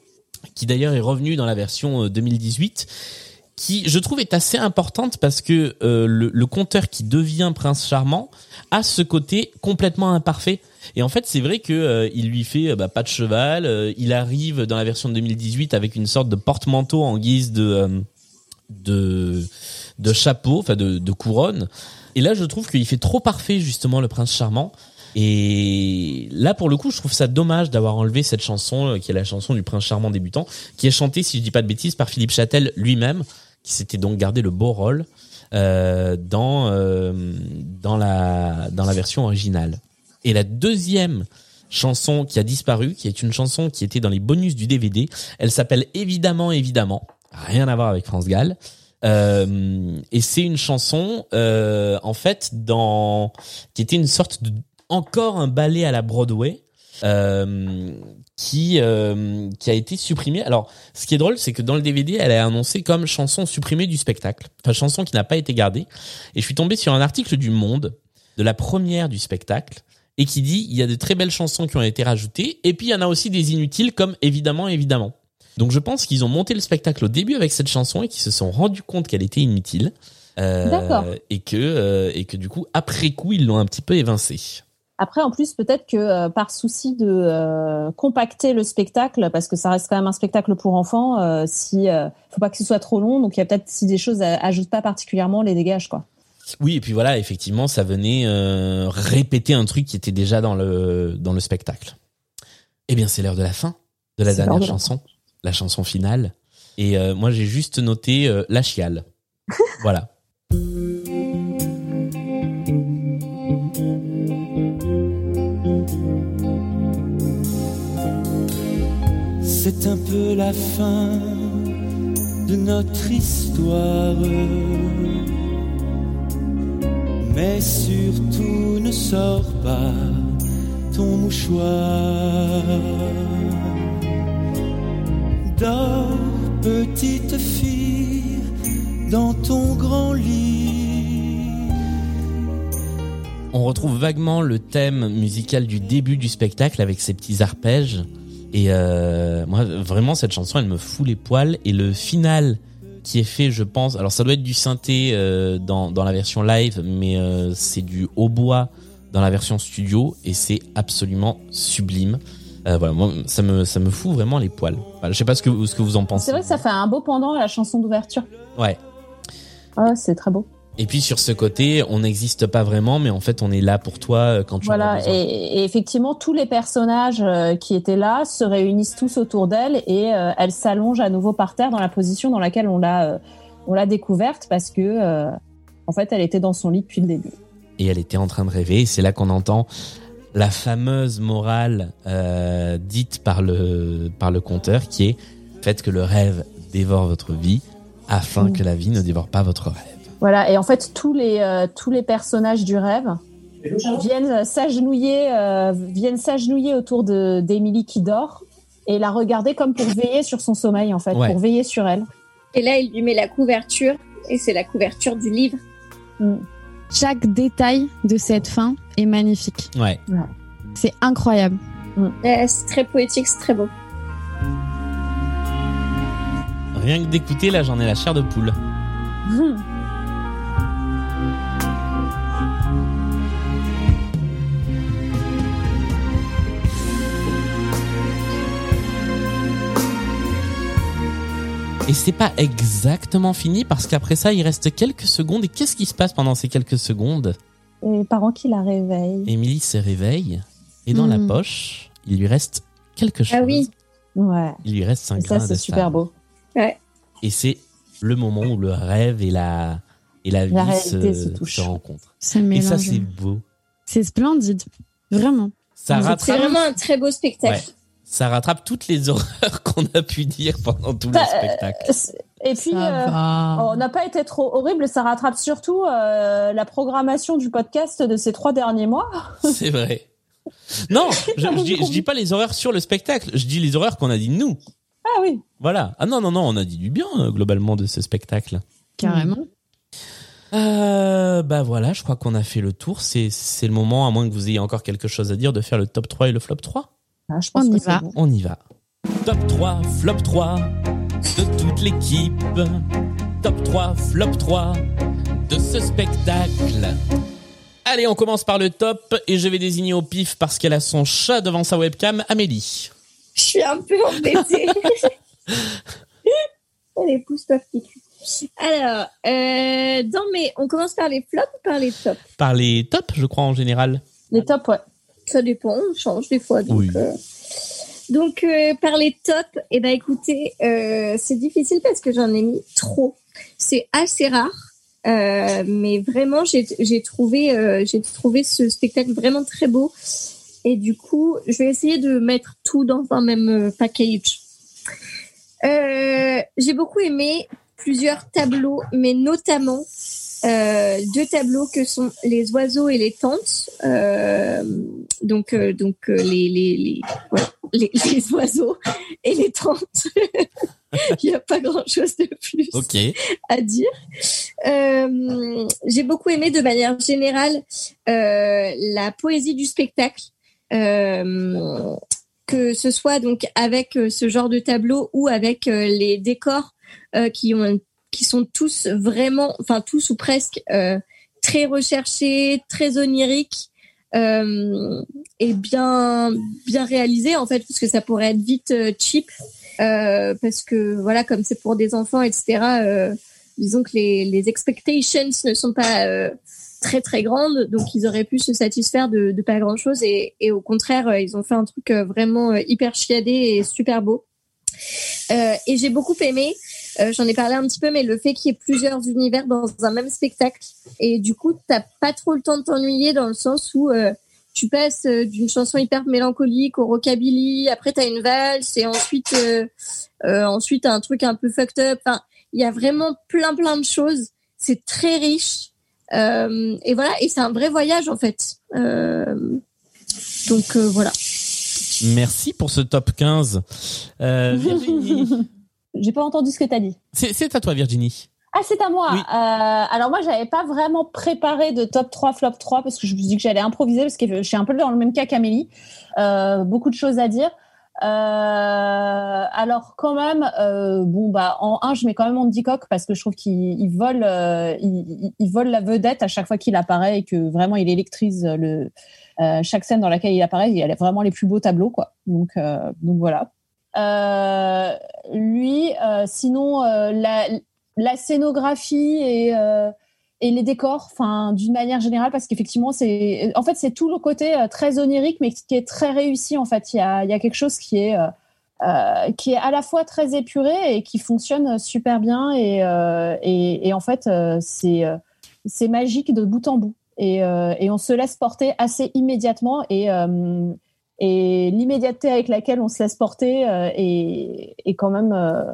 qui d'ailleurs est revenue dans la version euh, 2018 qui je trouve est assez importante parce que euh, le, le conteur qui devient prince charmant a ce côté complètement imparfait et en fait c'est vrai que euh, il lui fait euh, bah, pas de cheval euh, il arrive dans la version de 2018 avec une sorte de porte-manteau en guise de euh, de chapeau enfin de couronne et là je trouve qu'il fait trop parfait justement le prince charmant et là, pour le coup, je trouve ça dommage d'avoir enlevé cette chanson, euh, qui est la chanson du prince charmant débutant, qui est chantée, si je dis pas de bêtises, par Philippe Châtel lui-même, qui s'était donc gardé le beau rôle euh, dans euh, dans la dans la version originale. Et la deuxième chanson qui a disparu, qui est une chanson qui était dans les bonus du DVD, elle s'appelle évidemment évidemment, rien à voir avec France Gall. Euh, et c'est une chanson euh, en fait dans qui était une sorte de encore un ballet à la Broadway euh, qui euh, qui a été supprimé. Alors, ce qui est drôle, c'est que dans le DVD, elle est annoncée comme chanson supprimée du spectacle, enfin chanson qui n'a pas été gardée. Et je suis tombé sur un article du Monde de la première du spectacle et qui dit il y a de très belles chansons qui ont été rajoutées et puis il y en a aussi des inutiles comme évidemment évidemment. Donc je pense qu'ils ont monté le spectacle au début avec cette chanson et qu'ils se sont rendus compte qu'elle était inutile. Euh, D'accord. Et que euh, et que du coup après coup ils l'ont un petit peu évincé. Après, en plus, peut-être que euh, par souci de euh, compacter le spectacle, parce que ça reste quand même un spectacle pour enfants, si faut pas que ce soit trop long, donc il y a peut-être si des choses ajoutent pas particulièrement, les dégage quoi. Oui, et puis voilà, effectivement, ça venait répéter un truc qui était déjà dans le dans le spectacle. Eh bien, c'est l'heure de la fin de la dernière de chanson, la chanson finale. Et euh, moi, j'ai juste noté euh, la chiale. voilà. C'est un peu la fin de notre histoire. Mais surtout ne sors pas ton mouchoir. Petite fille, dans ton grand lit. On retrouve vaguement le thème musical du début du spectacle avec ses petits arpèges. Et euh, moi, vraiment, cette chanson, elle me fout les poils. Et le final qui est fait, je pense, alors ça doit être du synthé euh, dans, dans la version live, mais euh, c'est du hautbois dans la version studio et c'est absolument sublime. Euh, voilà, moi, ça me ça me fout vraiment les poils. Voilà, je sais pas ce que vous- ce que vous en pensez. C'est vrai que ça fait un beau pendant à la chanson d'ouverture. Ouais. Ah, c'est très beau. Et puis sur ce côté, on n'existe pas vraiment, mais en fait, on est là pour toi euh, quand tu en as Voilà, besoin. et, et effectivement, tous les personnages euh, qui étaient là se réunissent tous autour d'elle et euh, elle s'allonge à nouveau par terre dans la position dans laquelle on l'a euh, on l'a découverte parce que euh, en fait, elle était dans son lit depuis le début. et elle était en train de rêver. Et c'est là qu'on entend la fameuse morale euh, dite par le par le conteur, qui est faites que le rêve dévore votre vie, afin Mm. que la vie ne dévore pas votre rêve. Voilà, et en fait, tous les euh, tous les personnages du rêve viennent s'agenouiller euh, viennent s'agenouiller autour de d'Emily qui dort et la regarder comme pour veiller sur son sommeil en fait, Ouais. pour veiller sur elle. Et là, il lui met la couverture, et c'est la couverture du livre. Chaque détail de cette fin est magnifique. Ouais. C'est incroyable. Ouais, c'est très poétique, c'est très beau. Rien que d'écouter, là, j'en ai la chair de poule. Et c'est pas exactement fini parce qu'après ça, il reste quelques secondes. Et qu'est-ce qui se passe pendant ces quelques secondes? Les parents qui la réveillent. Émilie se réveille et dans la poche, il lui reste quelque chose. Ah oui. Ouais. Il lui reste 5 Et ça, c'est super beau. Ouais. Et c'est le moment où le rêve et la, et la vie La se, se touchent. se rencontrent. Ça et ça, c'est beau. C'est splendide. Vraiment. Ça C'est rattrape, vraiment un très beau spectacle. ouais. Ça rattrape toutes les horreurs qu'on a pu dire pendant tout le spectacle. Et puis, euh, on n'a pas été trop horrible. Ça rattrape surtout euh, la programmation du podcast de ces trois derniers mois. C'est vrai. Non, je, je dis, je dis pas les horreurs sur le spectacle, je dis les horreurs qu'on a dit de nous. Ah oui. Voilà. Ah non, non, non, on a dit du bien euh, globalement de ce spectacle. Carrément. Euh, bah voilà, je crois qu'on a fait le tour. C'est, c'est le moment, à moins que vous ayez encore quelque chose à dire, de faire le top 3 et le flop 3. Ah, je pense On y va. bon. On y va. Top 3, flop 3 de toute l'équipe. Top 3, flop 3 de ce spectacle. Allez, on commence par le top et je vais désigner au pif parce qu'elle a son chat devant sa webcam, Amélie. Je suis un peu embêtée. les pouces peuvent piquer. Alors, euh, dans mes... on commence par les flops ou par les tops? Par les tops, je crois, en général. Les tops, ouais. Ça dépend, on change des fois. Donc, Oui. euh, donc euh, par les tops, eh ben écoutez, euh, c'est difficile parce que j'en ai mis trop. C'est assez rare, euh, mais vraiment j'ai trouvé j'ai trouvé ce spectacle vraiment très beau. Et du coup, je vais essayer de mettre tout dans un même package. J'ai beaucoup aimé plusieurs tableaux, mais notamment euh, deux tableaux que sont les oiseaux et les tentes. Euh, donc, euh, donc euh, les les les, ouais, les les oiseaux et les tentes. Il n'y a pas grand chose de plus à dire. Euh, j'ai beaucoup aimé de manière générale euh, la poésie du spectacle. Euh, que ce soit donc avec ce genre de tableau ou avec les décors euh, qui ont qui sont tous vraiment enfin tous ou presque euh, très recherchés très oniriques euh, et bien bien réalisés en fait parce que ça pourrait être vite euh, cheap euh, parce que voilà comme c'est pour des enfants etc euh, disons que les, les expectations ne sont pas euh, très très grandes donc ils auraient pu se satisfaire de, de pas grand chose et, et au contraire ils ont fait un truc vraiment hyper chiadé et super beau. Et j'ai beaucoup aimé euh, j'en ai parlé un petit peu mais le fait qu'il y ait plusieurs univers dans un même spectacle et du coup t'as pas trop le temps de t'ennuyer dans le sens où euh, tu passes euh, d'une chanson hyper mélancolique au rockabilly après t'as une valse et ensuite euh, ensuite t'as un truc un peu fucked up enfin il y a vraiment plein plein de choses c'est très riche et voilà et c'est un vrai voyage en fait Donc voilà. Merci pour ce top 15. Euh, Virginie. J'ai pas entendu ce que t'as dit. C'est à toi, Virginie. Ah, c'est à moi. Euh, alors moi, j'avais pas vraiment préparé de top 3, flop 3 parce que je me suis dit que j'allais improviser parce que je suis un peu dans le même cas qu'Amélie. Euh, beaucoup de choses à dire. Euh, alors quand même, bon bah en 1, je mets quand même Andy Coq parce que je trouve qu'il il vole, il, vole la vedette à chaque fois qu'il apparaît et que vraiment il électrise le chaque scène dans laquelle il apparaît. Il a vraiment les plus beaux tableaux quoi. Donc donc voilà. Euh, lui, euh, sinon euh, la, scénographie et les décors, d'une manière générale, parce qu'effectivement c'est, en fait c'est tout le côté très onirique, mais qui est très réussi en fait. Il y a quelque chose qui est qui est à la fois très épuré et qui fonctionne super bien et en fait c'est c'est magique de bout en bout et et on se laisse porter assez immédiatement et et l'immédiateté avec laquelle on se laisse porter euh, est, quand même euh,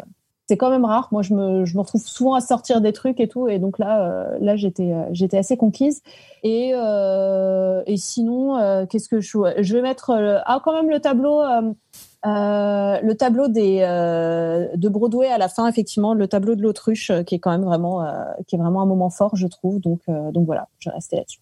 c'est quand même rare. Moi, je me, je me retrouve souvent à sortir des trucs et tout, et donc là, euh, là, j'étais, j'étais assez conquise. Et et sinon, qu'est-ce que je, je vais mettre ah quand même le tableau, le tableau des de Broadway à la fin, effectivement, le tableau de l'autruche, qui est quand même vraiment, qui est vraiment un moment fort, je trouve. Donc donc voilà, je vais rester là-dessus.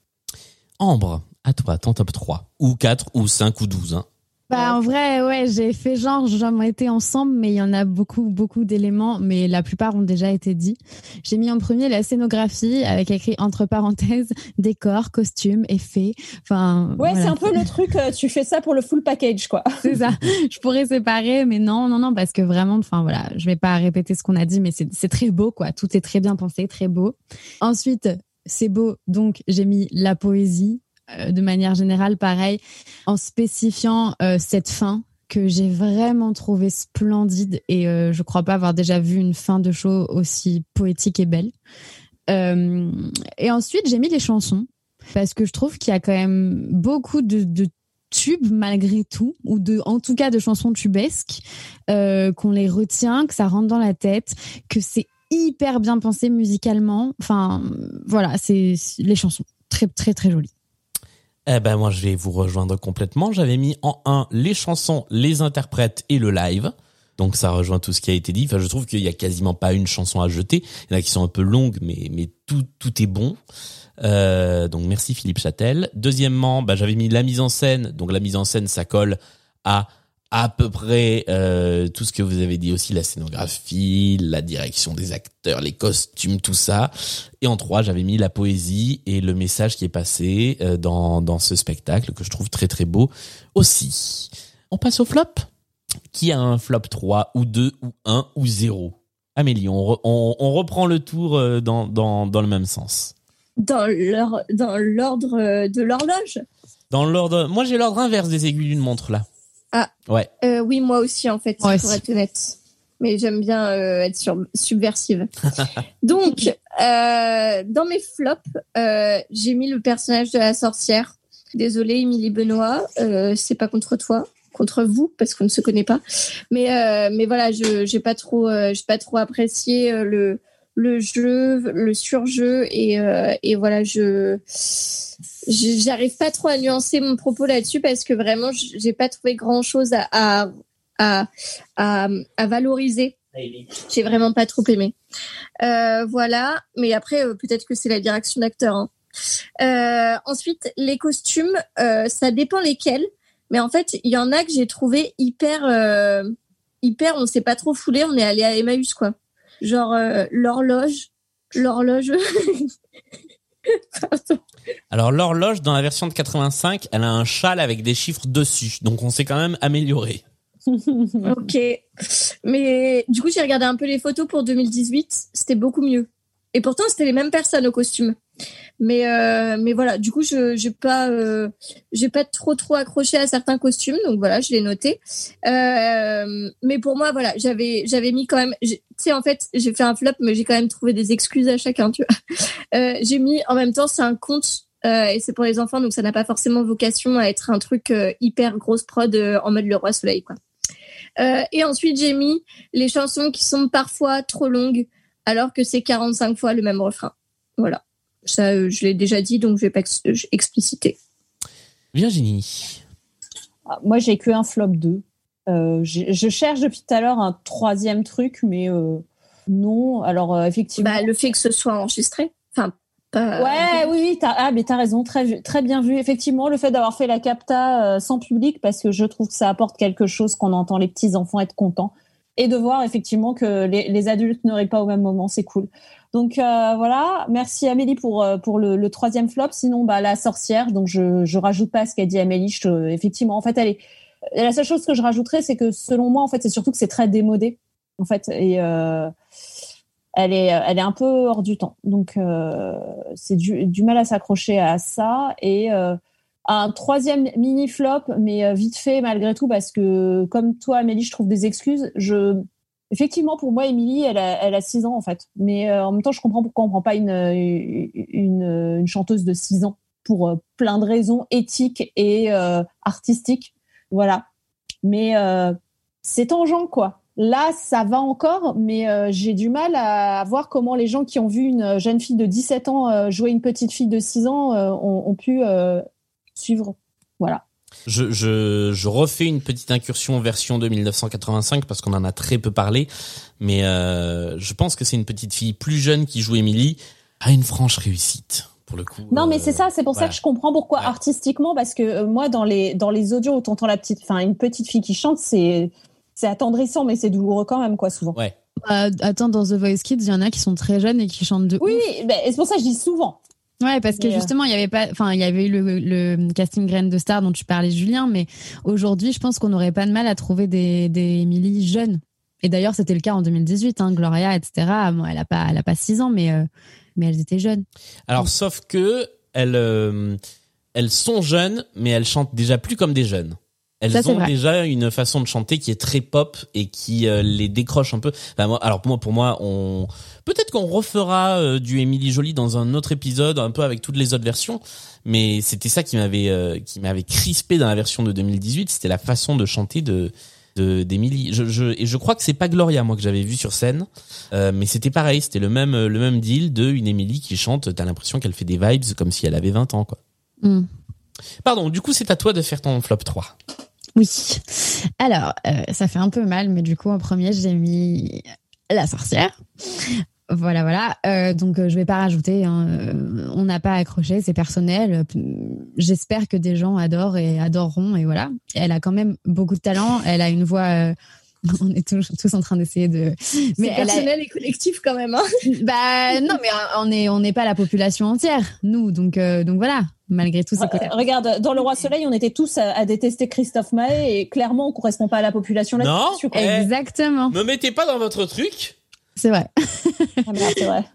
Ambre, à toi, ton top 3. Ou 4, ou 5, ou 12. Hein. Bah, en vrai, ouais, j'ai fait genre, j'en été ensemble, mais il y en a beaucoup, beaucoup d'éléments, mais la plupart ont déjà été dits. J'ai mis en premier la scénographie, avec écrit entre parenthèses, décor, costume, effets. Enfin. Ouais, voilà. c'est un peu le truc. euh, tu fais ça pour le full package, quoi. C'est ça. Je pourrais séparer, mais non, non, non, parce que vraiment, enfin voilà, je vais pas répéter ce qu'on a dit, mais c'est très beau, quoi. Tout est très bien pensé, très beau. Ensuite, c'est beau, donc j'ai mis la poésie, de manière générale, pareil, en spécifiant euh, cette fin que j'ai vraiment trouvé splendide et euh, je crois pas avoir déjà vu une fin de show aussi poétique et belle. Euh, et ensuite, j'ai mis les chansons parce que je trouve qu'il y a quand même beaucoup de, tubes malgré tout, ou en tout cas de chansons tubesques, euh, qu'on les retient, que ça rentre dans la tête, que c'est hyper bien pensé musicalement. Enfin, voilà, c'est les chansons très très très jolies. Eh ben moi je vais vous rejoindre complètement. J'avais mis en 1 les chansons, les interprètes et le live. Donc ça rejoint tout ce qui a été dit. Enfin, je trouve qu'il y a quasiment pas une chanson à jeter. Il y en a qui sont un peu longues, mais mais tout tout est bon. Euh, donc merci Philippe Châtel. Deuxièmement, bah, j'avais mis la mise en scène. Donc la mise en scène, ça colle à à peu près euh, tout ce que vous avez dit aussi, la scénographie, la direction des acteurs, les costumes, tout ça. Et en trois, j'avais mis la poésie et le message qui est passé euh, dans, dans ce spectacle que je trouve très très beau aussi. On passe au flop? Qui a un flop 3 ou 2 ou 1 ou 0 Amélie, on, re- on, on reprend le tour euh, dans, dans, dans le même sens. Dans l'or- dans l'ordre de l'horloge. Dans l'ordre, moi j'ai l'ordre inverse des aiguilles d'une montre là. Ah, Ouais. euh, oui, moi aussi, en fait, pour être honnête. Mais j'aime bien euh, être sur- subversive. Donc, euh, dans mes flops, euh, j'ai mis le personnage de la sorcière. Désolée, Émilie Benoît, euh, c'est pas contre toi, contre vous, parce qu'on ne se connaît pas. Mais, euh, mais voilà, je j'ai pas trop, euh, j'ai pas trop apprécié euh, le le jeu, le surjeu et euh, et voilà, je j'arrive pas trop à nuancer mon propos là-dessus parce que vraiment, j'ai pas trouvé grand-chose à à, à à valoriser. J'ai vraiment pas trop aimé. Euh, voilà, mais après euh, peut-être que c'est la direction d'acteur. hein. Ensuite, les costumes, ça dépend lesquels, mais en fait, il y en a que j'ai trouvé hyper hyper. On s'est pas trop foulé, on est allé à Emmaüs quoi. Genre euh, l'horloge, l'horloge. Alors l'horloge dans la version de 85, elle a un châle avec des chiffres dessus, donc on s'est quand même amélioré. ok. Mais du coup, j'ai regardé un peu les photos pour 2018. C'était beaucoup mieux. Et pourtant, c'était les mêmes personnes au costume. Mais euh, mais voilà. Du coup, je j'ai pas euh, j'ai pas trop trop accroché à certains costumes. Donc voilà, je l'ai noté. Euh, mais pour moi, voilà, j'avais j'avais mis quand même. Tu sais, en fait, j'ai fait un flop, mais j'ai quand même trouvé des excuses à chacun. Tu vois. J'ai mis en même temps, c'est un conte. et c'est pour les enfants, donc ça n'a pas forcément vocation à être un truc hyper grosse prod en mode le roi soleil, quoi. Et ensuite, j'ai mis les chansons qui sont parfois trop longues, alors que c'est 45 fois le même refrain. Voilà. Ça, euh, je l'ai déjà dit, donc je vais pas ex- euh, expliciter. Virginie. Ah, Moi, j'ai que un flop 2. Euh, je cherche depuis tout à l'heure un troisième truc, mais euh, non. Alors, euh, effectivement. Bah, le fait que ce soit enregistré. Enfin, pas. Ouais, oui, oui, t'as, ah, mais t'as raison, très, très bien vu. Effectivement, le fait d'avoir fait la capta euh, sans public, parce que je trouve que ça apporte quelque chose qu'on entend les petits enfants être contents. Et de voir effectivement que les, les adultes ne rient pas au même moment, c'est cool. Donc euh, voilà, merci Amélie pour euh, pour le, troisième flop. Sinon, bah la sorcière. Donc je je rajoute pas ce qu'a dit Amélie. Te- effectivement, en fait, elle est. La seule chose que je rajouterais, c'est que selon moi, en fait, c'est surtout que c'est très démodé, en fait, et euh, elle est elle est un peu hors du temps. Donc euh, c'est du, du mal à s'accrocher à ça et euh, un troisième mini flop, mais euh, vite fait malgré tout parce que comme toi Amélie, je trouve des excuses. Je effectivement pour moi Émilie, elle a elle a six ans en fait, mais euh, en même temps je comprends pourquoi on prend pas une chanteuse de six ans pour euh, plein de raisons éthiques et euh, artistiques, voilà. Mais c'est tangent quoi. Là, ça va encore, mais j'ai du mal à voir comment les gens qui ont vu une jeune fille de 17 ans jouer une petite fille de 6 ans ont, pu suivre. Voilà. Je, je, je refais une petite incursion version de 1985 parce qu'on en a très peu parlé, mais euh, je pense que c'est une petite fille plus jeune qui joue Emily à une franche réussite pour le coup. Non, mais c'est ça, c'est pour ça que je comprends pourquoi artistiquement, parce que euh, moi, dans les dans les audios où t'entends la petite, enfin une petite fille qui chante, c'est c'est attendrissant, mais c'est douloureux quand même, quoi, souvent. Ouais. Bah, attends, dans The Voice Kids, il y en a qui sont très jeunes et qui chantent de Oui, ouf. oui, ben, et c'est pour ça que je dis souvent. Ouais, parce que euh, justement, il y avait pas, enfin, il y avait eu le, le casting Graine de Star dont tu parlais, Julien, mais aujourd'hui, je pense qu'on n'aurait pas de mal à trouver des, des Emily jeunes. Et d'ailleurs, c'était le cas en 2018, hein, Gloria, etc. Bon, elle a pas, elle a pas six ans, mais, euh, mais elles étaient jeunes. Alors sauf que elles euh, elles sont jeunes, mais elles chantent déjà plus comme des jeunes. Elles Ça, ont déjà une façon de chanter qui est très pop et qui euh, les décroche un peu. Enfin, moi, alors pour moi, pour moi, on peut-être qu'on refera euh, du Émilie Jolie dans un autre épisode, un peu avec toutes les autres versions. Mais c'était ça qui m'avait euh, qui m'avait crispé dans la version de 2018, c'était la façon de chanter de de d'Émilie. Je, je et je crois que c'est pas Gloria moi que j'avais vu sur scène, euh, mais c'était pareil, c'était le même le même deal de une Émilie qui chante. T'as l'impression qu'elle fait des vibes comme si elle avait 20 ans quoi. Hmm. Pardon, du coup c'est à toi de faire ton flop 3. Oui. Alors, euh, ça fait un peu mal, mais du coup, en premier, j'ai mis la sorcière. Voilà, voilà. Euh, donc, euh, je vais pas rajouter. hein. On n'a pas accroché, c'est personnel. J'espère que des gens adorent et adoreront. Et voilà. Elle a quand même beaucoup de talent. Elle a une voix. on est tous, tous en train d'essayer de. C'est elle a- personnel et collectif quand même. Hein. Bah non, mais on est on n'est pas la population entière, nous. Donc euh, donc voilà. Malgré tout, c'est Euh, Regarde, dans Le Roi Soleil, on était tous à, à détester Christophe Maé et clairement, on correspond pas à la population Non, là-dessus. quoi. eh, Exactement. Me mettez pas dans votre truc. C'est vrai. Ah, c'est vrai.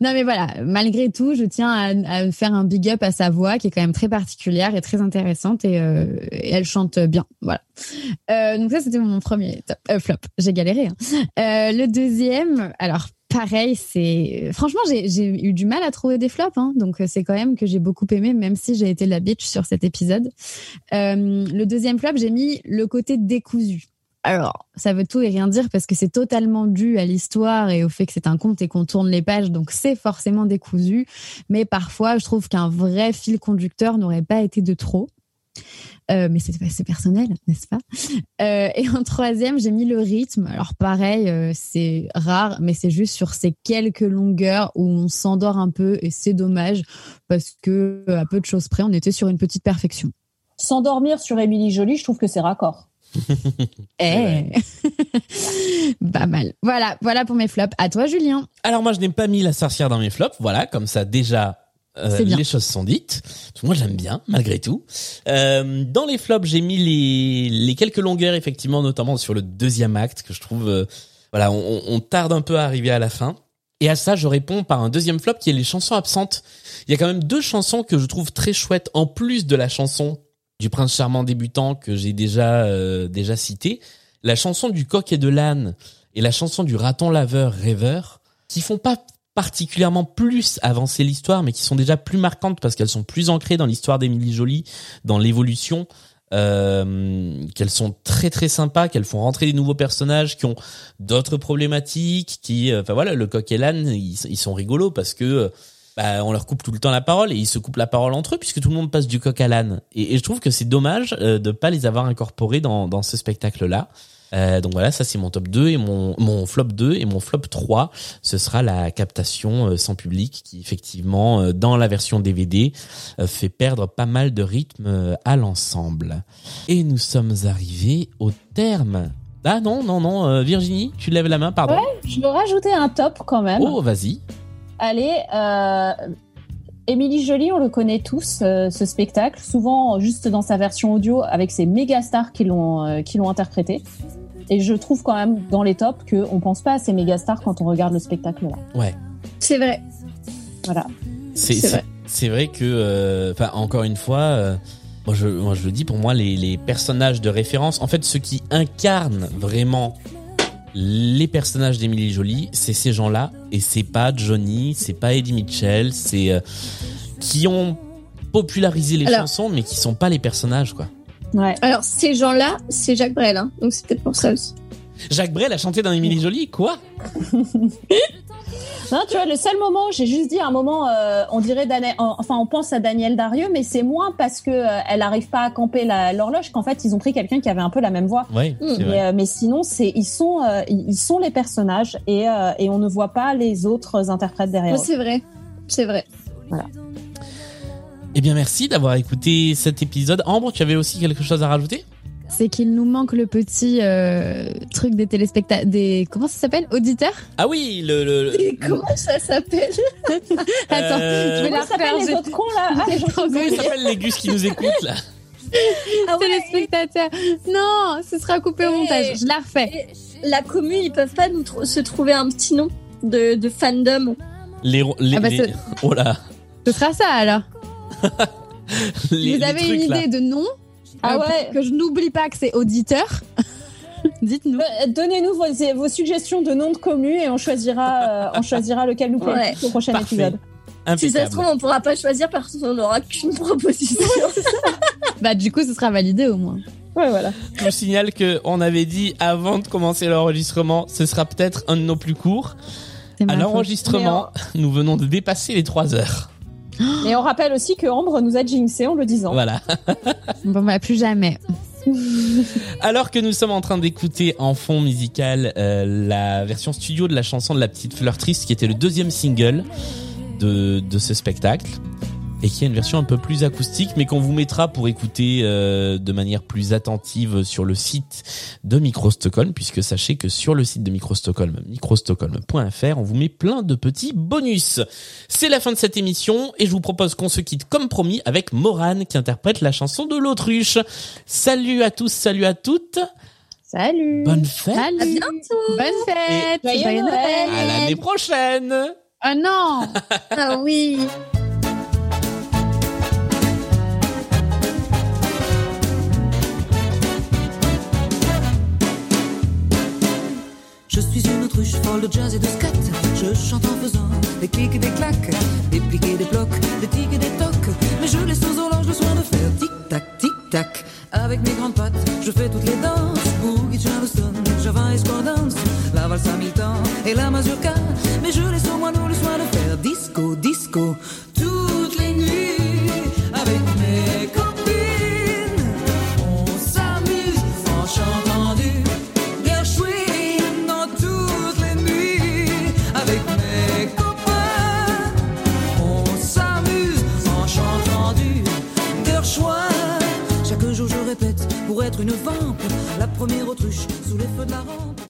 Non mais voilà, malgré tout, je tiens à, à faire un big up à sa voix qui est quand même très particulière et très intéressante et, euh, et elle chante bien. Voilà. Euh, donc ça c'était mon premier top, euh, flop. J'ai galéré. hein. Euh, le deuxième, alors pareil, c'est franchement j'ai eu du mal à trouver des flops, hein, donc euh, c'est quand même que j'ai beaucoup aimé, même si j'ai été la bitch sur cet épisode. Euh, le deuxième flop, j'ai mis le côté décousu. Alors, ça veut tout et rien dire parce que c'est totalement dû à l'histoire et au fait que c'est un conte et qu'on tourne les pages, donc c'est forcément décousu. Mais parfois, je trouve qu'un vrai fil conducteur n'aurait pas été de trop. Euh, mais c'est c'est personnel, n'est-ce pas? Euh, Et en troisième, j'ai mis le rythme. Alors pareil, euh, c'est rare, mais c'est juste sur ces quelques longueurs où on s'endort un peu et c'est dommage parce que à peu de choses près, on était sur une petite perfection. S'endormir sur Émilie Jolie, je trouve que c'est raccord. Eh, pas mal. Voilà, voilà pour mes flops. À toi, Julien. Alors moi je n'ai pas mis la sorcière dans mes flops, voilà, comme ça déjà euh, les choses sont dites. Moi j'aime bien malgré tout. Euh, dans les flops j'ai mis les, les quelques longueurs effectivement, notamment sur le deuxième acte que je trouve, euh, voilà, on, on tarde un peu à arriver à la fin. Et à ça je réponds par un deuxième flop qui est les chansons absentes. Il y a quand même deux chansons que je trouve très chouettes en plus de la chanson du prince charmant débutant que j'ai déjà euh, déjà cité, la chanson du coq et de l'âne et la chanson du raton laveur rêveur qui font pas particulièrement plus avancer l'histoire mais qui sont déjà plus marquantes parce qu'elles sont plus ancrées dans l'histoire d'Émilie Jolie, dans l'évolution euh, qu'elles sont très très sympas, qu'elles font rentrer des nouveaux personnages qui ont d'autres problématiques, qui, euh, enfin voilà, le coq et l'âne, ils, sont rigolos parce que euh, bah, on leur coupe tout le temps la parole et ils se coupent la parole entre eux puisque tout le monde passe du coq à l'âne. Et, je trouve que c'est dommage de pas les avoir incorporés dans ce spectacle-là. Euh, donc voilà, ça c'est mon top 2 et mon, mon flop 2 et mon flop 3, ce sera la captation euh, sans public qui effectivement euh, dans la version DVD fait perdre pas mal de rythme à l'ensemble. Et nous sommes arrivés au terme. Ah non, non, non, Virginie, tu lèves la main, pardon. Ouais, je veux rajouter un top quand même. Oh, vas-y. Allez, euh, Émilie Jolie, on le connaît tous, euh, ce spectacle, souvent juste dans sa version audio avec ses méga stars qui l'ont euh, qui l'ont interprété. Et je trouve quand même dans les tops qu'on pense pas à ces méga stars quand on regarde le spectacle là. Ouais. C'est vrai. Voilà. C'est vrai. c'est vrai que, euh, enfin, encore une fois, euh, moi, je, moi je le dis, pour moi, les, les personnages de référence, en fait, ceux qui incarnent vraiment les personnages d'Emily Jolie, c'est ces gens-là, et c'est pas Johnny, c'est pas Eddie Mitchell, c'est euh, qui ont popularisé les Alors- chansons, mais qui sont pas les personnages, quoi. Ouais. Alors, ces gens-là, c'est Jacques Brel, hein, donc c'est peut-être pour ça aussi. Jacques Brel a chanté dans Emily Jolie, quoi? Non, tu vois, le seul moment, j'ai juste dit un moment, euh, on dirait, en- enfin, on pense à Daniel Darieux, mais c'est moins parce que euh, elle arrive pas à camper l'horloge qu'en fait ils ont pris quelqu'un qui avait un peu la même voix. Mais, vrai. euh, mais sinon, c'est ils sont euh, ils sont les personnages et euh, et on ne voit pas les autres interprètes derrière. C'est vrai. C'est vrai. Voilà. Eh bien, merci d'avoir écouté cet épisode. Ambre, tu avais aussi quelque chose à rajouter? C'est qu'il nous manque le petit euh, truc des téléspectateurs, des comment ça s'appelle, auditeurs? Ah oui, le... le- le- Comment ça s'appelle? Attends, Euh, je vais Comment la refaire. les autres cons là? Ah, les gens qui s'appellent les gus qui nous écoutent, là? Ah ouais. téléspectateurs. Non, ce sera coupé au Eh. montage. Je la refais. La commune, ils peuvent pas nous tr- se trouver un petit nom de, de fandom. Les, les, Ah bah, les- oh là, Ce sera ça alors. les, Vous les avez trucs, une là. idée de nom Ah Euh, ouais. Que je n'oublie pas que c'est auditeur. Dites-nous. Euh, Donnez-nous vos, vos suggestions de noms de communes et on choisira, euh, on choisira lequel nous plaît Ouais. au prochain Parfait. épisode. Si ça se Impeccable. trouve, on pourra pas choisir parce qu'on n'aura qu'une proposition. Bah du coup, ce sera validé au moins. Ouais, voilà. Je vous signale que on avait dit avant de commencer l'enregistrement, ce sera peut-être un de nos plus courts. À l'enregistrement, nous venons de dépasser les 3 heures. Et on rappelle aussi que Ambre nous a jinxé en le disant. Voilà. Bon bah plus jamais. Alors que nous sommes en train d'écouter en fond musical euh, la version studio de la chanson de la petite fleur triste, qui était le deuxième single de, de ce spectacle, et qui a une version un peu plus acoustique, mais qu'on vous mettra pour écouter euh, de manière plus attentive sur le site de Micro Stockholm, puisque sachez que sur le site de Micro Stockholm, microstockholm.fr, on vous met plein de petits bonus. C'est la fin de cette émission, et je vous propose qu'on se quitte comme promis avec Morane qui interprète la chanson de l'autruche. Salut à tous, salut à toutes. Salut. Bonne fête. Salut. À bientôt. Bonne fête. Joyeux Joyeux Noël. À l'année prochaine. Ah non. Ah oui. Je suis une autruche folle de jazz et de scat. Je chante en faisant des clics et des claques, des pliques et des blocs, des tics et des tocs. Mais je laisse aux horloges le soin de faire tic-tac, tic-tac. Avec mes grandes pattes, je fais toutes les danses. Boogie, Charleston, Java et Square Dance. La valse Hamilton et la mazurka. Mais je laisse aux moineaux le soin de faire disco, disco. Toutes être une vampe, la première autruche sous les feux de la rampe.